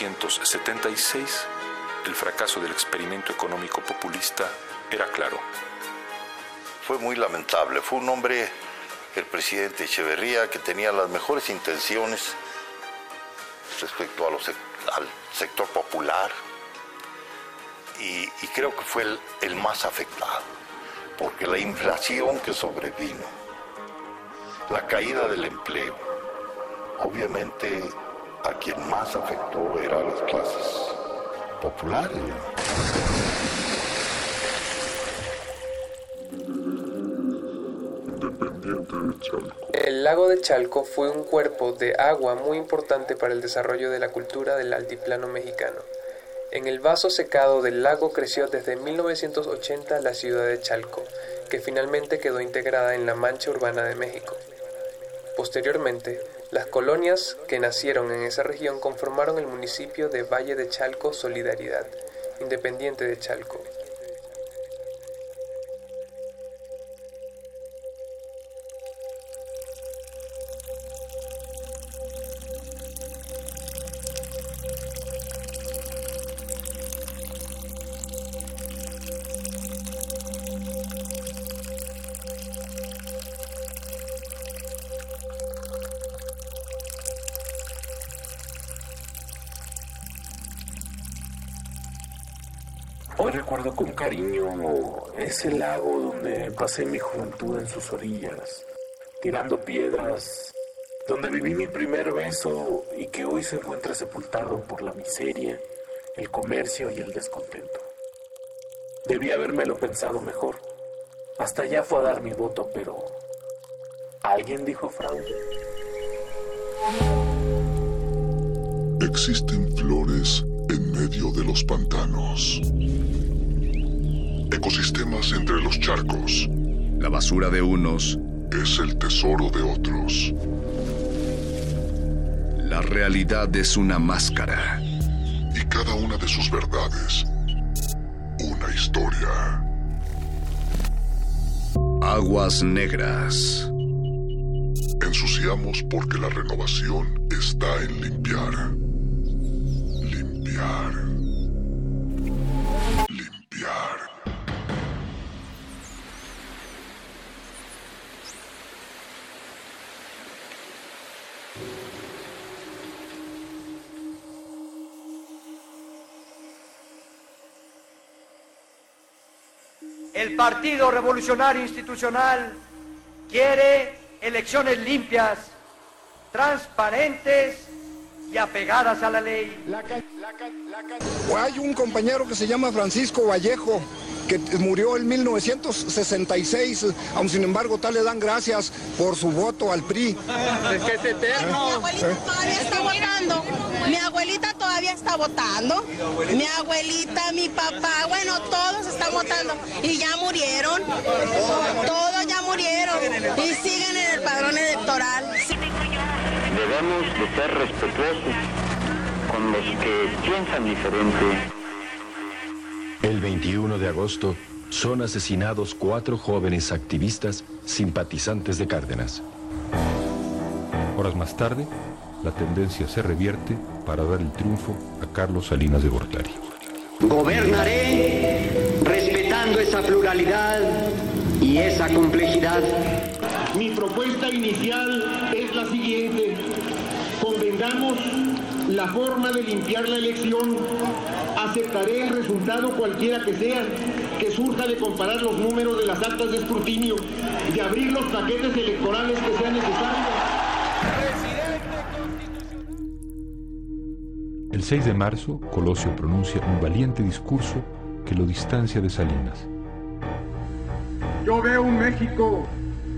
S29: 1976, el fracaso del experimento económico populista era claro.
S30: Fue muy lamentable. Fue un hombre, el presidente Echeverría, que tenía las mejores intenciones respecto al sector popular y, creo que fue el más afectado, porque la inflación que sobrevino, la caída del empleo, obviamente a quien más afectó era a las clases populares.
S35: Independiente de Chalco.
S22: El lago de Chalco fue un cuerpo de agua muy importante para el desarrollo de la cultura del altiplano mexicano. En el vaso secado del lago creció desde 1980 la ciudad de Chalco, que finalmente quedó integrada en la mancha urbana de México. Posteriormente, las colonias que nacieron en esa región conformaron el municipio de Valle de Chalco Solidaridad, independiente de Chalco.
S36: Recuerdo con cariño ese lago donde pasé mi juventud en sus orillas, tirando piedras, donde viví mi primer beso y que hoy se encuentra sepultado por la miseria, el comercio y el descontento. Debí habérmelo pensado mejor. Hasta allá fue a dar mi voto, pero alguien dijo fraude.
S35: Existen flores en medio de los pantanos. Ecosistemas entre los charcos.
S1: La basura de unos
S35: es el tesoro de otros.
S1: La realidad es una máscara.
S35: Y cada una de sus verdades, una historia.
S1: Aguas negras.
S35: Ensuciamos porque la renovación está en limpiar. Limpiar.
S37: El Partido Revolucionario Institucional quiere elecciones limpias, transparentes y apegadas a la ley.
S38: Hay un compañero que se llama Francisco Vallejo, que murió en 1966, aun sin embargo tal le dan gracias por su voto al PRI.
S39: Es que es eterno. Mi abuelita todavía está votando. Mi abuelita todavía está votando. Mi abuelita, mi papá, bueno, todos están votando. Y ya murieron. Todos ya murieron. Y siguen en el padrón electoral.
S40: Debemos de ser respetuosos con los que piensan diferente.
S41: El 21 de agosto
S42: son asesinados cuatro jóvenes activistas simpatizantes de Cárdenas.
S29: Horas más tarde, la tendencia se revierte para dar el triunfo a Carlos Salinas de Gortari.
S43: Gobernaré respetando esa pluralidad y esa complejidad.
S44: Mi propuesta inicial es la siguiente. Convengamos la forma de limpiar la elección. Aceptaré el resultado cualquiera que sea, que surja de comparar los números de las actas de escrutinio, de abrir los paquetes electorales que sean necesarios.
S29: El 6 de marzo, Colosio pronuncia un valiente discurso que lo distancia de Salinas.
S45: Yo veo un México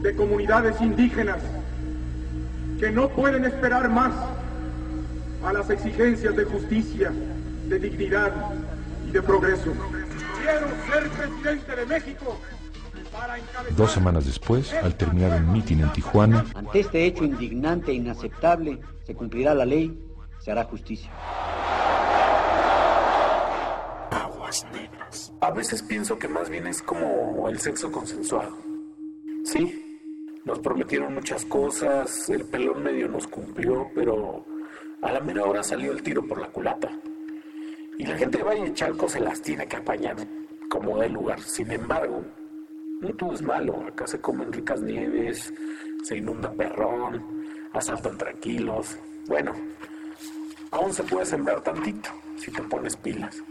S45: de comunidades indígenas que no pueden esperar más a las exigencias de justicia, de dignidad y de progreso. Quiero ser presidente de México para encabezar...
S29: Dos semanas después, al terminar un mitin en Tijuana,
S43: Ante este hecho indignante e inaceptable, se cumplirá la ley, se hará justicia.
S36: Aguas negras. A veces pienso que más bien es como el sexo consensuado. Sí, nos prometieron muchas cosas, el pelón medio nos cumplió, pero a la mera hora salió el tiro por la culata. Y la gente de Valle Chalco se las tiene que apañar como de lugar. Sin embargo, no todo es malo. Acá se comen ricas nieves, se inunda perrón, asaltan tranquilos. Bueno, aún se puede sembrar tantito si te pones pilas.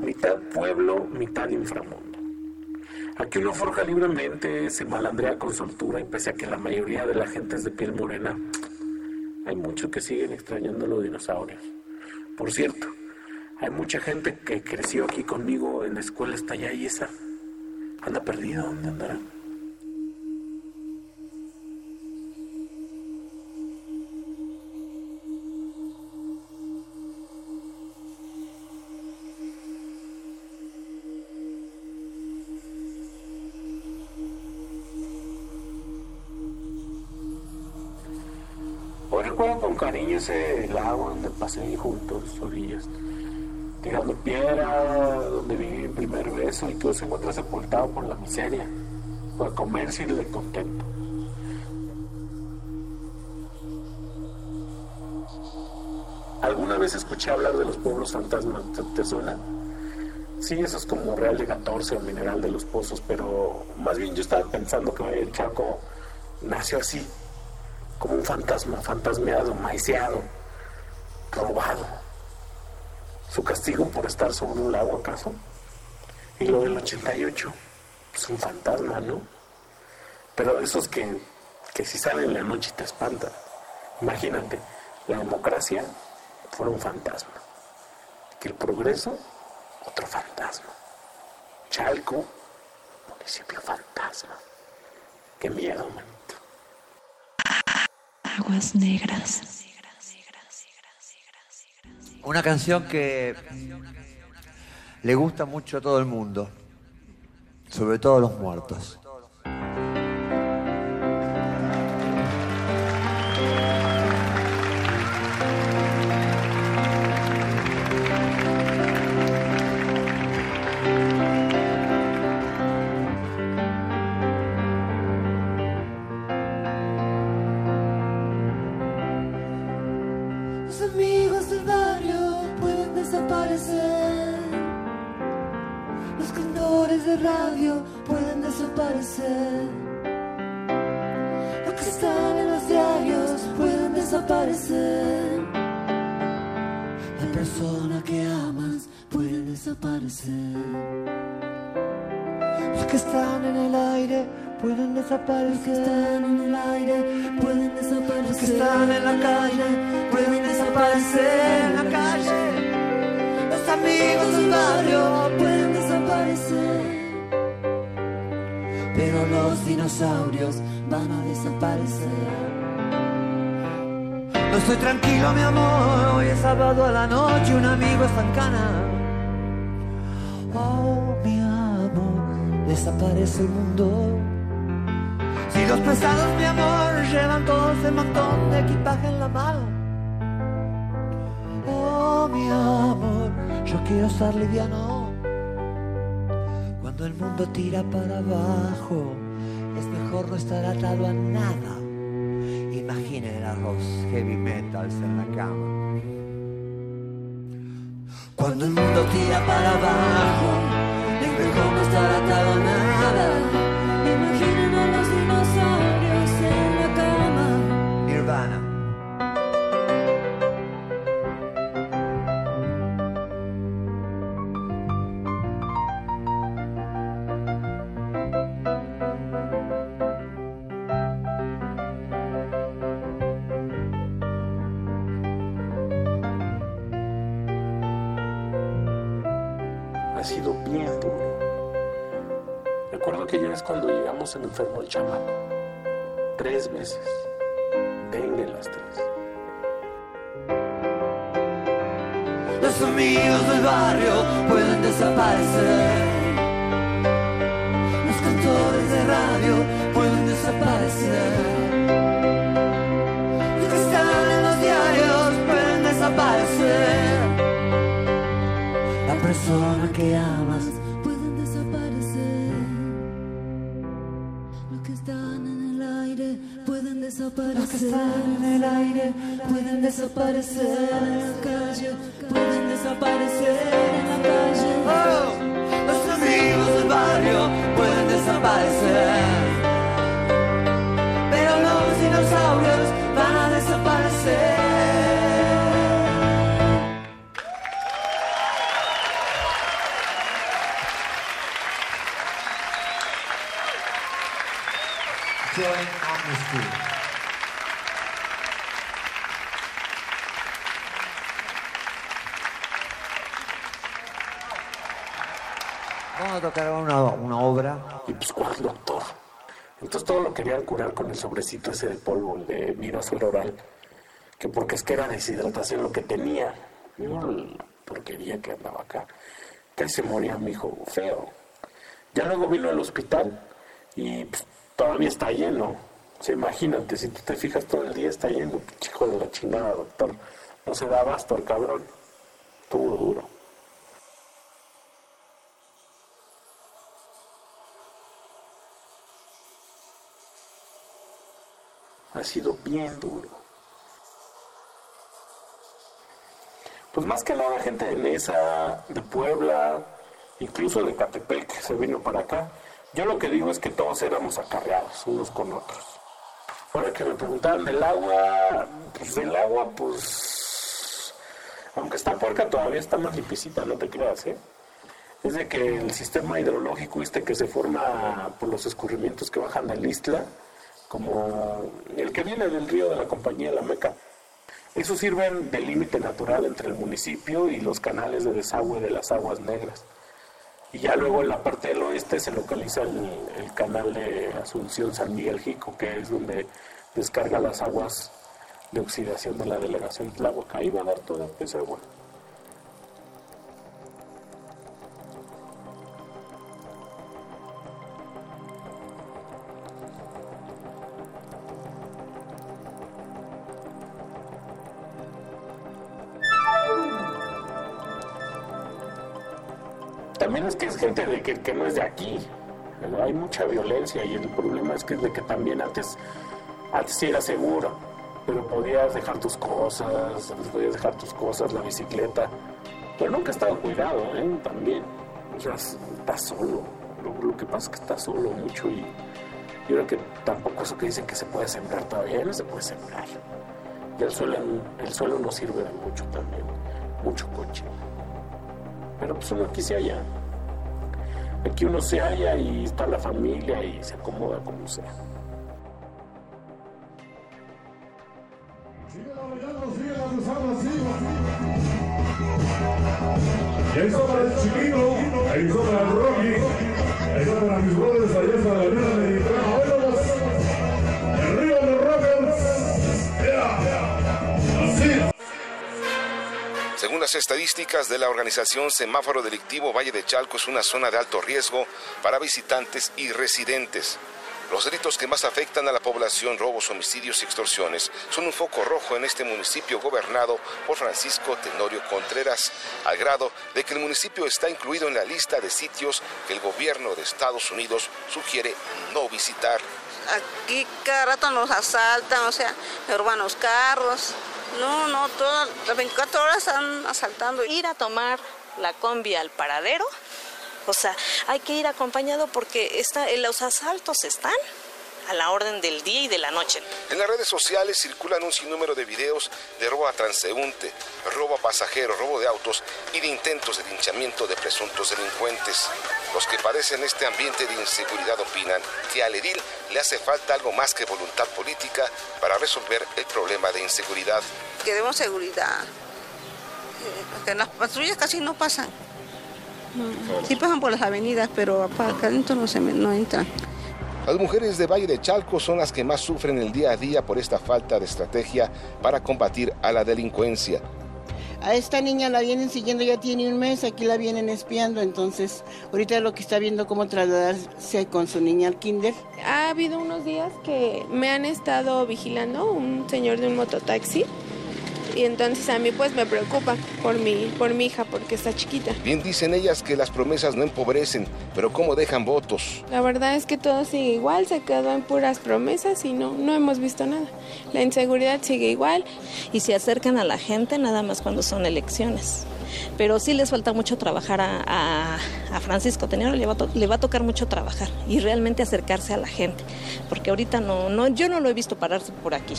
S36: Mitad pueblo, mitad inframundo. Aquí uno forja libremente, se malandrea con soltura y pese a que la mayoría de la gente es de piel morena, hay muchos que siguen extrañando los dinosaurios. Por cierto, hay mucha gente que creció aquí conmigo en la escuela está allá y esa anda perdida, ¿dónde andará? Cariño ese lago donde pasé juntos, orillas, tirando piedra, donde viví mi primer beso y que se encuentra sepultado por la miseria, por comercio y de contento. ¿Alguna vez escuché hablar de los pueblos fantasmas? ¿Te, te suena? Sí, eso es como Real de 14 o Mineral de los Pozos, pero más bien yo estaba pensando que el Chaco nació así, como un fantasma, fantasmeado, maiceado, robado. Su castigo por estar sobre un lago, ¿acaso? Y lo del 88, es un fantasma, ¿no? Pero esos que, que si salen en la noche te espantan. Imagínate, la democracia fuera un fantasma. Que el progreso, otro fantasma. Chalco, municipio fantasma. Qué miedo, manito.
S46: Aguas negras.
S11: Una canción que le gusta mucho a todo el mundo, sobre todo a los muertos.
S27: Desaparecer. Los que están en los diarios pueden desaparecer. La persona que amas puede desaparecer. Los que están en el aire pueden desaparecer. Los que están en el aire pueden desaparecer. Los que están en la calle pueden desaparecer en la calle. Los amigos del barrio los dinosaurios van a desaparecer.
S11: No estoy tranquilo, mi amor. Hoy es sábado a la noche, un amigo está en cana.
S27: Oh, mi amor, desaparece el mundo.
S11: Si los pesados, mi amor, llevan todo ese montón de equipaje en la mano.
S27: Oh, mi amor, yo quiero estar liviano. Cuando
S11: el mundo tira para abajo, es mejor no estar atado a nada. Imaginen a los heavy metals en la cama. Cuando el mundo tira para abajo, es mejor no estar atado a nada.
S36: Enfermó el chamaco. Tres veces. Dengue las tres.
S11: Los amigos del barrio pueden desaparecer. Los cantores de radio pueden desaparecer. Los que están en los diarios pueden desaparecer. La persona que amas
S9: desaparecer. Los que están en el aire pueden desaparecer. En la calle pueden desaparecer. En la calle.
S11: Los amigos del barrio pueden desaparecer. Pero los dinosaurios una, una obra.
S36: Y pues, ¿cuál doctor? Entonces todo lo querían curar con el sobrecito ese de polvo, el de Mirasuel oral. Que porque es que era deshidratación lo que tenía. Porquería que andaba acá. Casi se moría mi hijo feo. Ya luego vino al hospital y pues, todavía está lleno. O sea, imagínate, si tú te fijas todo el día está lleno. Chico de la chingada, doctor. No se da abasto el cabrón. Estuvo duro. Ha sido bien duro. Pues más que nada gente de Nesa, de Puebla, incluso de Catepec se vino para acá. Yo lo que digo es que todos éramos acarreados unos con otros. Ahora que me preguntaban del agua, pues del agua, pues aunque está puerca todavía está más limpiecita, no te creas, ¿eh? Es de que el sistema hidrológico este que se forma por los escurrimientos que bajan del Istla, como el que viene del río de la compañía La Meca. Esos sirven de límite natural entre el municipio y los canales de desagüe de las aguas negras. Y ya luego en la parte del oeste se localiza el, el canal de Asunción San Miguel Jico, que es donde descarga las aguas de oxidación de la delegación Tláhuac. Ahí va a dar toda esa agua. Es gente de que, que no es de aquí. Hay mucha violencia y el problema es que es de que también antes, antes era seguro, pero podías dejar tus cosas, podías dejar tus cosas, la bicicleta, pero nunca estaba cuidado, ¿eh? También. O sea, estás solo. Lo, que pasa es que estás solo mucho y yo creo que tampoco eso que dicen que se puede sembrar todavía, no se puede sembrar. Y el suelo, el suelo no sirve de mucho también, mucho coche. Pero pues uno aquí se halla. Aquí uno se halla y está la familia y se acomoda como sea.
S46: Estadísticas de la organización Semáforo Delictivo, Valle de Chalco es una zona de alto riesgo para visitantes y residentes. Los delitos que más afectan a la población, robos, homicidios y extorsiones, son un foco rojo en este municipio gobernado por Francisco Tenorio Contreras, al grado de que el municipio está incluido en la lista de sitios que el gobierno de Estados Unidos sugiere no visitar.
S47: Aquí cada rato nos asaltan, o sea, los carros. No, no, todas las 24 horas están asaltando.
S44: Ir a tomar la combi al paradero, o sea, hay que ir acompañado porque está, los asaltos están a la orden del día y de la noche.
S46: En las redes sociales circulan un sinnúmero de videos de robo a transeúnte, robo a pasajero, robo de autos y de intentos de linchamiento de presuntos delincuentes. Los que padecen este ambiente de inseguridad opinan que al edil le hace falta algo más que voluntad política para resolver el problema de inseguridad.
S47: Queremos seguridad. Eh, Porque las patrullas casi no pasan. No, Sí pasan por las avenidas, pero acá adentro no, se no entran.
S46: Las mujeres de Valle de Chalco son las que más sufren el día a día por esta falta de estrategia para combatir a la delincuencia.
S48: A esta niña la vienen siguiendo, ya tiene un mes, aquí la vienen espiando, entonces ahorita lo que está viendo cómo trasladarse con su niña al kinder.
S49: Ha habido unos días que me han estado vigilando un señor de un mototaxi y entonces a mí pues me preocupa por mi, por mi hija porque está chiquita.
S46: Bien dicen ellas que las promesas no empobrecen, pero cómo dejan votos.
S49: La verdad es que todo sigue igual, se quedó en puras promesas y no, no hemos visto nada. La inseguridad sigue igual.
S44: Y se acercan a la gente nada más cuando son elecciones. Pero sí les falta mucho trabajar a, a- a Francisco Tenero, le va, a to- le va a tocar mucho trabajar y realmente acercarse a la gente, porque ahorita no, no, yo no lo he visto pararse por aquí.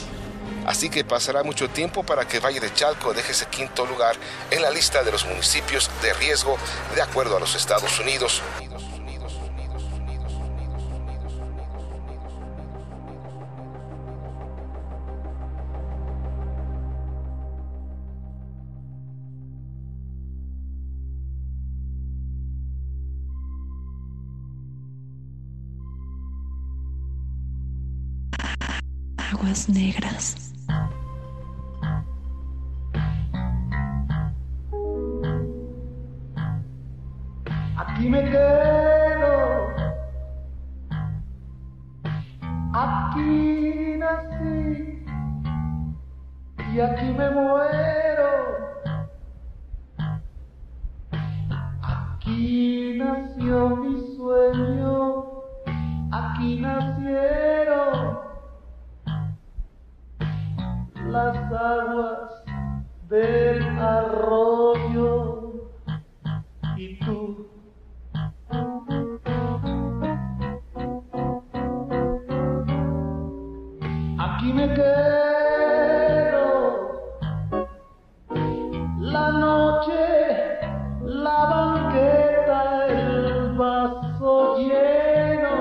S46: Así que pasará mucho tiempo para que Valle de Chalco deje ese quinto lugar en la lista de los municipios de riesgo de acuerdo a los Estados Unidos.
S50: Aguas negras.
S51: Aquí me quedo. Aquí nací y aquí me muero. Aquí nació mi sueño, aquí nacieron las aguas del arroyo y tú. Aquí me quedo. La noche, la banqueta, el vaso lleno.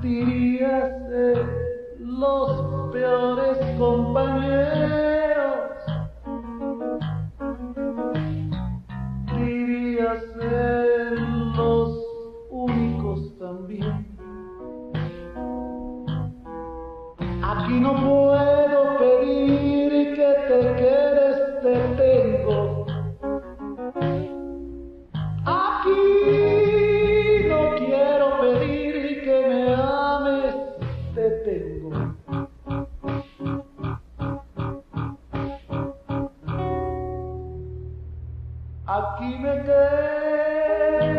S51: Dirías los peores compañeros. Dirías ser los únicos también. Aquí no puedo Aquí me quedo.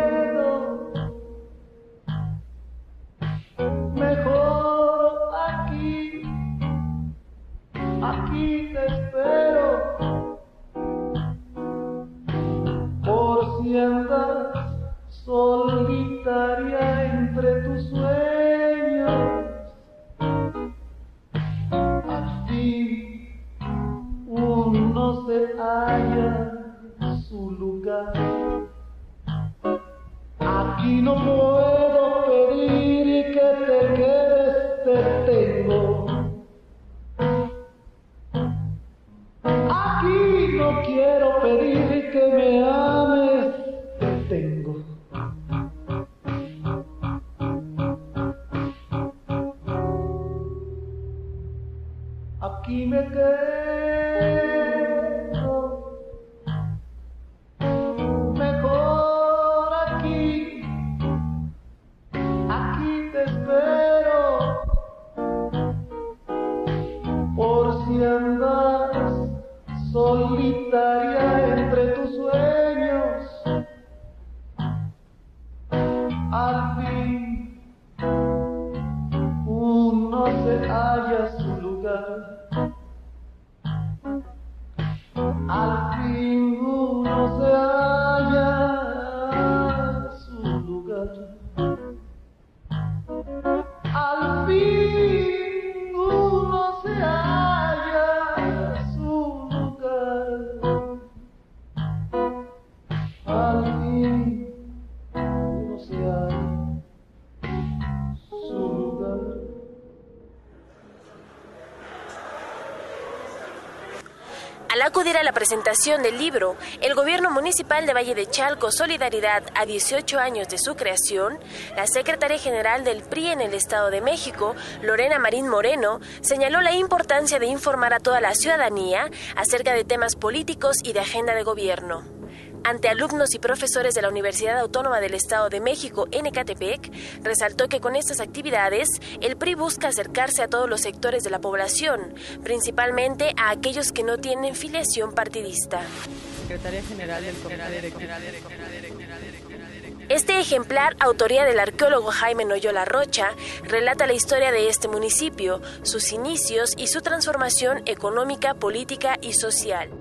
S51: Mejor aquí, aquí te espero. Por si andas solitaria entre tus sueños. Aquí no puedo pedir que te quedes, te tengo. Aquí no quiero pedir que me ames, te tengo. Aquí me quedo. Solitaria entre tus sueños,
S52: presentación del libro, el gobierno municipal de Valle de Chalco Solidaridad a 18 años de su creación, la secretaria general del PRI en el Estado de México, Lorena Marín Moreno, señaló la importancia de informar a toda la ciudadanía acerca de temas políticos y de agenda de gobierno. Ante alumnos y profesores de la Universidad Autónoma del Estado de México en Ecatepec, resaltó que con estas actividades el PRI busca acercarse a todos los sectores de la población, principalmente a aquellos que no tienen filiación partidista.
S53: Secretaria General del.
S52: Este ejemplar, autoría del arqueólogo Jaime Noyola Rocha, relata la historia de este municipio, sus inicios y su transformación económica, política y social.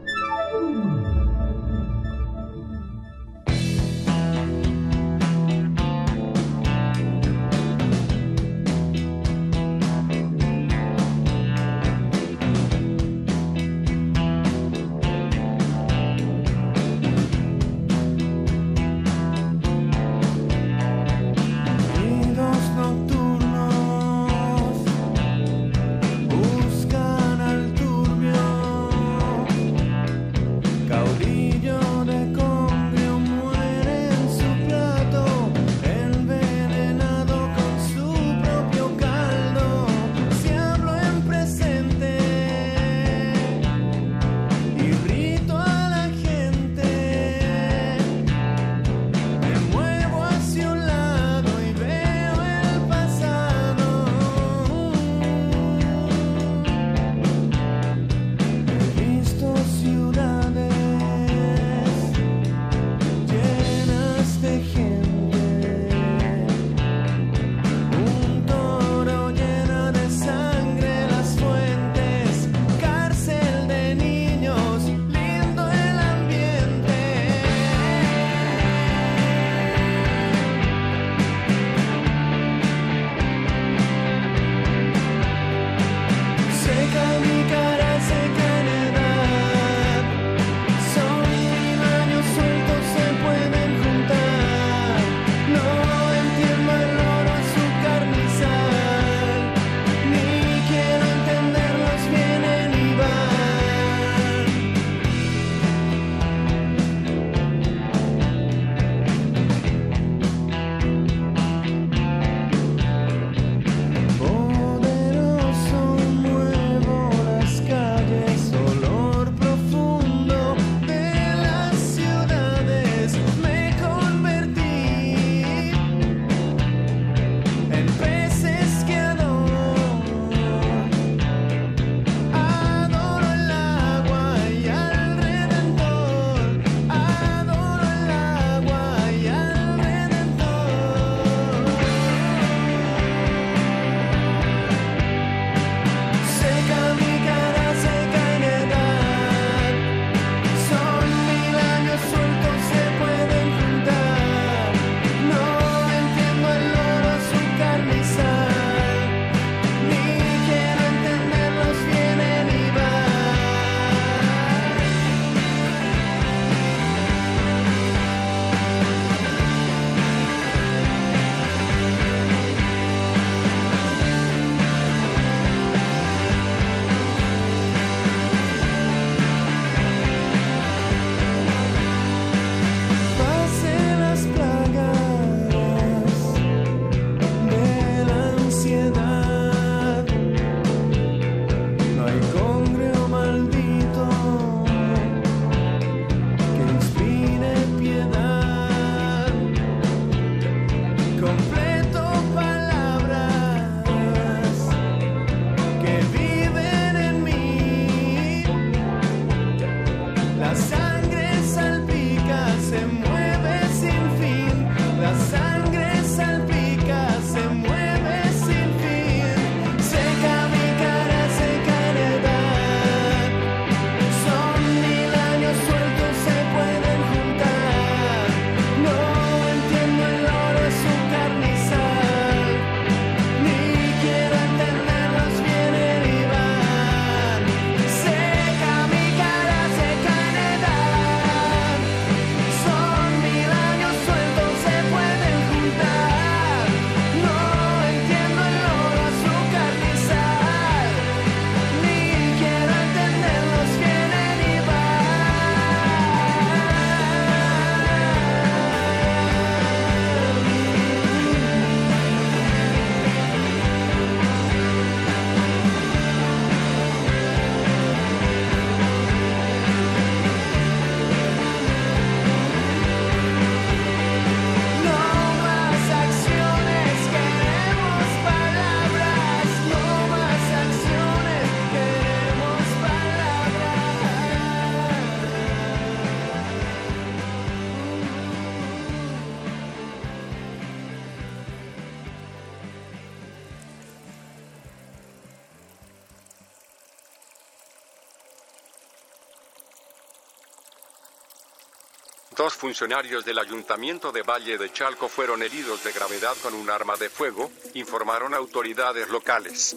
S51: Dos funcionarios del Ayuntamiento de Valle de Chalco fueron heridos de gravedad con un arma de fuego, informaron autoridades locales.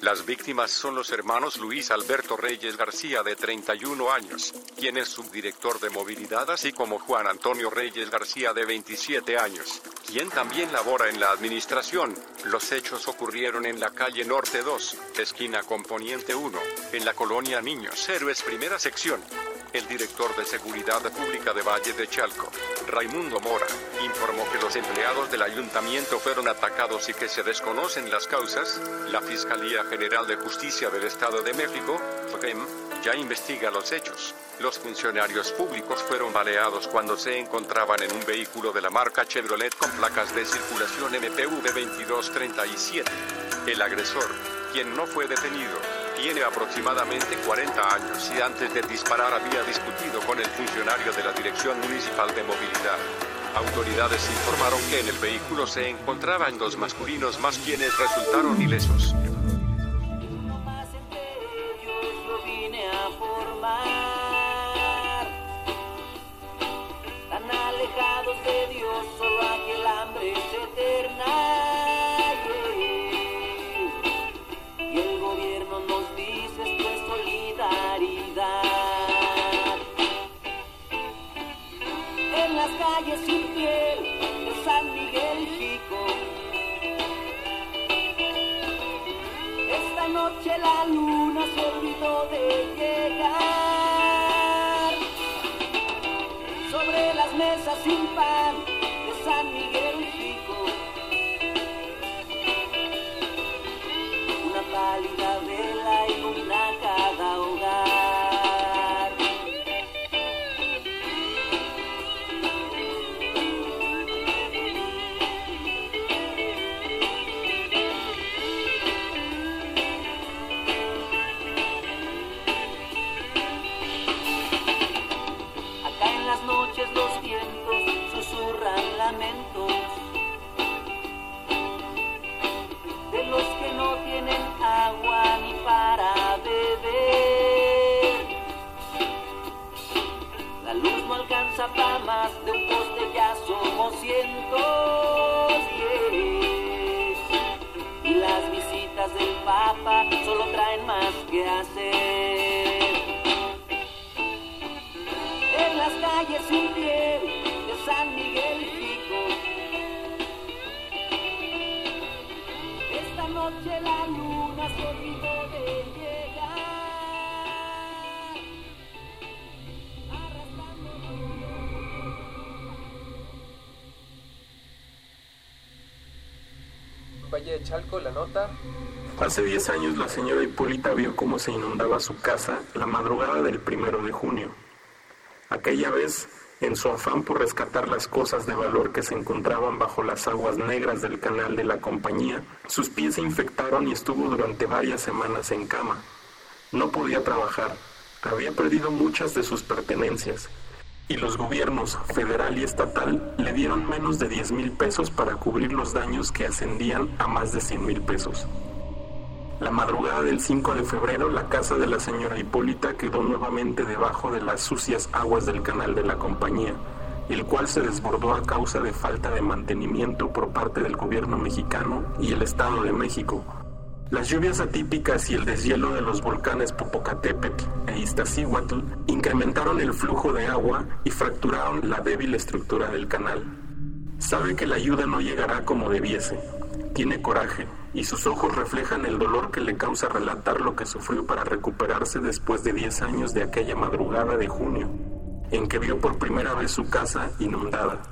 S51: Las víctimas son los hermanos Luis Alberto Reyes García, de 31 años, quien es subdirector de movilidad, así como Juan Antonio Reyes García, de 27 años, quien también labora en la administración. Los hechos ocurrieron en la calle Norte 2, esquina con Poniente 1, en la colonia Niños Héroes, primera sección. El director de Seguridad Pública de Valle de Chalco, Raimundo Mora, informó que los empleados del ayuntamiento fueron atacados y que se desconocen las causas. La Fiscalía General de Justicia del Estado de México, FGEM, ya investiga los hechos. Los funcionarios públicos fueron baleados cuando se encontraban en un vehículo de la marca Chevrolet con placas de circulación MPV 2237. El agresor, quien no fue detenido, tiene aproximadamente 40 años y antes de disparar había discutido con el funcionario de la Dirección Municipal de Movilidad. Autoridades informaron que en el vehículo se encontraban dos masculinos más quienes resultaron ilesos.
S54: Tan alejados de Dios, solo aquel hambre es eterna. Calles sin piel San Miguel Chico. Esta noche la luna se olvidó de llegar. Sobre las mesas sin pan de San Miguel Chico. De un poste, ya somos cientos. Y las visitas del Papa solo traen más que hacer. En las calles sin piel de San Miguel Chico. Esta noche la luna se olvidó de.
S55: Hace 10 años la señora Hipólita vio cómo se inundaba su casa la madrugada del primero de junio. Aquella vez, en su afán por rescatar las cosas de valor que se encontraban bajo las aguas negras del canal de la compañía, sus pies se infectaron y estuvo durante varias semanas en cama. No podía trabajar, había perdido muchas de sus pertenencias y los gobiernos federal y estatal le dieron menos de 10 mil pesos para cubrir los daños que ascendían a más de 100 mil pesos. La madrugada del 5 de febrero, la casa de la señora Hipólita quedó nuevamente debajo de las sucias aguas del canal de la compañía, el cual se desbordó a causa de falta de mantenimiento por parte del gobierno mexicano y el Estado de México. Las lluvias atípicas y el deshielo de los volcanes Popocatépetl e Iztaccíhuatl incrementaron el flujo de agua y fracturaron la débil estructura del canal. Sabe que la ayuda no llegará como debiese. Tiene coraje y sus ojos reflejan el dolor que le causa relatar lo que sufrió para recuperarse después de 10 años de aquella madrugada de junio, en que vio por primera vez su casa inundada.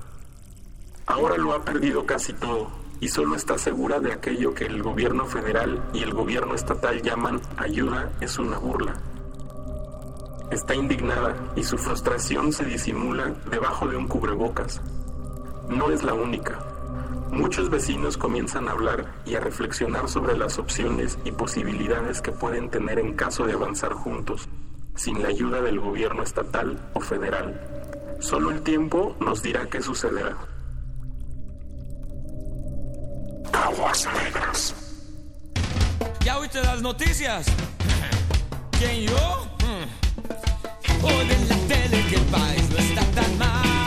S55: Ahora lo ha perdido casi todo y solo está segura de aquello que el gobierno federal y el gobierno estatal llaman ayuda es una burla. Está indignada y su frustración se disimula debajo de un cubrebocas. No es la única. Muchos vecinos comienzan a hablar y a reflexionar sobre las opciones y posibilidades que pueden tener en caso de avanzar juntos, sin la ayuda del gobierno estatal o federal. Solo el tiempo nos dirá qué sucederá.
S56: ¿Ya oíste las noticias? ¿Quién yo? Hmm. Hoy en la tele que el país no está tan mal.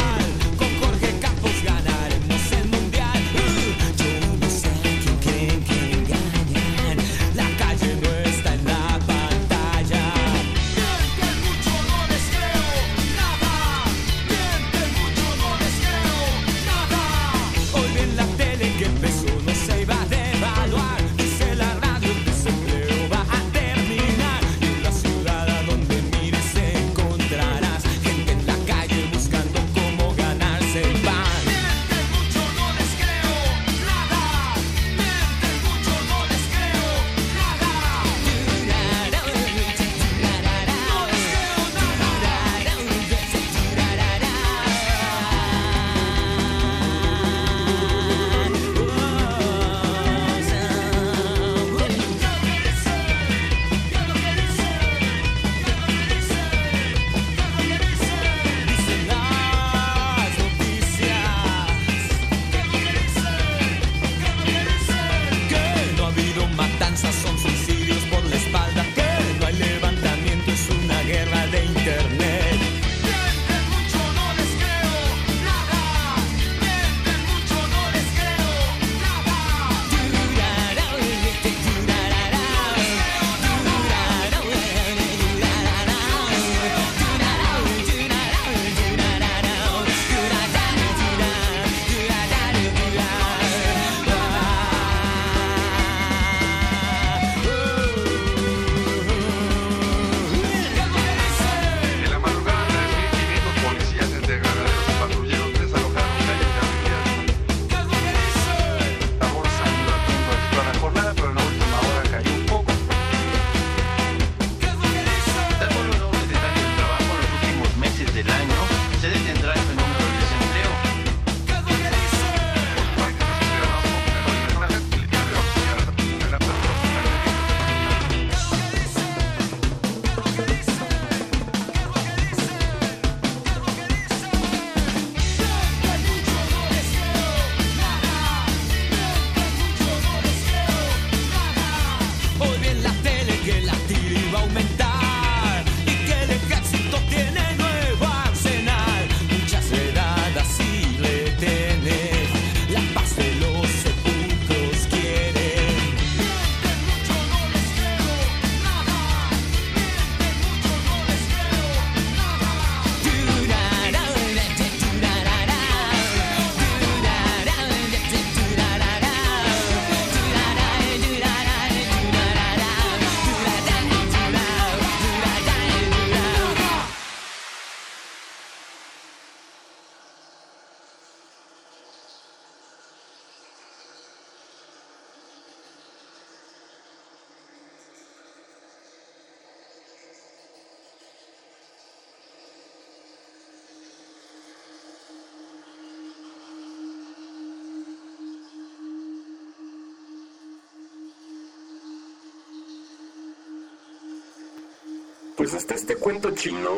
S57: Chino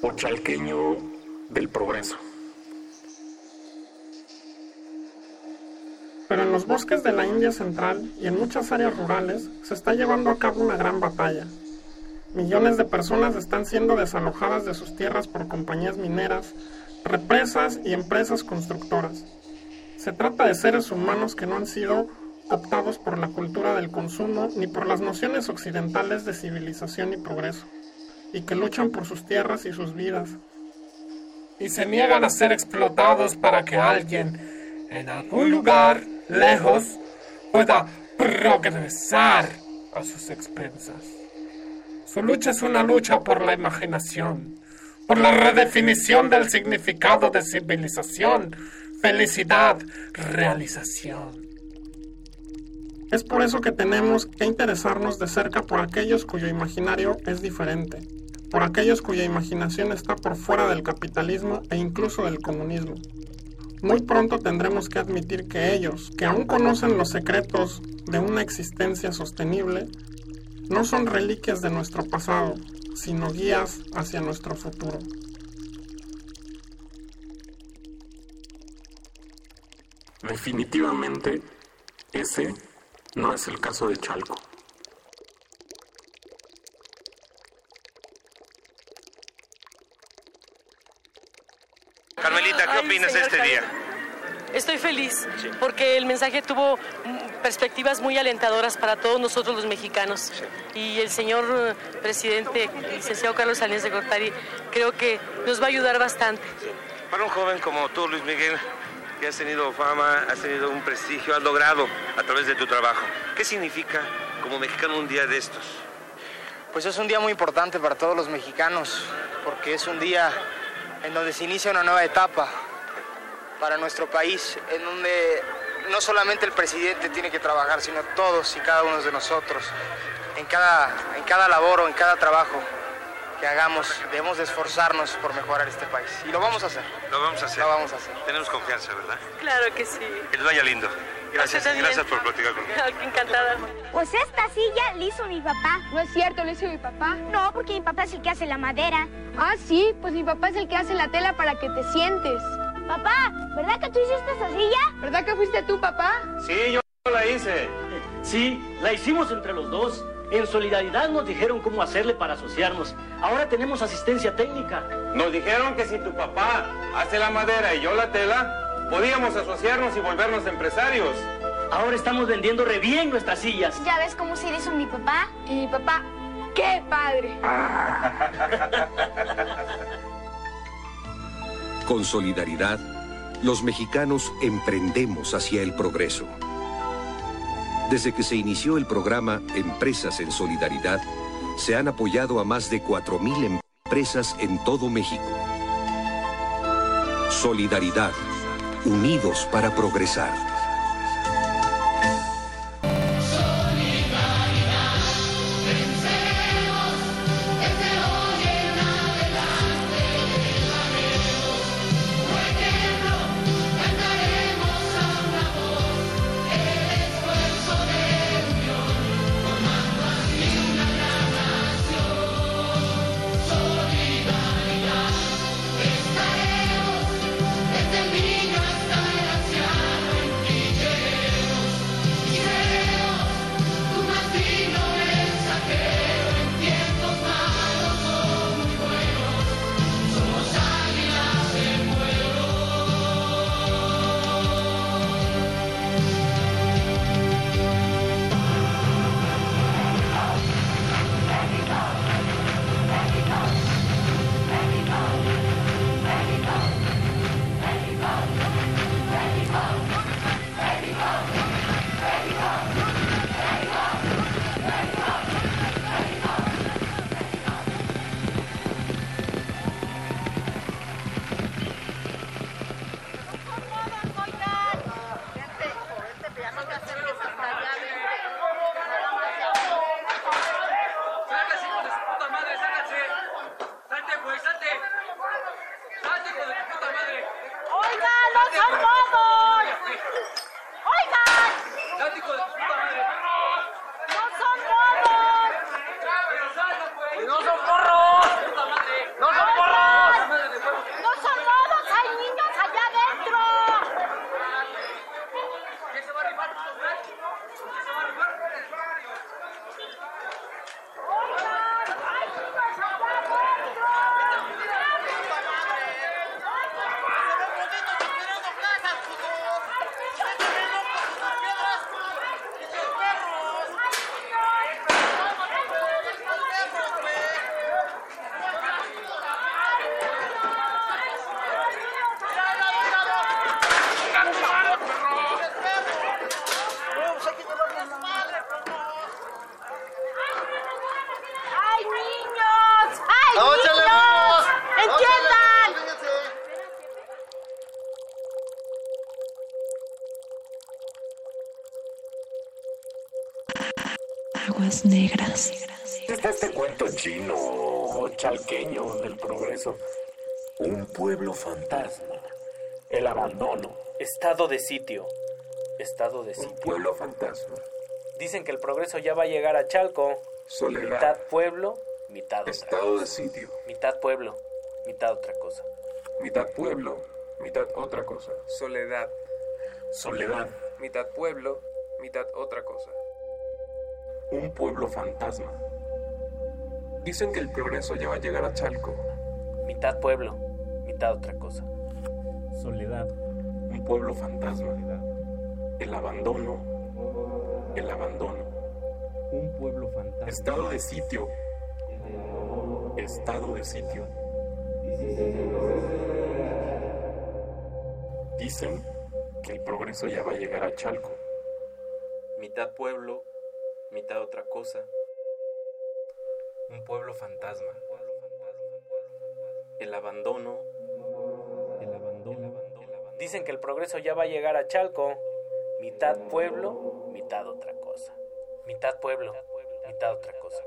S57: o chalqueño del progreso. Pero en los bosques de la India Central y en muchas áreas rurales se está llevando a cabo una gran batalla. Millones de personas están siendo desalojadas de sus tierras por compañías mineras, represas y empresas constructoras. Se trata de seres humanos que no han sido optados por la cultura del consumo ni por las nociones occidentales de civilización y progreso, y que luchan por sus tierras y sus vidas.
S58: Y se niegan a ser explotados para que alguien en algún lugar lejos pueda progresar a sus expensas. Su lucha es una lucha por la imaginación, por la redefinición del significado de civilización, felicidad, realización.
S57: Es por eso que tenemos que interesarnos de cerca por aquellos cuyo imaginario es diferente, por aquellos cuya imaginación está por fuera del capitalismo e incluso del comunismo. Muy pronto tendremos que admitir que ellos, que aún conocen los secretos de una existencia sostenible, no son reliquias de nuestro pasado, sino guías hacia nuestro futuro. Definitivamente, ese no es el caso de Chalco.
S59: Opinas de este día?
S51: Estoy feliz porque el mensaje tuvo perspectivas muy alentadoras para todos nosotros los mexicanos. Y el señor eh, presidente, el licenciado Carlos Salinas de Gortari, creo que nos va a ayudar bastante.
S59: Para un joven como tú, Luis Miguel, que has tenido fama, has tenido un prestigio, has logrado a través de tu trabajo, ¿qué significa como mexicano un día de estos?
S60: Pues es un día muy importante para todos los mexicanos, porque es un día en donde se inicia una nueva etapa para nuestro país, en donde no solamente el presidente tiene que trabajar, sino todos y cada uno de nosotros, en cada, en cada labor o en cada trabajo que hagamos, debemos de esforzarnos por mejorar este país. Y lo vamos a hacer.
S59: Lo vamos a hacer.
S60: Lo vamos a hacer.
S59: Tenemos confianza, ¿verdad?
S51: Claro que sí.
S59: Que les vaya lindo. Gracias, gracias por platicar conmigo.
S51: Encantada.
S61: Pues esta silla la hizo mi papá.
S62: No es cierto, lo hizo mi papá.
S61: No, porque mi papá es el que hace la madera.
S62: Ah, sí, pues mi papá es el que hace la tela para que te sientes.
S61: Papá, ¿verdad que tú hiciste esta silla?
S62: ¿Verdad que fuiste tú, papá?
S59: Sí, yo la hice.
S63: Sí, la hicimos entre los dos. En solidaridad nos dijeron cómo hacerle para asociarnos. Ahora tenemos asistencia técnica.
S59: Nos dijeron que si tu papá hace la madera y yo la tela, podíamos asociarnos y volvernos empresarios.
S63: Ahora estamos vendiendo re bien nuestras sillas.
S61: ¿Ya ves cómo se hizo mi papá?
S62: Y mi papá, ¡qué padre!
S1: Con solidaridad, los mexicanos emprendemos hacia el progreso. Desde que se inició el programa Empresas en Solidaridad, se han apoyado a más de 4.000 empresas en todo México. Solidaridad, unidos para progresar.
S36: Un pueblo fantasma, el abandono,
S64: Estado de sitio. Estado de
S36: un
S64: sitio.
S36: pueblo fantasma,
S64: Dicen que el progreso ya va a llegar a Chalco.
S36: soledad,
S64: Mitad pueblo, mitad otra
S36: estado de sitio,
S64: Mitad pueblo, mitad otra cosa.
S36: mitad pueblo, mitad otra cosa,
S22: Soledad.
S36: soledad,
S22: Mitad pueblo, mitad otra cosa.
S36: un pueblo fantasma. Dicen que el progreso ya va a llegar a Chalco,
S64: Mitad pueblo, mitad otra cosa.
S36: soledad, un pueblo fantasma, el abandono, el abandono,
S65: Un pueblo fantasma.
S36: estado de sitio, estado de sitio. Dicen que el progreso ya va a llegar a Chalco,
S64: Mitad pueblo, mitad otra cosa. Un pueblo fantasma. El abandono.
S65: El abandono.
S64: Dicen que el progreso ya va a llegar a Chalco. Mitad pueblo, mitad otra cosa. Mitad pueblo, mitad otra cosa.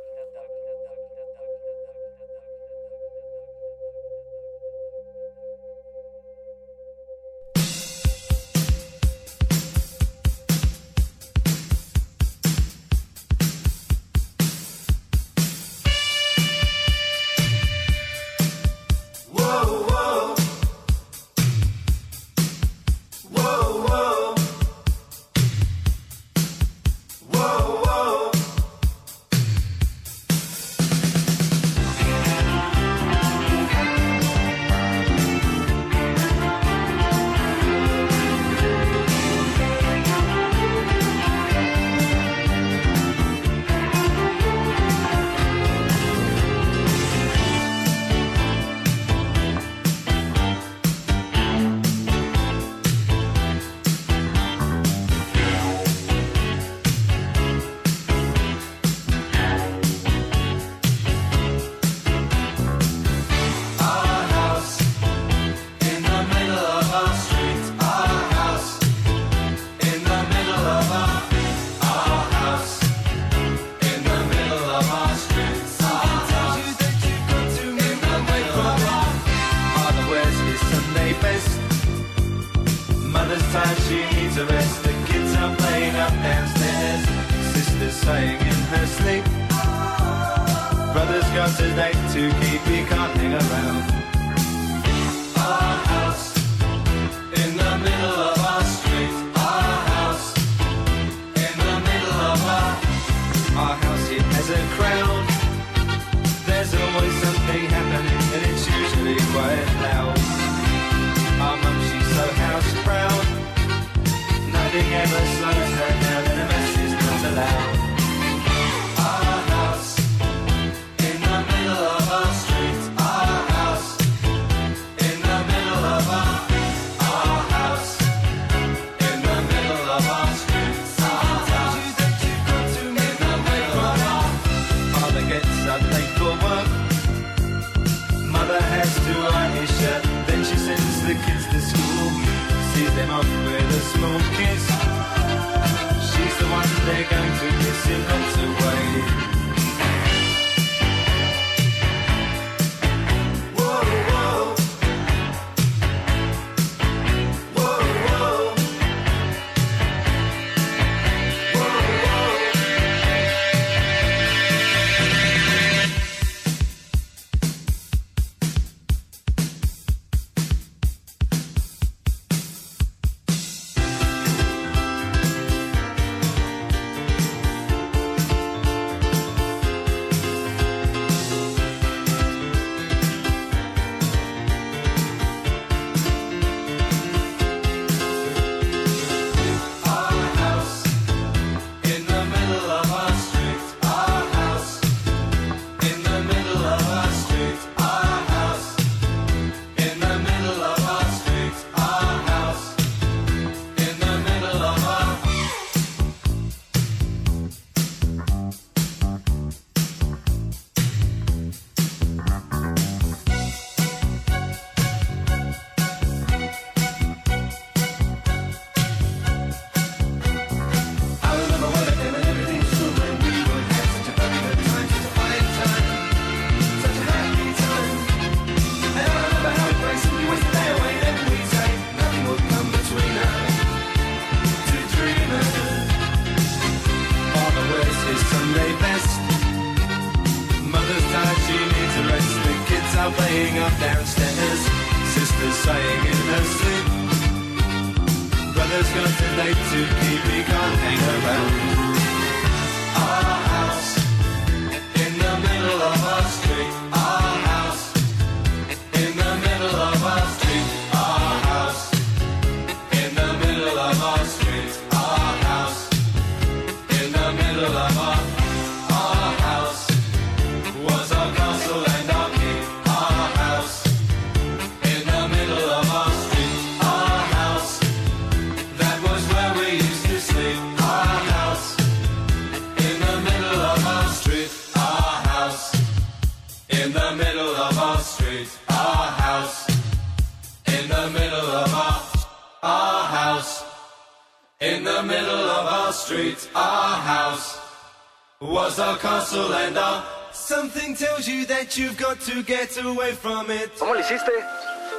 S59: ¿Cómo lo hiciste?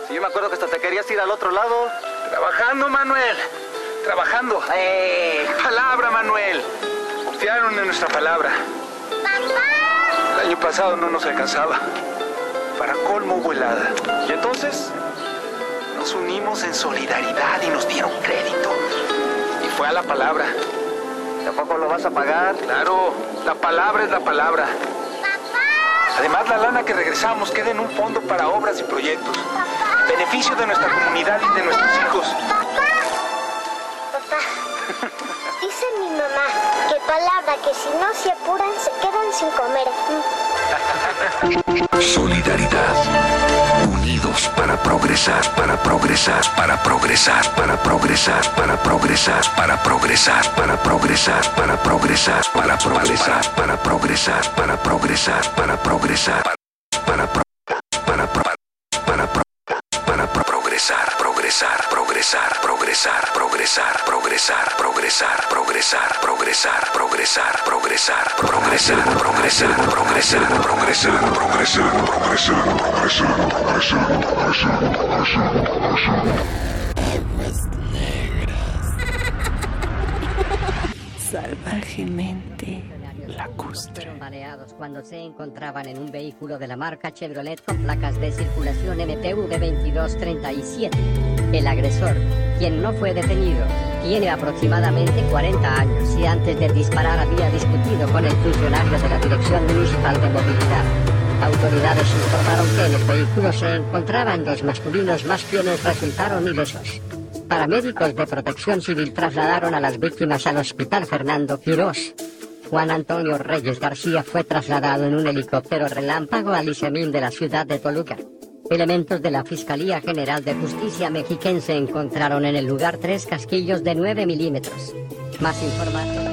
S59: Si yo me acuerdo que hasta te querías ir al otro lado. Trabajando, Manuel. Trabajando. ¡Eh! Palabra, Manuel. Confiaron en nuestra palabra. El año pasado no nos alcanzaba. Para colmo hubo helada. Y entonces nos unimos en solidaridad y nos dieron crédito. Y fue a la palabra. ¿Tampoco lo vas a pagar? Claro, la palabra es la palabra. Además, la lana que regresamos queda en un fondo para obras y proyectos. Beneficio de nuestra comunidad y de nuestros hijos.
S66: Papá, dice mi mamá que palabra que si no se apuran se quedan sin comer.
S35: Solidaridad. Unidos para progresar, para progresar, para progresar, para progresar, para progresar, para progresar, para progresar, para progresar, para progresar, para progresar, para progresar, para progresar, para para para pro- para pro- progresar, progresar, progresar, progresar, progresar, progresar, progresar, progresar, progresar, progresar, progresar, progresar, progresar, progresar, progresar, progresar, progresar, progresar,
S67: Salvajemente lacustre.
S68: Baleados cuando se encontraban en un vehículo de la marca Chevrolet con placas de circulación MPV 2237. El agresor, quien no fue detenido, tiene aproximadamente 40 años y antes de disparar había discutido con el funcionario de la Dirección Municipal de Movilidad. Autoridades informaron que en el vehículo se encontraban dos masculinos más quienes resultaron ilesos. Paramédicos de protección civil trasladaron a las víctimas al Hospital Fernando Quirós. Juan Antonio Reyes García fue trasladado en un helicóptero relámpago al ISEMIN de la ciudad de Toluca. Elementos de la Fiscalía General de Justicia mexiquense encontraron en el lugar tres casquillos de 9 milímetros. Más información.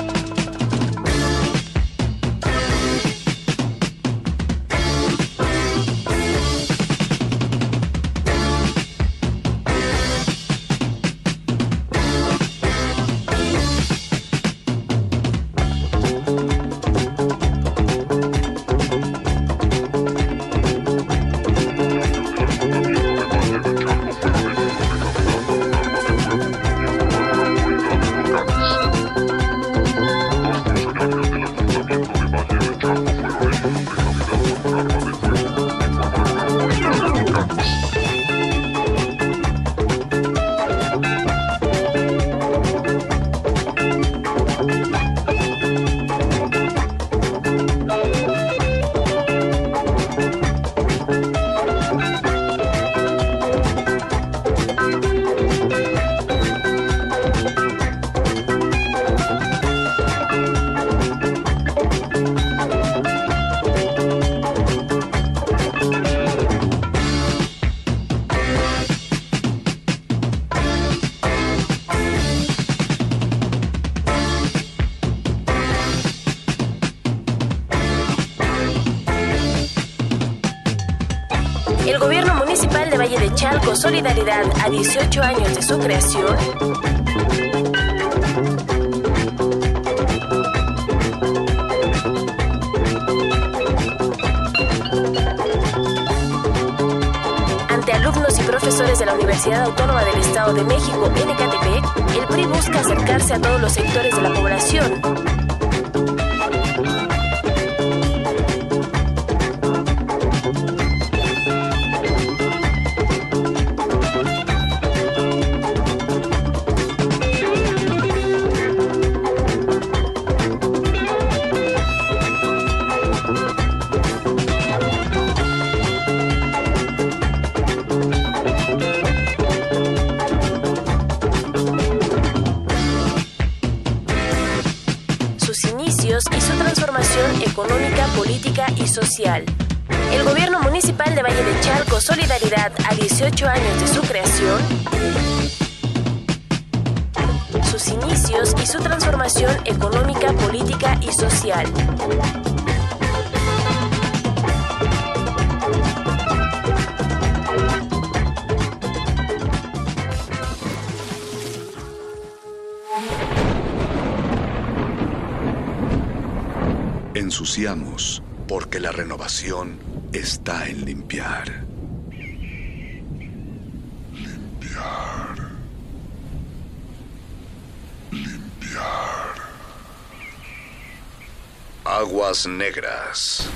S52: A 18 años de su creación, ante alumnos y profesores de la Universidad Autónoma del Estado de México, NKTP, el PRI busca acercarse a todos los sectores de la población, El gobierno municipal de Valle de Chalco Solidaridad a 18 años de su creación, sus inicios y su transformación económica, política y social.
S1: Ensuciamos porque la renovación está en limpiar. Limpiar. Limpiar. Aguas negras.